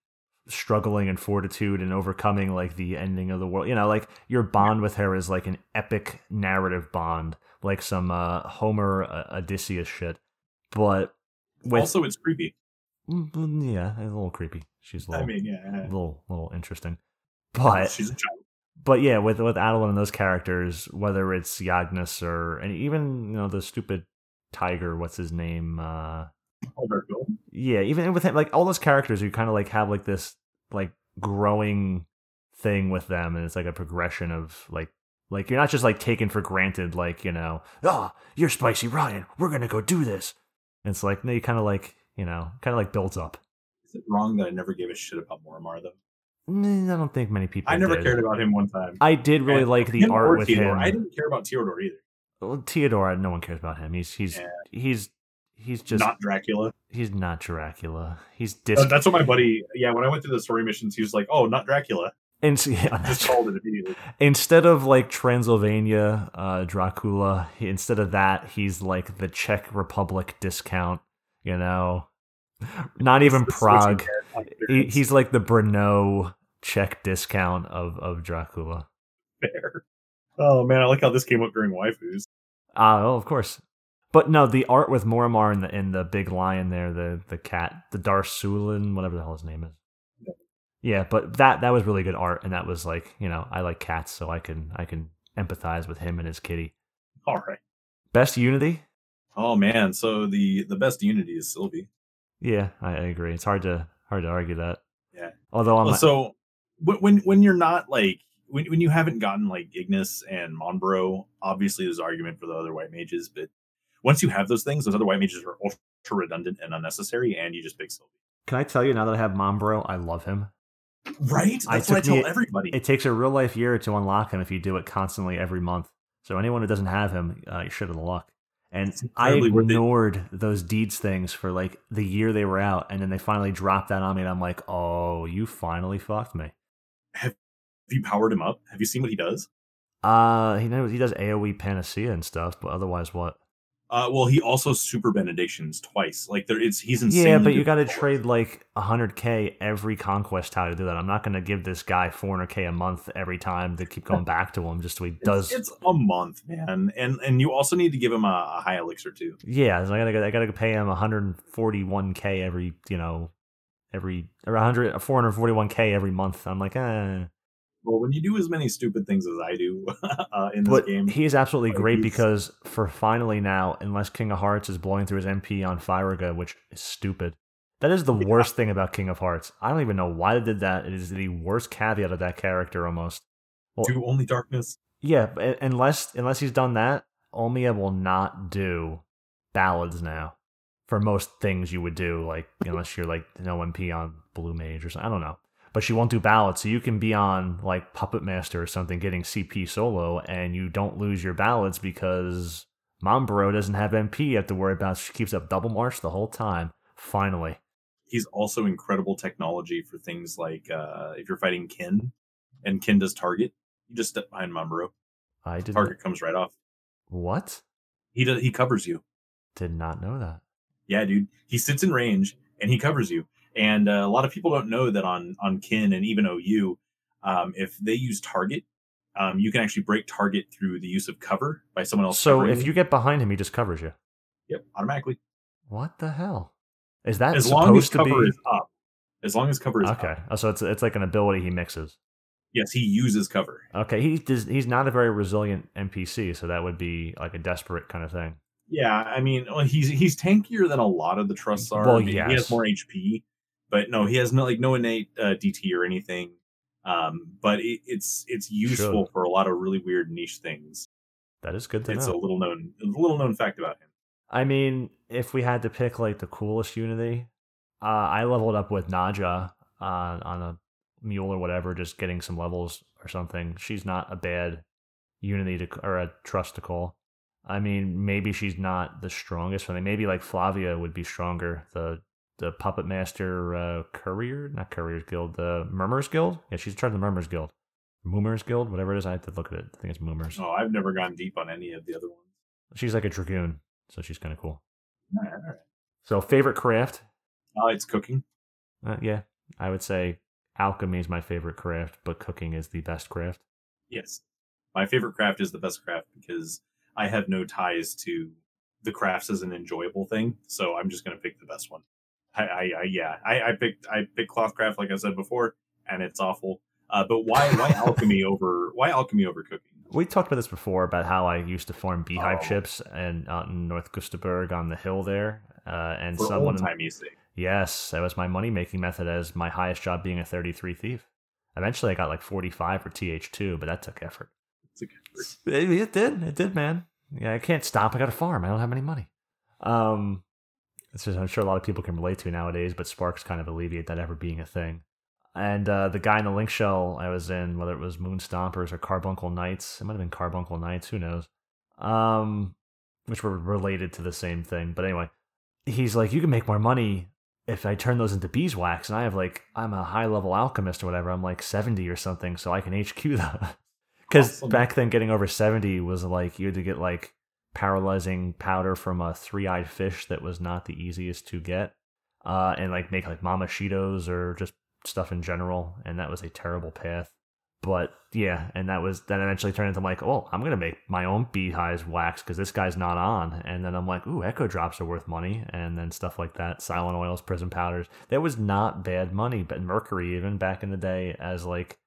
Speaker 1: struggling and fortitude and overcoming like the ending of the world. You know, like your bond with her is like an epic narrative bond, like some uh, Homer uh, Odysseus shit. But
Speaker 2: with, also, it's creepy.
Speaker 1: Mm, mm, yeah, a little creepy. She's a little,
Speaker 2: I mean, yeah,
Speaker 1: a little, little interesting. But
Speaker 2: she's a child.
Speaker 1: But yeah, with with Adoulin and those characters, whether it's Ygnas or and even you know the stupid tiger, what's his name? Uh,
Speaker 2: Alberto.
Speaker 1: Yeah, even with him, like all those characters, you kind of like have like this like growing thing with them and it's like a progression of like like you're not just like taken for granted like you know oh you're spicy ryan we're gonna go do this and it's like no you kind of like you know kind of like builds up
Speaker 2: is it wrong that i never gave a shit about Morimar though mm,
Speaker 1: I don't think many people.
Speaker 2: I never
Speaker 1: did.
Speaker 2: cared about him one time.
Speaker 1: I did really and like the art with
Speaker 2: Theodore.
Speaker 1: him.
Speaker 2: I didn't care about Theodore either.
Speaker 1: Well, Theodore, no one cares about him. He's he's yeah. he's he's just
Speaker 2: not Dracula.
Speaker 1: He's not Dracula. He's
Speaker 2: dis- oh, that's what my buddy. Yeah, when I went through the story missions, he was like, "Oh, not Dracula."
Speaker 1: And yeah,
Speaker 2: just called it immediately.
Speaker 1: Instead of like Transylvania uh, Dracula, instead of that, he's like the Czech Republic discount. You know, not even Prague. He, he's like the Brno Czech discount of of Dracula.
Speaker 2: Fair. Oh man, I like how this came up during waifus.
Speaker 1: Uh, oh, of course. But no, the art with Morimar and the and the big lion there, the the cat, the Darrcuiln, whatever the hell his name is. Yeah, but that that was really good art, and that was like you know I like cats, so I can I can empathize with him and his kitty.
Speaker 2: All right.
Speaker 1: Best Unity.
Speaker 2: Oh man, so the the best Unity is Sylvie.
Speaker 1: Yeah, I, agree. It's hard to hard to argue that.
Speaker 2: Yeah.
Speaker 1: Although I'm
Speaker 2: so when when you're not like when when you haven't gotten like Ygnas and Monberaux, obviously there's argument for the other white mages, but once you have those things, those other white mages are ultra redundant and unnecessary, and you just pick Sylvie.
Speaker 1: Can I tell you now that I have Monberaux, I love him.
Speaker 2: Right? That's I what I tell me, everybody.
Speaker 1: It takes a real life year to unlock him if you do it constantly every month. So anyone who doesn't have him, uh, you should have the luck. And I ignored those deeds things for like the year they were out, and then they finally dropped that on me, and I'm like, "Oh, you finally fucked me."
Speaker 2: Have you powered him up? Have you seen what he does?
Speaker 1: Uh, he knows he does AOE panacea and stuff, but otherwise, what?
Speaker 2: Uh, well, he also super benedictions twice. Like there, it's he's insane.
Speaker 1: Yeah, but you got to trade like hundred k every conquest tile to do that. I'm not going to give this guy 400 k a month every time to keep going back to him just so he does.
Speaker 2: It's, it's a month, man, and and you also need to give him a, a high elixir too.
Speaker 1: Yeah, so I gotta I gotta pay him 141 k every you know every or 100 441 k every month. I'm like, eh.
Speaker 2: Well, when you do as many stupid things as I do uh, in this
Speaker 1: but
Speaker 2: game,
Speaker 1: is absolutely great he's... because for finally now, unless King of Hearts is blowing through his MP on Firaga, which is stupid. That is the yeah. worst thing about King of Hearts. I don't even know why they did that. It is the worst caveat of that character almost.
Speaker 2: Well, do only darkness.
Speaker 1: Yeah, unless unless he's done that, Ulmia will not do ballads now. For most things you would do, like unless you're like no MP on Blue Mage or something. I don't know but she won't do ballads. So you can be on like Puppet Master or something getting CP solo and you don't lose your ballads because Monberaux doesn't have MP you have to worry about. She keeps up double march the whole time. Finally.
Speaker 2: He's also incredible technology for things like uh, if you're fighting Kin and Kin does target, you just step behind Monberaux.
Speaker 1: I did
Speaker 2: Target comes right off.
Speaker 1: what?
Speaker 2: He does. He covers you.
Speaker 1: Did not know that.
Speaker 2: Yeah, dude. He sits in range and he covers you. And uh, a lot of people don't know that on on Kin and even OU, um, if they use target, um, you can actually break target through the use of cover by someone else.
Speaker 1: So if you get behind him, he just covers you.
Speaker 2: yep, automatically.
Speaker 1: What the hell? Is that
Speaker 2: As long as
Speaker 1: to
Speaker 2: cover
Speaker 1: be?
Speaker 2: is up. As long as cover is
Speaker 1: okay,
Speaker 2: up.
Speaker 1: So it's it's like an ability he mixes.
Speaker 2: Yes, he uses cover.
Speaker 1: Okay, he does, he's not a very resilient NPC, so that would be like a desperate kind of thing.
Speaker 2: Yeah, I mean, he's he's tankier than a lot of the trusts are.
Speaker 1: Well,
Speaker 2: I mean, he has more HP, but no, he has no like no innate uh, DT or anything. Um, but it, it's it's useful for a lot of really weird niche things.
Speaker 1: That is good to
Speaker 2: It's
Speaker 1: know.
Speaker 2: a little known a little known fact about him.
Speaker 1: I mean, if we had to pick like the coolest Unity, uh, I leveled up with Naja uh, on a mule or whatever, just getting some levels or something. She's not a bad Unity to or a trust to call. I mean, maybe she's not the strongest for me. Maybe like Flavia would be stronger. The the Puppet Master uh, Courier, not Courier's Guild, the Murmurs Guild. Yeah, she's in charge of the Murmurs Guild. Moomers Guild, whatever it is. I have to look at it. I think it's Moomers.
Speaker 2: Oh, I've never gone deep on any of the other ones.
Speaker 1: She's like a dragoon, so she's kind of cool.
Speaker 2: All right, all right.
Speaker 1: So favorite craft,
Speaker 2: Uh, it's cooking.
Speaker 1: Uh, yeah, I would say alchemy is my favorite craft, but cooking is the best craft.
Speaker 2: Yes, my favorite craft is the best craft because I have no ties to the crafts as an enjoyable thing. So I'm just gonna pick the best one. I, I, I yeah, I, I picked I picked Clothcraft like I said before, and it's awful. Uh, but why why alchemy over why alchemy over cooking?
Speaker 1: We talked about this before about how I used to farm beehive
Speaker 2: Oh.
Speaker 1: chips and out in North Gustaberg on the hill there, uh, and
Speaker 2: For
Speaker 1: someone
Speaker 2: timey sake.
Speaker 1: yes, that was my money making method as my highest job being a thirty three thief. Eventually, I got like forty five for TH two, but that took effort.
Speaker 2: Good.
Speaker 1: It, it did. It did, man. Yeah, I can't stop. I got a farm. I don't have any money. Um, it's just I'm sure a lot of people can relate to nowadays, but Sparks kind of alleviate that ever being a thing. And uh, the guy in the link shell I was in, whether it was Moon Stompers or Carbuncle Knights, it might have been Carbuncle Knights, who knows? Um, which were related to the same thing. But anyway, he's like, you can make more money if I turn those into beeswax. And I have like, I'm a high level alchemist or whatever. I'm like 70 or something, so I can HQ them. Because
Speaker 2: Awesome.
Speaker 1: back then, getting over 70 was like, you had to get like paralyzing powder from a three eyed fish that was not the easiest to get. Uh, and like make like mamashitos or just stuff in general. And that was a terrible path. But yeah, and that was then eventually turned into like, oh, I'm gonna make my own beehives wax because this guy's not on. And then I'm like, ooh, echo drops are worth money, and then stuff like that, silent oils, prism powders. That was not bad money, but mercury even back in the day as like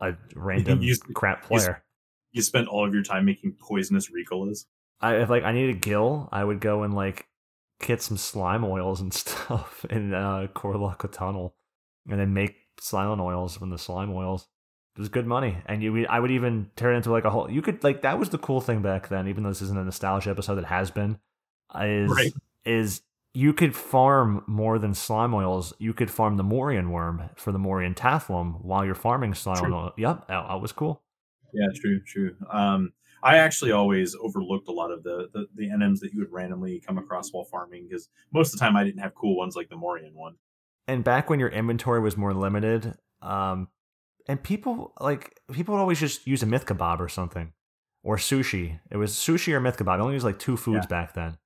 Speaker 1: a random
Speaker 2: You-
Speaker 1: crap player.
Speaker 2: You spend all of your time making poisonous Ricolas.
Speaker 1: I if like I needed a gil, I would go and like get some slime oils and stuff in uh Korroloka Tunnel, and then make silent oils from the slime oils. It was good money, and you I would even turn it into like a whole. You could like that was the cool thing back then. Even though this isn't a nostalgia episode, that has been is
Speaker 2: Right.
Speaker 1: is you could farm more than slime oils. You could farm the Morion worm for the Morion Tathlum while you're farming slime
Speaker 2: True.
Speaker 1: oil. Yep, that, that was cool.
Speaker 2: Yeah, true, true. Um, I actually always overlooked a lot of the, the the NMs that you would randomly come across while farming because most of the time I didn't have cool ones like the Morion one.
Speaker 1: and back when your inventory was more limited, um, and people like people would always just use a mithkabob or something, or sushi. It was sushi or mithkabob. I only used like two foods back then,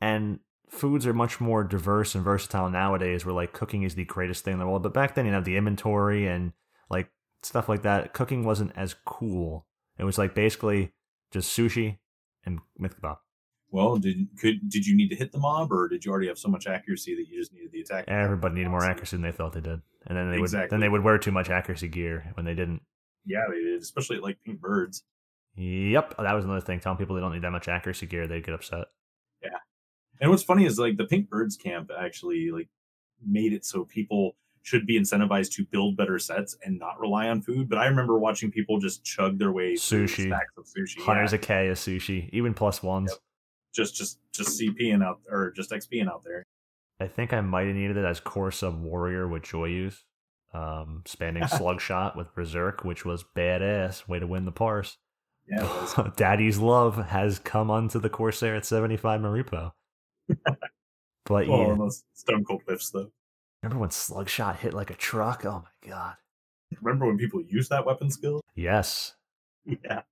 Speaker 1: and foods are much more diverse and versatile nowadays. Where like cooking is the greatest thing in the world, but back then you know the inventory and like stuff like that. Cooking wasn't as cool. It was like basically just sushi and mithkabob.
Speaker 2: Well, did could did you need to hit the mob or did you already have so much accuracy that you just needed the attack?
Speaker 1: Everybody needed more accuracy than they thought they did, and then they would then they would wear too much accuracy gear when they didn't.
Speaker 2: Yeah, they did, especially at, like pink birds.
Speaker 1: Yep, that was another thing. Telling people they don't need that much accuracy gear, they'd get upset.
Speaker 2: Yeah, and what's funny is like the pink birds camp actually like made it so people should be incentivized to build better sets and not rely on food. But I remember watching people just chug their way
Speaker 1: Sushi.
Speaker 2: stacks of sushi.
Speaker 1: Hunters
Speaker 2: yeah.
Speaker 1: a K is sushi, even plus ones.
Speaker 2: Yep. just just just CPing out or just XPing out there.
Speaker 1: I think I might have needed it as core sub warrior with Joyeuse, um, spanning slug shot with berserk, which was badass. Way to win the parse.
Speaker 2: Yeah.
Speaker 1: Daddy's love has come onto the Corsair at seventy five Maripo. but
Speaker 2: well,
Speaker 1: yeah,
Speaker 2: Stone Cold whiffs though.
Speaker 1: Remember when Slugshot hit like a truck? Oh my god.
Speaker 2: Remember when people used that weapon skill?
Speaker 1: Yes,
Speaker 2: Yeah.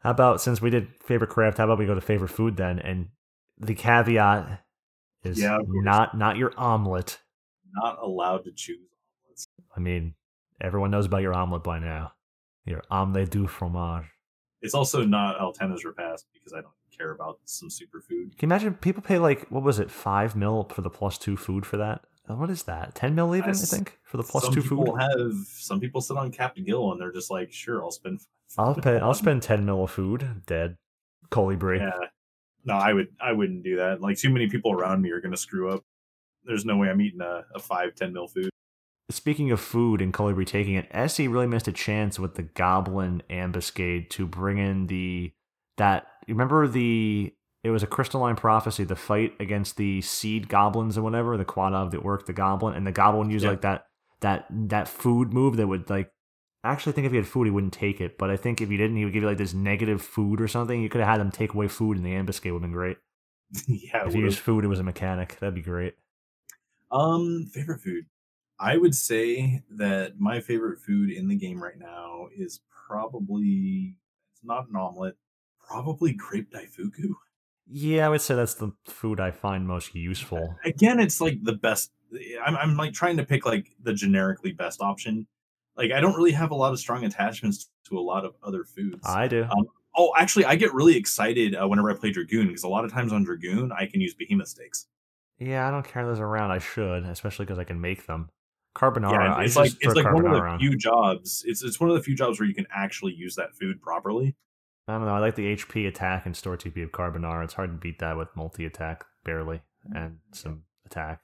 Speaker 1: How about since we did favorite craft, how about we go to favorite food then? And the caveat is
Speaker 2: Yeah,
Speaker 1: not not your omelet.
Speaker 2: Not allowed to choose omelets.
Speaker 1: I mean, everyone knows about your omelet by now. Your omelette du fromage.
Speaker 2: It's also not Altana's Repast because I don't care about some superfood.
Speaker 1: Can you imagine people pay like what was it, five mil for the plus two food for that? Uh, What is that? Ten mil even, I
Speaker 2: Yes.
Speaker 1: think, for the plus
Speaker 2: some
Speaker 1: two
Speaker 2: people
Speaker 1: food.
Speaker 2: have some people sit on Captain Gill and they're just like, sure, I'll spend.
Speaker 1: I'll pay. I'll spend ten mil of food. Dead. Colibri.
Speaker 2: Yeah, no, I would. I wouldn't do that. Like too many people around me are going to screw up. There's no way I'm eating a, a five ten mil food.
Speaker 1: Speaking of food and Colibri taking it, SE really missed a chance with the Goblin ambuscade to bring in the that. Remember the? It was a crystalline prophecy, the fight against the seed goblins and whatever, the Quadav that worked the goblin, and the goblin used
Speaker 2: Yeah.
Speaker 1: like that that that food move that would like. Actually, I think if he had food, he wouldn't take it. But I think if he didn't, he would give you like this negative food or something. You could have had him take away food, and the ambuscade would have been great.
Speaker 2: yeah.
Speaker 1: if you
Speaker 2: would've-
Speaker 1: used food, it was a mechanic. That'd be great.
Speaker 2: Um, favorite food. I would say that my favorite food in the game right now is probably it's not an omelet, probably grape daifuku.
Speaker 1: Yeah, I would say that's the food I find most useful.
Speaker 2: Again, it's like the best. I'm I'm like trying to pick like the generically best option. Like I don't really have a lot of strong attachments to a lot of other foods.
Speaker 1: I do.
Speaker 2: Um, oh, actually, I get really excited uh, whenever I play Dragoon because a lot of times on Dragoon I can use behemoth steaks.
Speaker 1: Yeah, I don't carry those around. I should, especially because I can make them. Carbonara.
Speaker 2: yeah, it's like it's like one of the few jobs. It's it's one of the few jobs where you can actually use that food properly.
Speaker 1: I don't know. I like the HP attack and store TP of carbonara. It's hard to beat that with multi attack, barely, and some attack.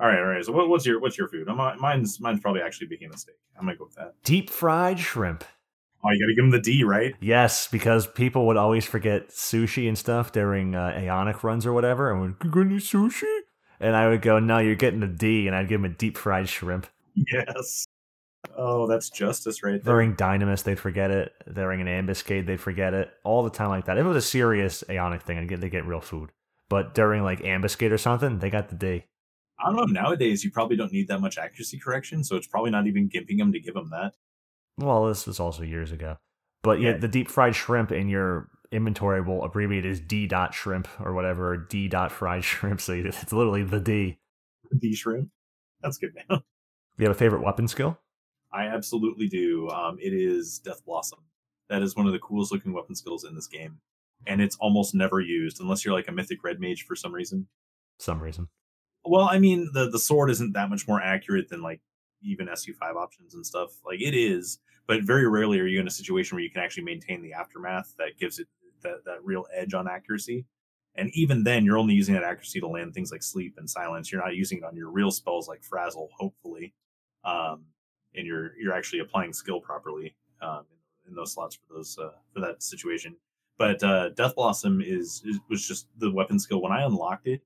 Speaker 2: All right, all right. So what, what's your what's your food? Uh, Mine's mine's probably actually behemoth steak. I'm gonna go with that.
Speaker 1: Deep fried shrimp.
Speaker 2: Oh, you gotta give him the D, right?
Speaker 1: Yes, because people would always forget sushi and stuff during uh, Aeonic runs or whatever, and would any sushi? And I would go, no, you're getting the D," and I'd give them a deep fried shrimp.
Speaker 2: Yes. Oh, that's justice right there.
Speaker 1: During Dynamis, they'd forget it. During an ambuscade, they'd forget it. All the time like that. If it was a serious Aeonic thing, I'd get they get real food. But during like ambuscade or something, they got the D.
Speaker 2: I don't know. Nowadays, you probably don't need that much accuracy correction, so it's probably not even gimping them to give them that.
Speaker 1: Well, this was also years ago. But yeah, the deep fried shrimp in your inventory will abbreviate as D dot shrimp or whatever, or D dot fried shrimp. So it's literally the D.
Speaker 2: D shrimp. That's good now.
Speaker 1: You have a favorite weapon skill?
Speaker 2: I absolutely do. Um, it is Death Blossom. That is one of the coolest looking weapon skills in this game, and it's almost never used unless you're like a mythic red mage for some reason.
Speaker 1: Some reason.
Speaker 2: Well, I mean, the the sword isn't that much more accurate than like even SU five options and stuff. Like it is, but very rarely are you in a situation where you can actually maintain the aftermath that gives it that that real edge on accuracy. And even then, you're only using that accuracy to land things like sleep and silence. You're not using it on your real spells like frazzle, hopefully. Um, and you're you're actually applying skill properly um, in, in those slots for those uh, for that situation. But uh, Death Blossom is, is was just the weapon skill. When I unlocked it,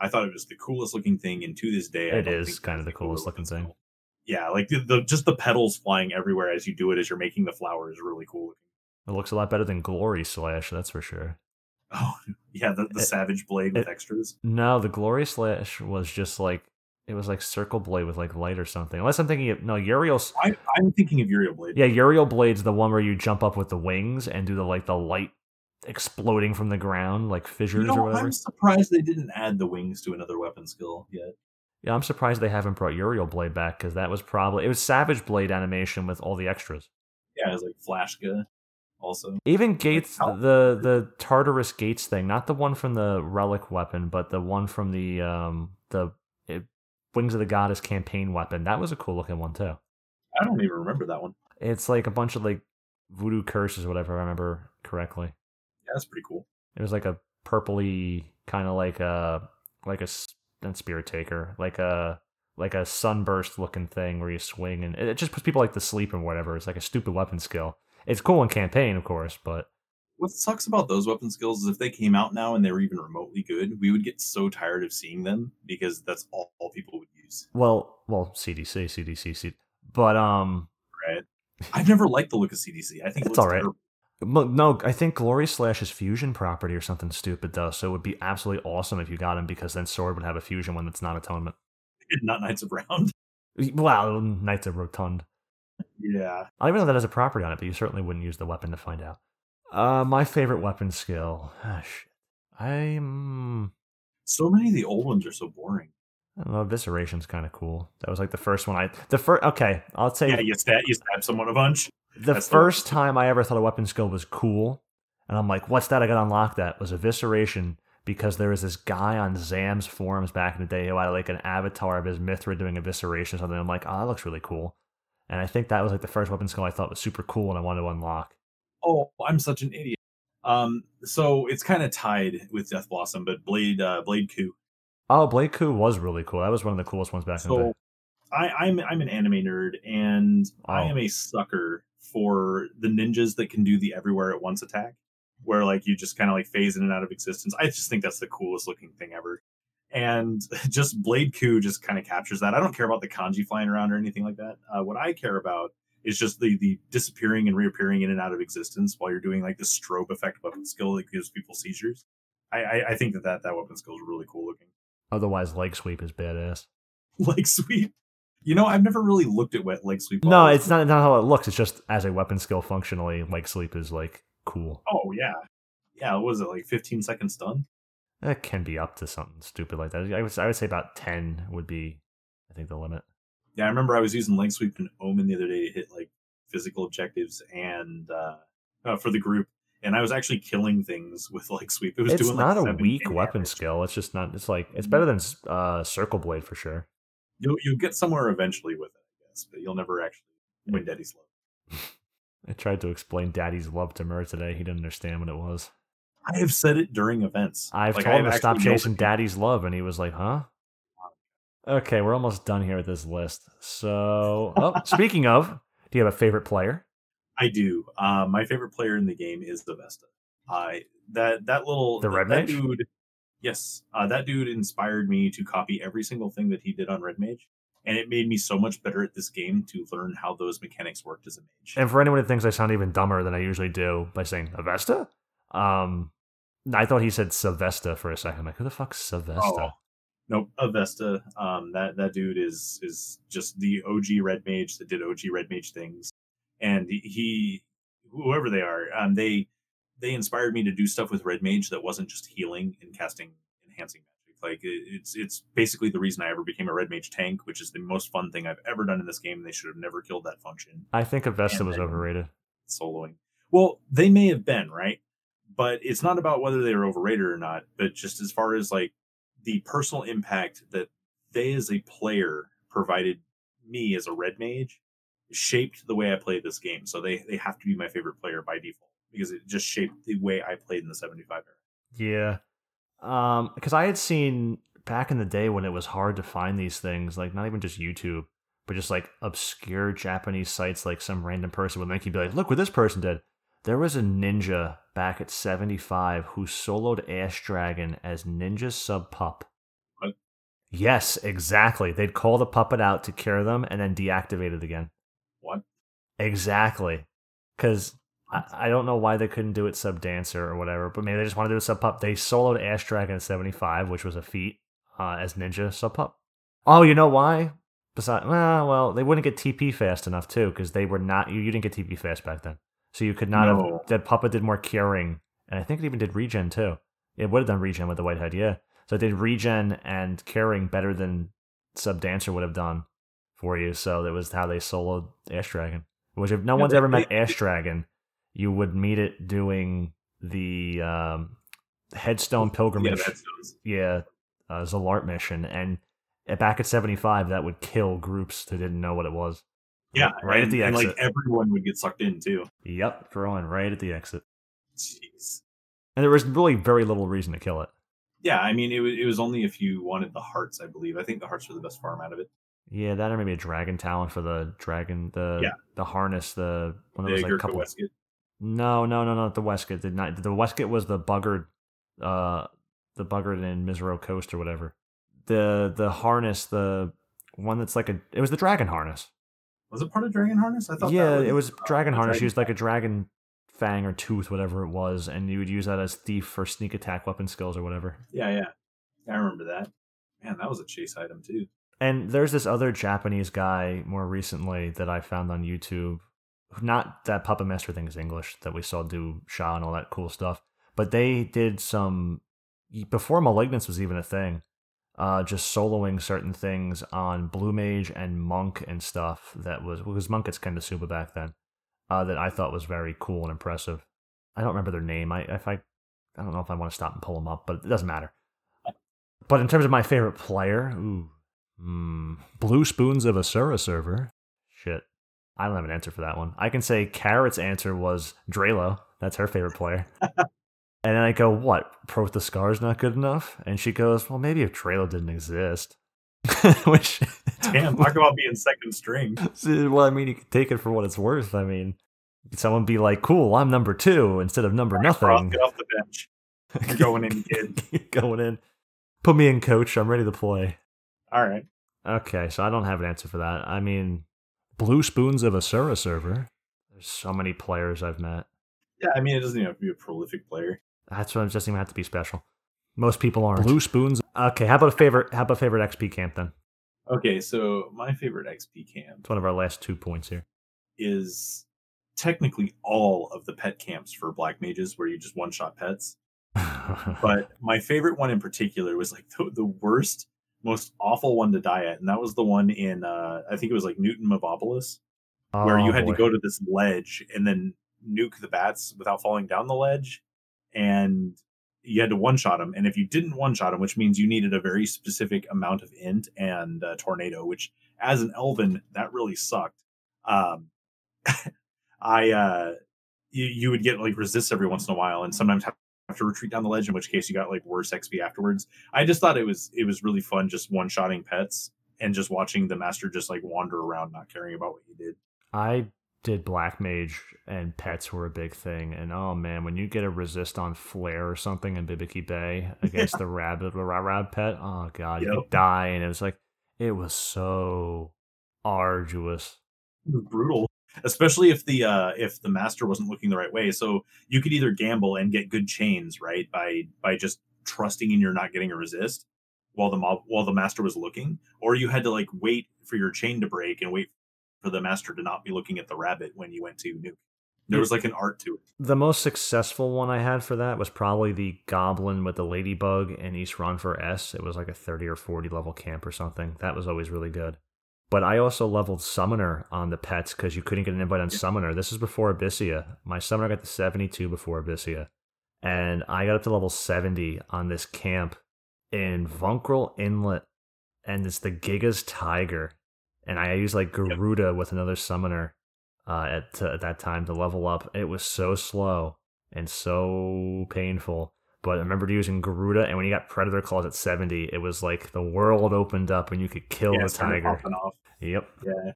Speaker 2: I thought it was the coolest looking thing, and to this day,
Speaker 1: It is kind of the coolest looking thing.
Speaker 2: skill. Yeah, like the, the just the petals flying everywhere as you do it as you're making the flower is really cool.
Speaker 1: It looks a lot better than Glory Slash, that's for sure.
Speaker 2: Oh yeah, the, the
Speaker 1: It-
Speaker 2: savage blade with extras.
Speaker 1: No, the Glory Slash was just like it was like Circle Blade with like light or something. Unless I'm thinking of no Uriel's
Speaker 2: I, I'm thinking of Uriel Blade.
Speaker 1: Yeah, Uriel Blade's the one where you jump up with the wings and do the like the light exploding from the ground, like fissures
Speaker 2: You know,
Speaker 1: or whatever.
Speaker 2: I'm surprised they didn't add the wings to another weapon skill yet.
Speaker 1: Yeah, I'm surprised they haven't brought Uriel Blade back because that was probably it was Savage Blade animation with all the extras.
Speaker 2: Yeah, it was like Flashka also.
Speaker 1: Even Gates, the the Tartarus Gates thing, not the one from the relic weapon, but the one from the um the Wings of the Goddess campaign weapon. That was a cool looking one too.
Speaker 2: I don't even remember that one.
Speaker 1: It's like a bunch of like voodoo curses, or whatever I remember correctly.
Speaker 2: Yeah, that's pretty cool.
Speaker 1: It was like a purpley kind of like a like a not spirit taker, like a like a sunburst looking thing where you swing and it it just puts people like to sleep and whatever. It's like a stupid weapon skill. It's cool in campaign, of course, but
Speaker 2: What sucks about those weapon skills is if they came out now and they were even remotely good, we would get so tired of seeing them because that's all, all people would use.
Speaker 1: well, well, CDC, CDC, C- but um,
Speaker 2: Right? I've never liked the look of CDC. I think it
Speaker 1: It's
Speaker 2: looks
Speaker 1: alright.
Speaker 2: terrible.
Speaker 1: no, I think Glory Slash is fusion property or something stupid though. So it would be absolutely awesome if you got him because then Sword would have a fusion one that's not Atonement.
Speaker 2: not Knights of Round.
Speaker 1: Wow, Knights of Rotund.
Speaker 2: Yeah.
Speaker 1: I don't even know that has a property on it, but you certainly wouldn't use the weapon to find out. Uh, my favorite weapon skill. Ah. I'm.
Speaker 2: So many of the old ones are so boring.
Speaker 1: I don't know. Evisceration's kind of cool. That was like the first one I. The first. Okay, I'll say
Speaker 2: Yeah, you stab you stab someone a bunch.
Speaker 1: the
Speaker 2: that's the
Speaker 1: first time I ever thought a weapon skill was cool, and I'm like, what's that? I got to unlock that. Was Evisceration because there was this guy on Zam's forums back in the day who had like an avatar of his Mithra doing Evisceration or something. I'm like, oh, that looks really cool. And I think that was like the first weapon skill I thought was super cool and I wanted to unlock.
Speaker 2: Oh, I'm such an idiot. Um, so it's kind of tied with Death Blossom, but Blade uh, Blade: Ku.
Speaker 1: Oh, Blade: Ku was really cool. That was one of the coolest ones back in the day.
Speaker 2: So I, I'm I'm an anime nerd, and I
Speaker 1: Oh.
Speaker 2: am a sucker for the ninjas that can do the everywhere at once attack, where like you just kind of like phase in and out of existence. I just think that's the coolest looking thing ever. And just Blade: Ku just kind of captures that. I don't care about the kanji flying around or anything like that. Uh, what I care about is just the the disappearing and reappearing in and out of existence while you're doing like the strobe effect weapon skill that gives people seizures. I, I, I think that, that that weapon skill is really cool looking.
Speaker 1: Otherwise, leg sweep is badass.
Speaker 2: leg sweep. You know, I've never really looked at wet leg sweep.
Speaker 1: No, it's not not how it looks. It's just as a weapon skill, functionally, leg sweep is like cool.
Speaker 2: Oh yeah, yeah. What was it like? Fifteen seconds stun.
Speaker 1: It can be up to something stupid like that. I would I would say about ten would be, I think, the limit.
Speaker 2: Yeah, I remember I was using leg sweep in Omen the other day to hit like physical objectives and uh, uh for the group, and I was actually killing things with like sweep. It was
Speaker 1: It's
Speaker 2: doing like
Speaker 1: not a weak weapon
Speaker 2: damage.
Speaker 1: skill. It's just not. It's like it's better than uh, circle blade for sure.
Speaker 2: You'll you'll get somewhere eventually with it, I guess, but you'll never actually win Daddy's love.
Speaker 1: I tried to explain Daddy's love to Mur today. He didn't understand what it was.
Speaker 2: I have said it during events.
Speaker 1: I've
Speaker 2: Like,
Speaker 1: told him to stop chasing Daddy's love, and he was like, "Huh." Okay, we're almost done here with this list. So, oh, speaking of, do you have a favorite player?
Speaker 2: I do. Uh, my favorite player in the game is the Vesta. I that that little
Speaker 1: The Red
Speaker 2: that
Speaker 1: Mage?
Speaker 2: dude. Yes, uh, that dude inspired me to copy every single thing that he did on Red Mage, and it made me so much better at this game to learn how those mechanics worked as a mage.
Speaker 1: And for anyone who thinks I sound even dumber than I usually do by saying Avesta, um, I thought he said Sylvester for a second. I'm like, who the fuck's Sylvester?
Speaker 2: Oh. Nope, Avesta. Um, that that dude is is just the OG Red Mage that did OG Red Mage things, and he, whoever they are, um, they they inspired me to do stuff with Red Mage that wasn't just healing and casting enhancing magic. Like it, it's it's basically the reason I ever became a Red Mage tank, which is the most fun thing I've ever done in this game. They should have never killed that function
Speaker 1: I think Avesta was overrated.
Speaker 2: soloing. Well, they may have been right, but it's not about whether they were overrated or not. But just as far as like the personal impact that they as a player provided me as a red mage shaped the way I played this game. So they they have to be my favorite player by default because it just shaped the way I played in the 75 era.
Speaker 1: Yeah. Um, because I had seen back in the day when it was hard to find these things, like not even just YouTube, but just like obscure Japanese sites, like some random person would make you be like, look what this person did. There was a ninja back at 75 who soloed Ash Dragon as Ninja Sub Pup.
Speaker 2: What?
Speaker 1: Yes, exactly. They'd call the puppet out to cure them and then deactivate it again.
Speaker 2: What?
Speaker 1: Exactly. Because I, I don't know why they couldn't do it sub dancer or whatever, but maybe they just want to do it sub pup. They soloed Ash Dragon at 75, which was a feat uh, as ninja sub pup. Oh, you know why? Besides, well, well, they wouldn't get TP fast enough too, because they were not. You, you didn't get TP fast back then, so you could not
Speaker 2: No.
Speaker 1: have. That puppet did more curing, and I think it even did regen too. It would have done regen with the whitehead, yeah. So it did regen and curing better than sub dancer would have done for you. So that was how they soloed Ash Dragon. Which if no
Speaker 2: Yeah,
Speaker 1: one's
Speaker 2: they-
Speaker 1: ever met
Speaker 2: they-
Speaker 1: Ash Dragon, you would meet it doing the um, Headstone
Speaker 2: Yeah,
Speaker 1: Pilgrimage,
Speaker 2: that's
Speaker 1: yeah, uh, Zilart mission, and back at seventy five, that would kill groups that didn't know what it was.
Speaker 2: Yeah,
Speaker 1: right at
Speaker 2: and-
Speaker 1: the
Speaker 2: and,
Speaker 1: exit.
Speaker 2: like everyone would get sucked in too.
Speaker 1: Yep, throwing right at the exit,
Speaker 2: Jeez.
Speaker 1: and there was really very little reason to kill it.
Speaker 2: Yeah, I mean, it was, it was only if you wanted the hearts, I believe. I think the hearts were the best farm out of it.
Speaker 1: Yeah, that or maybe a dragon talent for the dragon, the
Speaker 2: Yeah.
Speaker 1: the harness, the one that
Speaker 2: The
Speaker 1: was like a
Speaker 2: Gurkha
Speaker 1: couple.
Speaker 2: Westgate.
Speaker 1: No, no, no, not the Westgate. Did not the Westgate was the buggered, uh, the buggered in Misareaux Coast or whatever. The the harness, the one that's like a, it was the dragon harness.
Speaker 2: Was it part of Dragon Harness? I thought.
Speaker 1: yeah, it was dragon harness.
Speaker 2: Dragon-
Speaker 1: used like a dragon fang or tooth, whatever it was, and you would use that as thief for sneak attack weapon skills or whatever.
Speaker 2: Yeah, yeah, I remember that. Man, that was a chase item too.
Speaker 1: And there's this other Japanese guy more recently that I found on YouTube not that Puppet Master thing is English that we saw do Sha and all that cool stuff, but they did some before Malignance was even a thing. Uh, just soloing certain things on Blue Mage and Monk and stuff that was because Monk gets kind of super back then. Uh, that I thought was very cool and impressive. I don't remember their name. I if I I don't know if I want to stop and pull them up, but it doesn't matter. But in terms of my favorite player, ooh, mm, Blue Spoons of Asura server. Shit. I don't have an answer for that one. I can say Carrot's answer was Dralo. That's her favorite player. and then I go, what? Proth the Scar's not good enough? And she goes, well, maybe if Dralo didn't exist. Which,
Speaker 2: damn, talk about being second string.
Speaker 1: well, I mean, you can take it for what it's worth. I mean, someone be like, cool, I'm number two instead of number nothing.
Speaker 2: Get off the bench. You're going in, kid.
Speaker 1: going in. Put me in, coach. I'm ready to play.
Speaker 2: All right.
Speaker 1: Okay, so I don't have an answer for that. I mean, Blue Spoons of Asura server. There's so many players I've met.
Speaker 2: Yeah, I mean, it doesn't even have to be a prolific player.
Speaker 1: That's what it doesn't even have to be special. Most people aren't. Blue Spoons. Okay, how about a favorite? How about favorite XP camp then?
Speaker 2: Okay, so my favorite XP camp.
Speaker 1: It's one of our last two points here.
Speaker 2: Is technically all of the pet camps for black mages where you just one shot pets. but my favorite one in particular was like the, the, worst, most awful one to die at, and that was the one in uh, I think it was like Newton Movalpolis, oh, where you had boy. to go to this ledge and then nuke the bats without falling down the ledge, and you had to one shot them. And if you didn't one shot them, which means you needed a very specific amount of int and uh, tornado, which as an elven that really sucked. Um, I uh, you, you would get like resists every once in a while, and sometimes have to retreat down the ledge. In which case, you got like worse XP afterwards. I just thought it was it was really fun just one shotting pets and just watching the master just like wander around, not caring about what you did.
Speaker 1: I did black mage and pets were a big thing and oh man when you get a resist on flare or something in Bibiki Bay against yeah. the rabbit the rab pet oh god yep. you die and it was like it was so arduous
Speaker 2: it was brutal especially if the uh if the master wasn't looking the right way so you could either gamble and get good chains right by by just trusting in you're not getting a resist while the mob while the master was looking or you had to like wait for your chain to break and wait for the master to not be looking at the rabbit when you went to nuke there was like an art to it
Speaker 1: the most successful one i had for that was probably the goblin with the ladybug in east for s it was like a 30 or 40 level camp or something that was always really good but I also leveled Summoner on the pets because you couldn't get an invite on Summoner. This is before Abyssea. My Summoner got to 72 before Abyssea. And I got up to level 70 on this camp in Vunkerl Inlet. And it's the Gigas Tiger. And I used like Garuda yep. with another Summoner uh, at, at that time to level up. It was so slow and so painful. But I remember using Garuda, and when you got Predator Claws at 70, it was like the world opened up and you could kill yeah, the tiger. Yep.
Speaker 2: Yeah.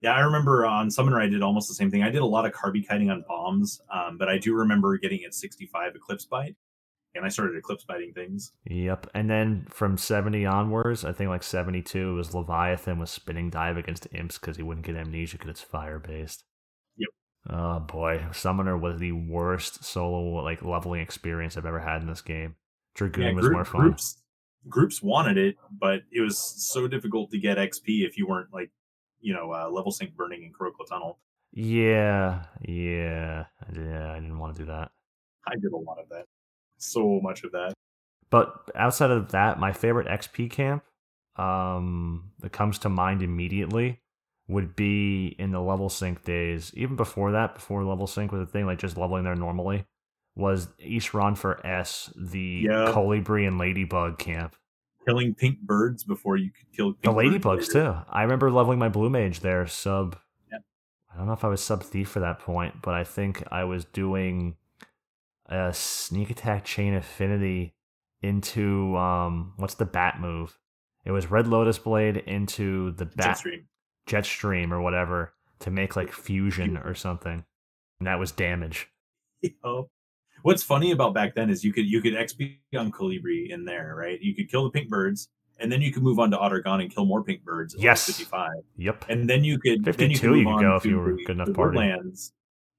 Speaker 2: Yeah, I remember on Summoner I did almost the same thing. I did a lot of carby kiting on bombs, um, but I do remember getting at 65 Eclipse Bite, and I started Eclipse Biting things.
Speaker 1: Yep. And then from 70 onwards, I think like 72 was Leviathan with Spinning Dive against Imps because he wouldn't get Amnesia because it's fire based. Yep. Oh boy, Summoner was the worst solo like leveling experience I've ever had in this game. Dragoon yeah, was more fun.
Speaker 2: Groups, groups wanted it, but it was so difficult to get XP if you weren't like, you know, uh, level sync burning in Korroloka Tunnel.
Speaker 1: Yeah, yeah, yeah. I didn't want to do that.
Speaker 2: I did a lot of that, so much of that.
Speaker 1: But outside of that, my favorite XP camp um, that comes to mind immediately would be in the level sync days, even before that, before level sync was a thing, like just leveling there normally, was East for S, the yep. Colibri and Ladybug camp.
Speaker 2: Killing pink birds before you could kill
Speaker 1: the ladybugs too. I remember leveling my blue mage there, sub. I don't know if I was sub thief for that point, but I think I was doing a sneak attack chain affinity into um what's the bat move? It was Red Lotus Blade into the bat Jetstream or whatever to make like fusion or something. And that was damage.
Speaker 2: Yep. What's funny about back then is you could you could XP on Colibri in there, right? You could kill the pink birds, and then you could move on to Ottergon and kill more pink birds.
Speaker 1: Yes,
Speaker 2: fifty five.
Speaker 1: Yep.
Speaker 2: And then you could
Speaker 1: fifty two. You, you could go if you were good enough party.
Speaker 2: Lands.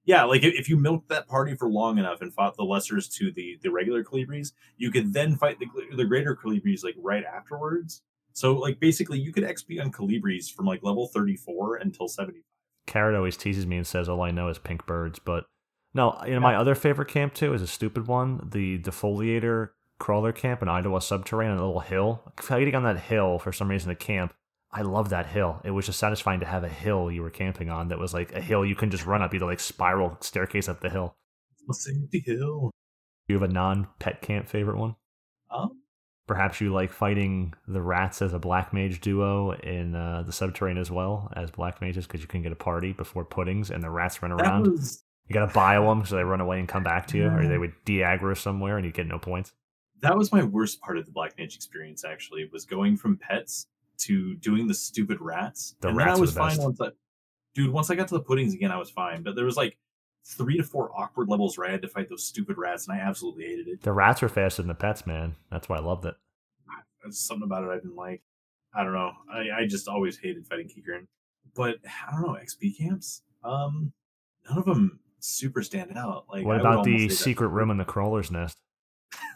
Speaker 2: Yeah, like if you milked that party for long enough and fought the lessers to the the regular Colibris, you could then fight the the greater Colibris like right afterwards. So like basically you could XP on Colibris from like level 34 until 70.
Speaker 1: Carrot always teases me and says all I know is pink birds, but no, you know my other favorite camp too is a stupid one, the defoliator crawler camp in Idaho Subterranean, a little hill. Fighting on that hill for some reason, the camp. I love that hill. It was just satisfying to have a hill you were camping on that was like a hill you can just run up. either like spiral staircase up the hill.
Speaker 2: Safety Hill.
Speaker 1: You have a non-pet camp favorite one?
Speaker 2: Um,
Speaker 1: Perhaps you like fighting the rats as a black mage duo in uh, the subterranean as well as black mages because you can get a party before puddings and the rats run around.
Speaker 2: was
Speaker 1: You gotta bio them so they run away and come back to you, or they would de-aggro somewhere and you get no points.
Speaker 2: that was my worst part of the Black Mage experience. Actually, was going from pets to doing the stupid rats.
Speaker 1: The
Speaker 2: and
Speaker 1: rats
Speaker 2: I was
Speaker 1: the
Speaker 2: fine
Speaker 1: best.
Speaker 2: once I, dude. Once I got to the puddings again, I was fine. But there was like three to four awkward levels where I had to fight those stupid rats, and I absolutely hated it.
Speaker 1: The rats are faster than the pets, man. That's why I loved it.
Speaker 2: There's something about it I didn't like. I don't know. I, I just always hated fighting Qiqirn. But I don't know XP camps. Um, none of them super stand out. Like
Speaker 1: what about the secret room in the crawler's nest?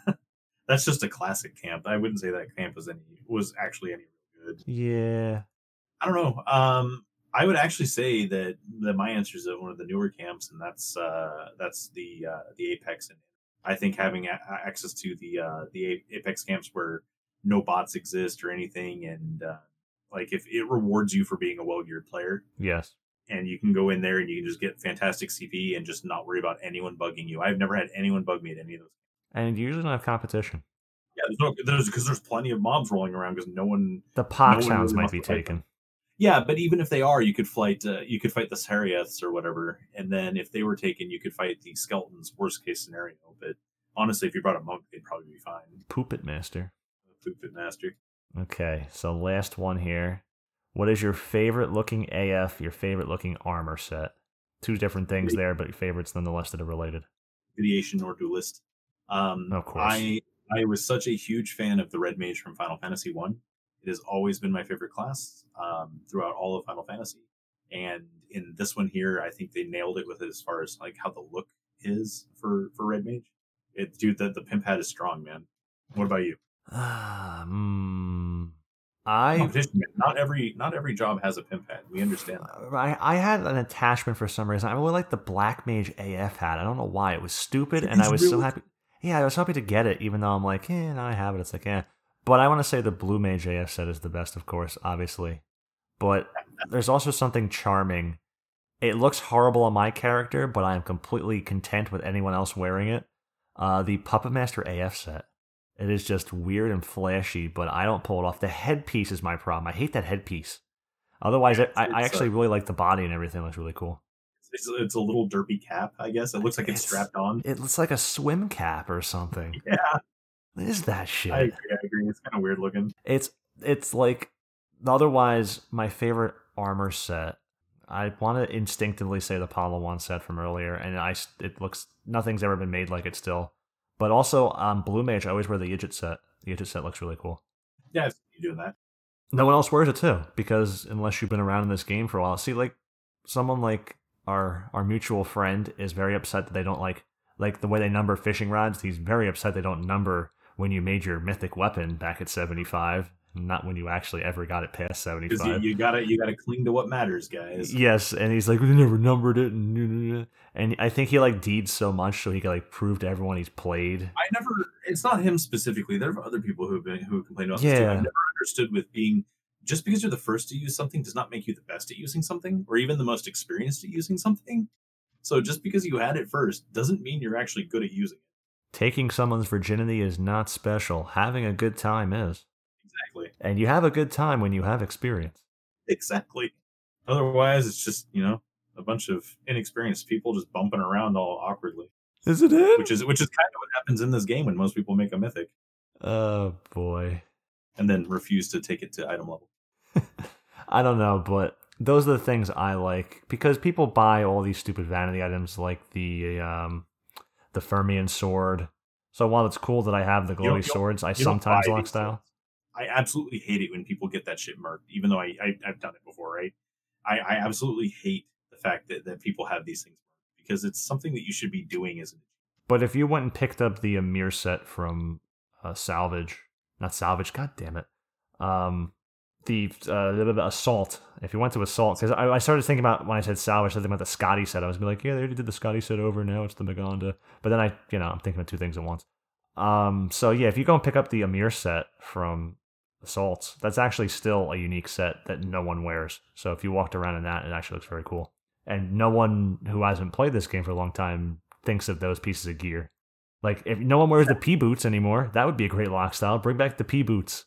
Speaker 2: That's just a classic camp. I wouldn't say that camp was any was actually any good.
Speaker 1: Yeah.
Speaker 2: I don't know. Um, I would actually say that that my answer is one of the newer camps, and that's uh, that's the uh, the Apex. And I think having a- access to the uh, the Apex camps where no bots exist or anything, and uh, like if it rewards you for being a well geared player,
Speaker 1: Yes.
Speaker 2: and you can go in there and you can just get fantastic CP and just not worry about anyone bugging you. I've never had anyone bug me at any of those.
Speaker 1: And you usually don't have competition.
Speaker 2: Yeah, there's no there's because there's plenty of mobs rolling around because no one
Speaker 1: The pox hounds
Speaker 2: really
Speaker 1: might be taken.
Speaker 2: Yeah, but even if they are, you could fight. Uh, you could fight the Sariaths or whatever, and then if they were taken, you could fight the skeletons. Worst case scenario, but honestly, if you brought a monk, they'd probably be fine.
Speaker 1: Poop it, master.
Speaker 2: Food Fit Master.
Speaker 1: Okay, so last one here. What is your favorite looking AF, your favorite looking armor set? Two different things there, but favorites nonetheless that are related.
Speaker 2: Ideation or Duelist. Um,
Speaker 1: Of course.
Speaker 2: I I was such a huge fan of the Red Mage from Final Fantasy One. It has always been my favorite class um, throughout all of Final Fantasy, and in this one here, I think they nailed it with it as far as like how the look is for for Red Mage. It dude, the the pimp hat is strong, man. What about you?
Speaker 1: Mm, I
Speaker 2: Not every not every job has a pimp hat. We understand that.
Speaker 1: I, I had an attachment for some reason. I really like the Black Mage AF hat. I don't know why. It was stupid, and I was so happy. Yeah, I was happy to get it, even though I'm like, eh, now I have it. It's like, eh. But I want to say the Blue Mage AF set is the best, of course, obviously. But there's also something charming. It looks horrible on my character, but I am completely content with anyone else wearing it. Uh, the Puppet Master AF set. It is just weird and flashy, but I don't pull it off. The headpiece is my problem. I hate that headpiece. Otherwise, I, I, I
Speaker 2: uh,
Speaker 1: actually really like the body and everything. It looks really cool.
Speaker 2: It's, it's a little derpy cap, I guess. It looks like it's,
Speaker 1: It's-
Speaker 2: strapped on.
Speaker 1: It looks like a swim cap or something.
Speaker 2: Yeah,
Speaker 1: What is that shit?
Speaker 2: I agree. I agree. It's kind of weird looking.
Speaker 1: It's it's like otherwise my favorite armor set. I want to instinctively say the Pahluwan set from earlier, and I it looks nothing's ever been made like it still. But also um, Blue Mage, I always wear the Idjit set. The Idjit set looks really cool.
Speaker 2: Yeah, you doing that.
Speaker 1: No one else wears it too, because unless you've been around in this game for a while, see, like someone like our our mutual friend is very upset that they don't like like the way they number fishing rods. He's very upset they don't number when you made your mythic weapon back at seventy five, not when you actually ever got it past
Speaker 2: 75 you, you gotta you gotta cling to what matters, guys.
Speaker 1: Yes, and he's like, we never numbered it, and I think he like deeds so much so he can like prove to everyone he's played.
Speaker 2: I never. It's not him specifically. There are other people who have been who complained about this too.
Speaker 1: Yeah.
Speaker 2: I never understood with being just because you're the first to use something does not make you the best at using something, or even the most experienced at using something. So just because you had it first doesn't mean you're actually good at using it.
Speaker 1: Taking someone's virginity is not special. Having a good time is.
Speaker 2: Exactly.
Speaker 1: And you have a good time when you have experience.
Speaker 2: Exactly. Otherwise, it's just you know a bunch of inexperienced people just bumping around all awkwardly,
Speaker 1: Is it it?
Speaker 2: which is which is kind of what happens in this game when most people make a mythic
Speaker 1: Oh boy.
Speaker 2: And then refuse to take it to item level.
Speaker 1: I don't know, but those are the things I like because people buy all these stupid vanity items like the um the Fermion sword. So while it's cool that I have the glowy swords, I sometimes lock style.
Speaker 2: I absolutely hate it when people get that shit marked, even though I, I I've done it before, right? I, I absolutely hate the fact that, that people have these things marked because it's something that you should be doing as an
Speaker 1: But if you went and picked up the Amir set from uh, Salvage, not Salvage, god damn it, um, the uh, little bit assault. If you went to assault, because I, I started thinking about when I said salvage, something about the Scotty set. I was like, yeah, they already did the Scotty set over. Now it's the Maganda. But then I, you know, I'm thinking of two things at once. Um, so yeah, if you go and pick up the Amir set from Assaults, that's actually still a unique set that no one wears. So if you walked around in that, it actually looks very cool. And no one who hasn't played this game for a long time thinks of those pieces of gear. Like if no one wears the P boots anymore, that would be a great lock style. Bring back the P boots.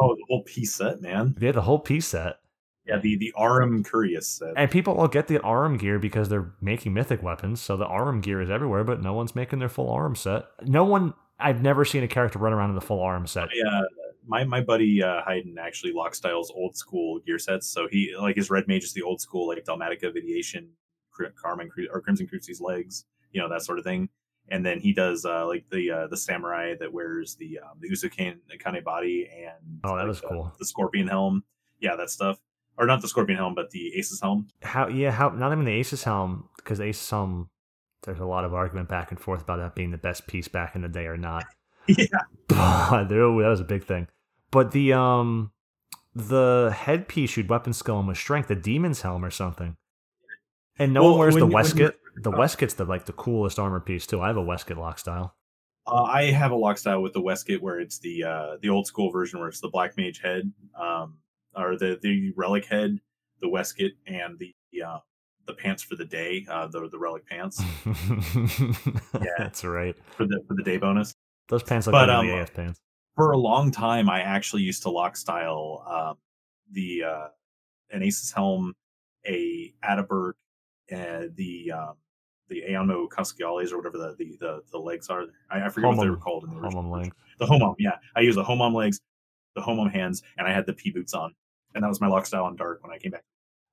Speaker 2: Oh, the whole P set, man.
Speaker 1: Yeah, the whole P set.
Speaker 2: Yeah, the the Arum Curious set.
Speaker 1: And people will get the Arum gear because they're making mythic weapons, so the Arum gear is everywhere, but no one's making their full Arum set. No one I've never seen a character run around in the full Arum set.
Speaker 2: Yeah, my my buddy uh, Hayden actually lock styles old school gear sets. So he like his red mage is the old school like Dalmatica Vitiation, Carmen or Crimson Cruci's legs, you know that sort of thing. And then he does uh, like the uh, the samurai that wears the um, the Usukane Kane body and
Speaker 1: oh that
Speaker 2: like,
Speaker 1: was cool
Speaker 2: the scorpion helm, yeah that stuff or not the scorpion helm but the Aces helm.
Speaker 1: How yeah how not even the Aces helm because Aces helm there's a lot of argument back and forth about that being the best piece back in the day or not.
Speaker 2: yeah,
Speaker 1: that was a big thing. But the um the headpiece you'd weapon skill him with strength, the demon's helm or something. And no
Speaker 2: Well,
Speaker 1: one wears
Speaker 2: when
Speaker 1: the
Speaker 2: you- when
Speaker 1: Westcott.
Speaker 2: you're-
Speaker 1: The Westcott's the like the coolest armor piece too. I have a Westcott lock style.
Speaker 2: Uh, I have a lock style with the Westgate where it's the uh, the old school version where it's the Black Mage head, um, or the the relic head, the Westgate, and the uh, the pants for the day, uh, the the relic pants
Speaker 1: yeah, that's right.
Speaker 2: for the for the day bonus.
Speaker 1: Those pants look
Speaker 2: But,
Speaker 1: better
Speaker 2: um,
Speaker 1: the AF pants.
Speaker 2: For a long time, I actually used to lock style um, the uh, an Aces helm, a Ataberg, and the um, the Aono Casciales or whatever the, the the the legs are. I, I forget what they were called in the original.
Speaker 1: Homum
Speaker 2: version. the homam yeah i used the homam legs the homam hands and i had the p boots on and that was my lock style on dark when i came back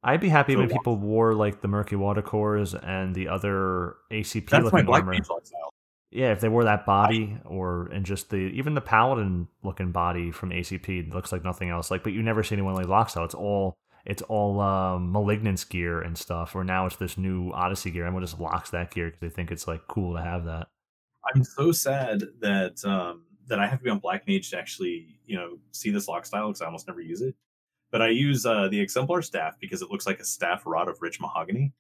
Speaker 1: I'd be happy
Speaker 2: So
Speaker 1: when people wore like the murky water cores and the other ACP
Speaker 2: that's my
Speaker 1: looking
Speaker 2: black
Speaker 1: armor.
Speaker 2: lock style
Speaker 1: Yeah, if they wore that body or and just the even the paladin looking body from ACP looks like nothing else. Like, but you never see anyone like Lockstyle. It's all it's all um, malignance gear and stuff. Or now it's this new Odyssey gear. Everyone just locks that gear because they think it's like cool to have that.
Speaker 2: i'm so sad that um that i have to be on black mage to actually you know see this lock style because i almost never use it but i use uh the exemplar staff because it looks like a staff rod of rich mahogany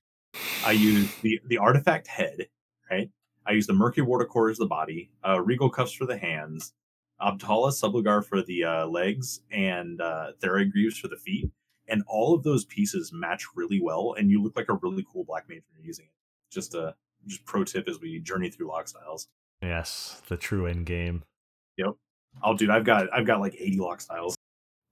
Speaker 2: i use the the artifact head right i use the murky water core as the body uh regal cuffs for the hands Abdallah Sublugar for the uh, legs and uh, Thera Greaves for the feet. And all of those pieces match really well, and you look like a really cool black mage when you're using it. Just a just pro tip as we journey through lock styles.
Speaker 1: Yes, the true end game. Yep.
Speaker 2: Oh, dude, I've got I've got like 80 lock styles.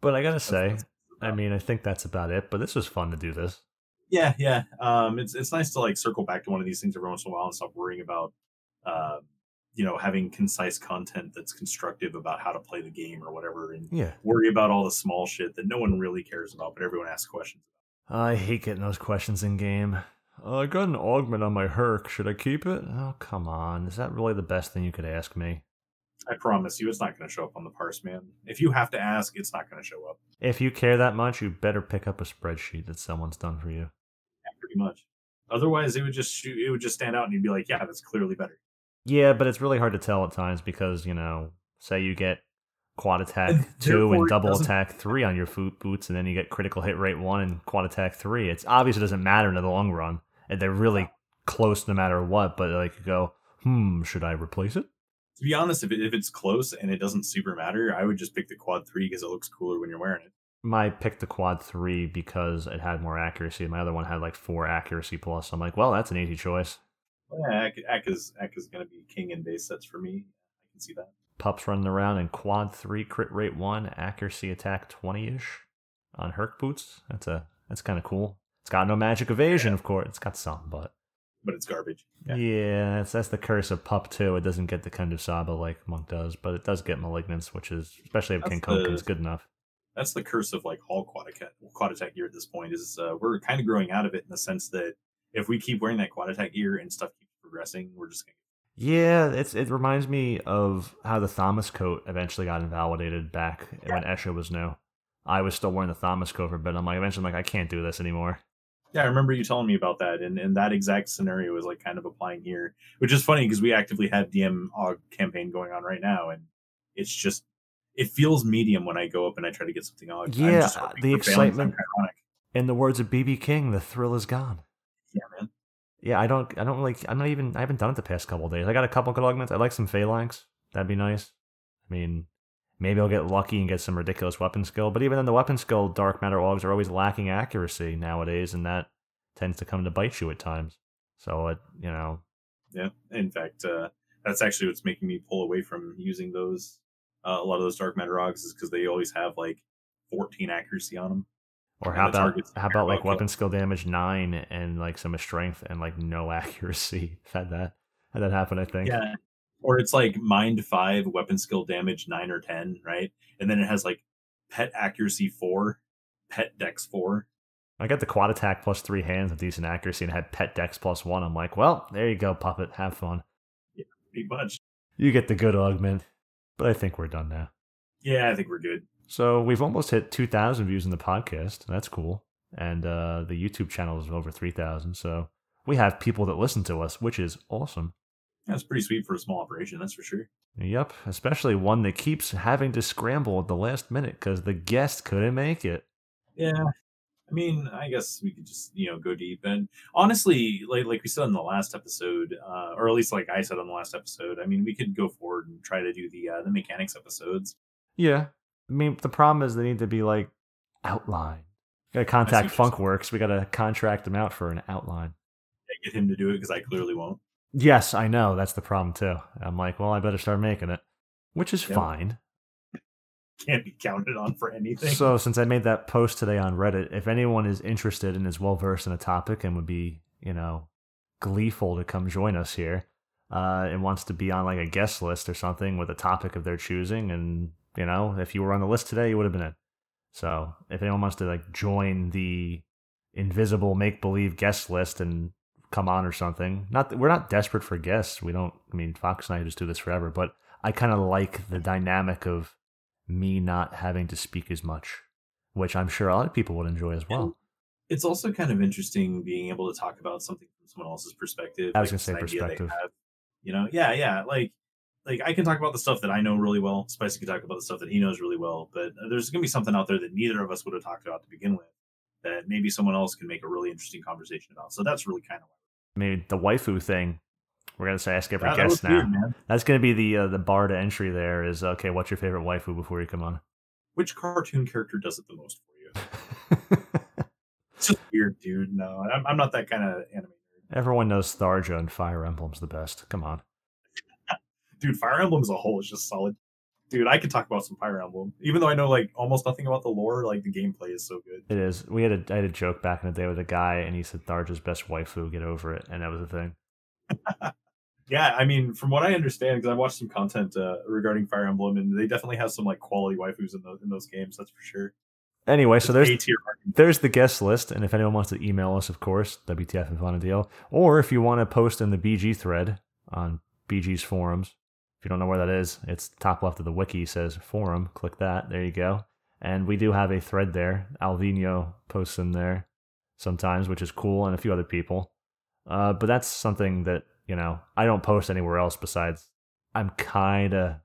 Speaker 1: But I gotta
Speaker 2: That's-
Speaker 1: say,
Speaker 2: that's-
Speaker 1: I mean, I think that's about it. But this was fun to do this.
Speaker 2: yeah, yeah. Um, it's it's nice to like circle back to one of these things every once in a while and stop worrying about, uh, you know, having concise content that's constructive about how to play the game or whatever, and
Speaker 1: Yeah.
Speaker 2: worry about all the small shit that no one really cares about, but everyone asks questions.
Speaker 1: I hate getting those questions in game. Uh, I got an augment on my Herc. Should I keep it? Oh, come on. Is that really the best thing you could ask me?
Speaker 2: I promise you, it's not going to show up on the parse, man. If you have to ask, it's not going to show up.
Speaker 1: If you care that much, you better pick up a spreadsheet that someone's done for you.
Speaker 2: Yeah, pretty much. Otherwise, it would just shoot, it would just stand out, and you'd be like, "Yeah, that's clearly better."
Speaker 1: Yeah, but it's really hard to tell at times because, you know, say you get quad attack
Speaker 2: And
Speaker 1: 2 and double attack 3 on your foot boots, and then you get critical hit rate 1 and quad attack 3. It's obvious it doesn't matter in the long run. And they're really close no matter what, but like you go, hmm, should I replace it?
Speaker 2: To be honest, if, it, if it's close and it doesn't super matter, I would just pick the quad three because it looks cooler when you're wearing it.
Speaker 1: My picked the quad 3 because it had more accuracy. My other one had like 4 accuracy plus. I'm like, well, that's an easy choice.
Speaker 2: Yeah, Ak is Ak is going to be king in base sets for me. I can see that.
Speaker 1: Pups running around in quad 3, crit rate 1, accuracy attack 20 ish on Herc boots. That's a that's kind of cool. It's got no magic evasion, of course. It's got some, but
Speaker 2: But it's garbage.
Speaker 1: yeah,
Speaker 2: Yeah.
Speaker 1: that's that's the curse of Pup too. It doesn't get the kind of Saba like Monk does, but it does get Malignance, which is especially if
Speaker 2: That's
Speaker 1: King Koken is good enough.
Speaker 2: That's the curse of like all quad attack, quad attack gear at this point. Is uh, we're kind of growing out of it in the sense that if we keep wearing that quad attack gear and stuff keeps progressing, we're just going to
Speaker 1: Yeah, it's it reminds me of how the Thaumas coat eventually got invalidated back when Escha was new. I was still wearing the Thaumas coat for a bit. I'm like eventually I'm like I can't do this anymore.
Speaker 2: Yeah, I remember you telling me about that, and, and that exact scenario is like kind of applying here, which is funny because we actively have DM og campaign going on right now, and it's just it feels medium when I go up and I try to get something on.
Speaker 1: Yeah, the excitement. In the words of BB King, the thrill is gone.
Speaker 2: Yeah,
Speaker 1: I don't. I don't really. I'm not even. I haven't done it the past couple days. I got a couple good augments. I like some phalanx. That'd be nice. I mean, maybe I'll get lucky and get some ridiculous weapon skill. But even then, the weapon skill dark matter augs are always lacking accuracy nowadays, and that tends to come to bite you at times. So it, you know.
Speaker 2: Yeah. In fact, uh, that's actually what's making me pull away from using those. Uh, a lot of those dark matter augs is because they always have like 14 accuracy on them.
Speaker 1: Or how about how about like weapon skill damage nine and like some strength and like no accuracy? had that had that happen, I think.
Speaker 2: Yeah. Or it's like mind five, weapon skill damage nine or ten, right? And then it has like pet accuracy four, pet dex four.
Speaker 1: I got the quad attack plus three hands with decent accuracy and had pet dex plus one. I'm like, well, there you go, puppet. Have fun.
Speaker 2: Yeah, pretty much.
Speaker 1: You get the good augment. But I think we're done now.
Speaker 2: Yeah, I think we're good.
Speaker 1: So we've almost hit 2,000 views in the podcast. That's cool. And uh, the YouTube channel is over 3,000. So we have people that listen to us, which is awesome.
Speaker 2: That's pretty sweet for a small operation, that's for sure.
Speaker 1: Yep, especially one that keeps having to scramble at the last minute because the guest couldn't make it.
Speaker 2: Yeah, I mean, I guess we could just you know go deep and honestly, like like we said in the last episode, uh, or at least like I said on the last episode. I mean, we could go forward and try to do the uh, the mechanics episodes.
Speaker 1: Yeah, I mean, the problem is they need to be like outlined. Got to contact Funkworks. We got to contract them out for an outline.
Speaker 2: I get him to do it because I clearly won't.
Speaker 1: Yes, I know. That's the problem too. I'm like, well, I better start making it, which is yep. fine.
Speaker 2: Can't be counted on for anything.
Speaker 1: So, since I made that post today on Reddit, if anyone is interested and is well versed in a topic and would be, you know, gleeful to come join us here, uh, and wants to be on like a guest list or something with a topic of their choosing and you know, if you were on the list today, you would have been in. So if anyone wants to like join the invisible make believe guest list and come on or something, not that we're not desperate for guests. We don't. I mean, Fox and I just do this forever. But I kind of like the dynamic of me not having to speak as much, which I'm sure a lot of people would enjoy as well.
Speaker 2: It's also kind of interesting being able to talk about something from someone else's perspective.
Speaker 1: I was like gonna say perspective. Have,
Speaker 2: you know, yeah, yeah. Like like I can talk about the stuff that I know really well. Spicy can talk about the stuff that he knows really well. But there's going to be something out there that neither of us would have talked about to begin with that maybe someone else can make a really interesting conversation about. So that's really kind of.
Speaker 1: I mean, the waifu thing. We're gonna say ask every guest now. Weird, that's gonna be the uh, the bar to entry. There is okay. What's your favorite waifu before you come on?
Speaker 2: Which cartoon character does it the most for you? it's just weird, dude. No, I'm, I'm not that kind of anime.
Speaker 1: Everyone knows Tharja and Fire Emblem's the best. Come on
Speaker 2: dude, Fire Emblem as a whole is just solid. Dude, I could talk about some Fire Emblem, even though I know like almost nothing about the lore. Like the gameplay is so good.
Speaker 1: It is. We had a I had a joke back in the day with a guy, and he said Tharja's best waifu. Get over it, and that was the thing.
Speaker 2: yeah, I mean, from what I understand, because I watched some content uh, regarding Fire Emblem, and they definitely have some like quality waifus in those in those games. That's for sure.
Speaker 1: Anyway, so there's there's the guest list, and if anyone wants to email us, of course, WTF and Fun Deal, or if you want to post in the BG thread on BG's forums, if you don't know where that is, it's top left of the wiki says forum. Click that. There you go. And we do have a thread there. Alvino posts in there sometimes, which is cool, and a few other people. Uh, but that's something that, you know, I don't post anywhere else besides I'm kind of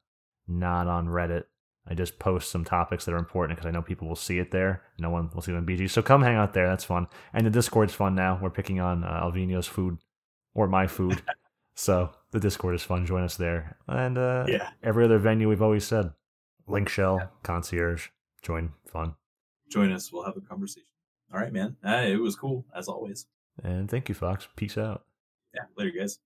Speaker 1: not on Reddit. I just post some topics that are important because I know people will see it there. No one will see them BG. So come hang out there. That's fun. And the Discord's fun now. We're picking on uh, Alvino's food or my food. so the Discord is fun. Join us there. And uh,
Speaker 2: yeah,
Speaker 1: every other venue we've always said Link Shell, yeah. Concierge, join. Fun.
Speaker 2: Join us. We'll have a conversation. All right, man. Uh, it was cool as always.
Speaker 1: And thank you, Fox. Peace out.
Speaker 2: Yeah. Later, guys.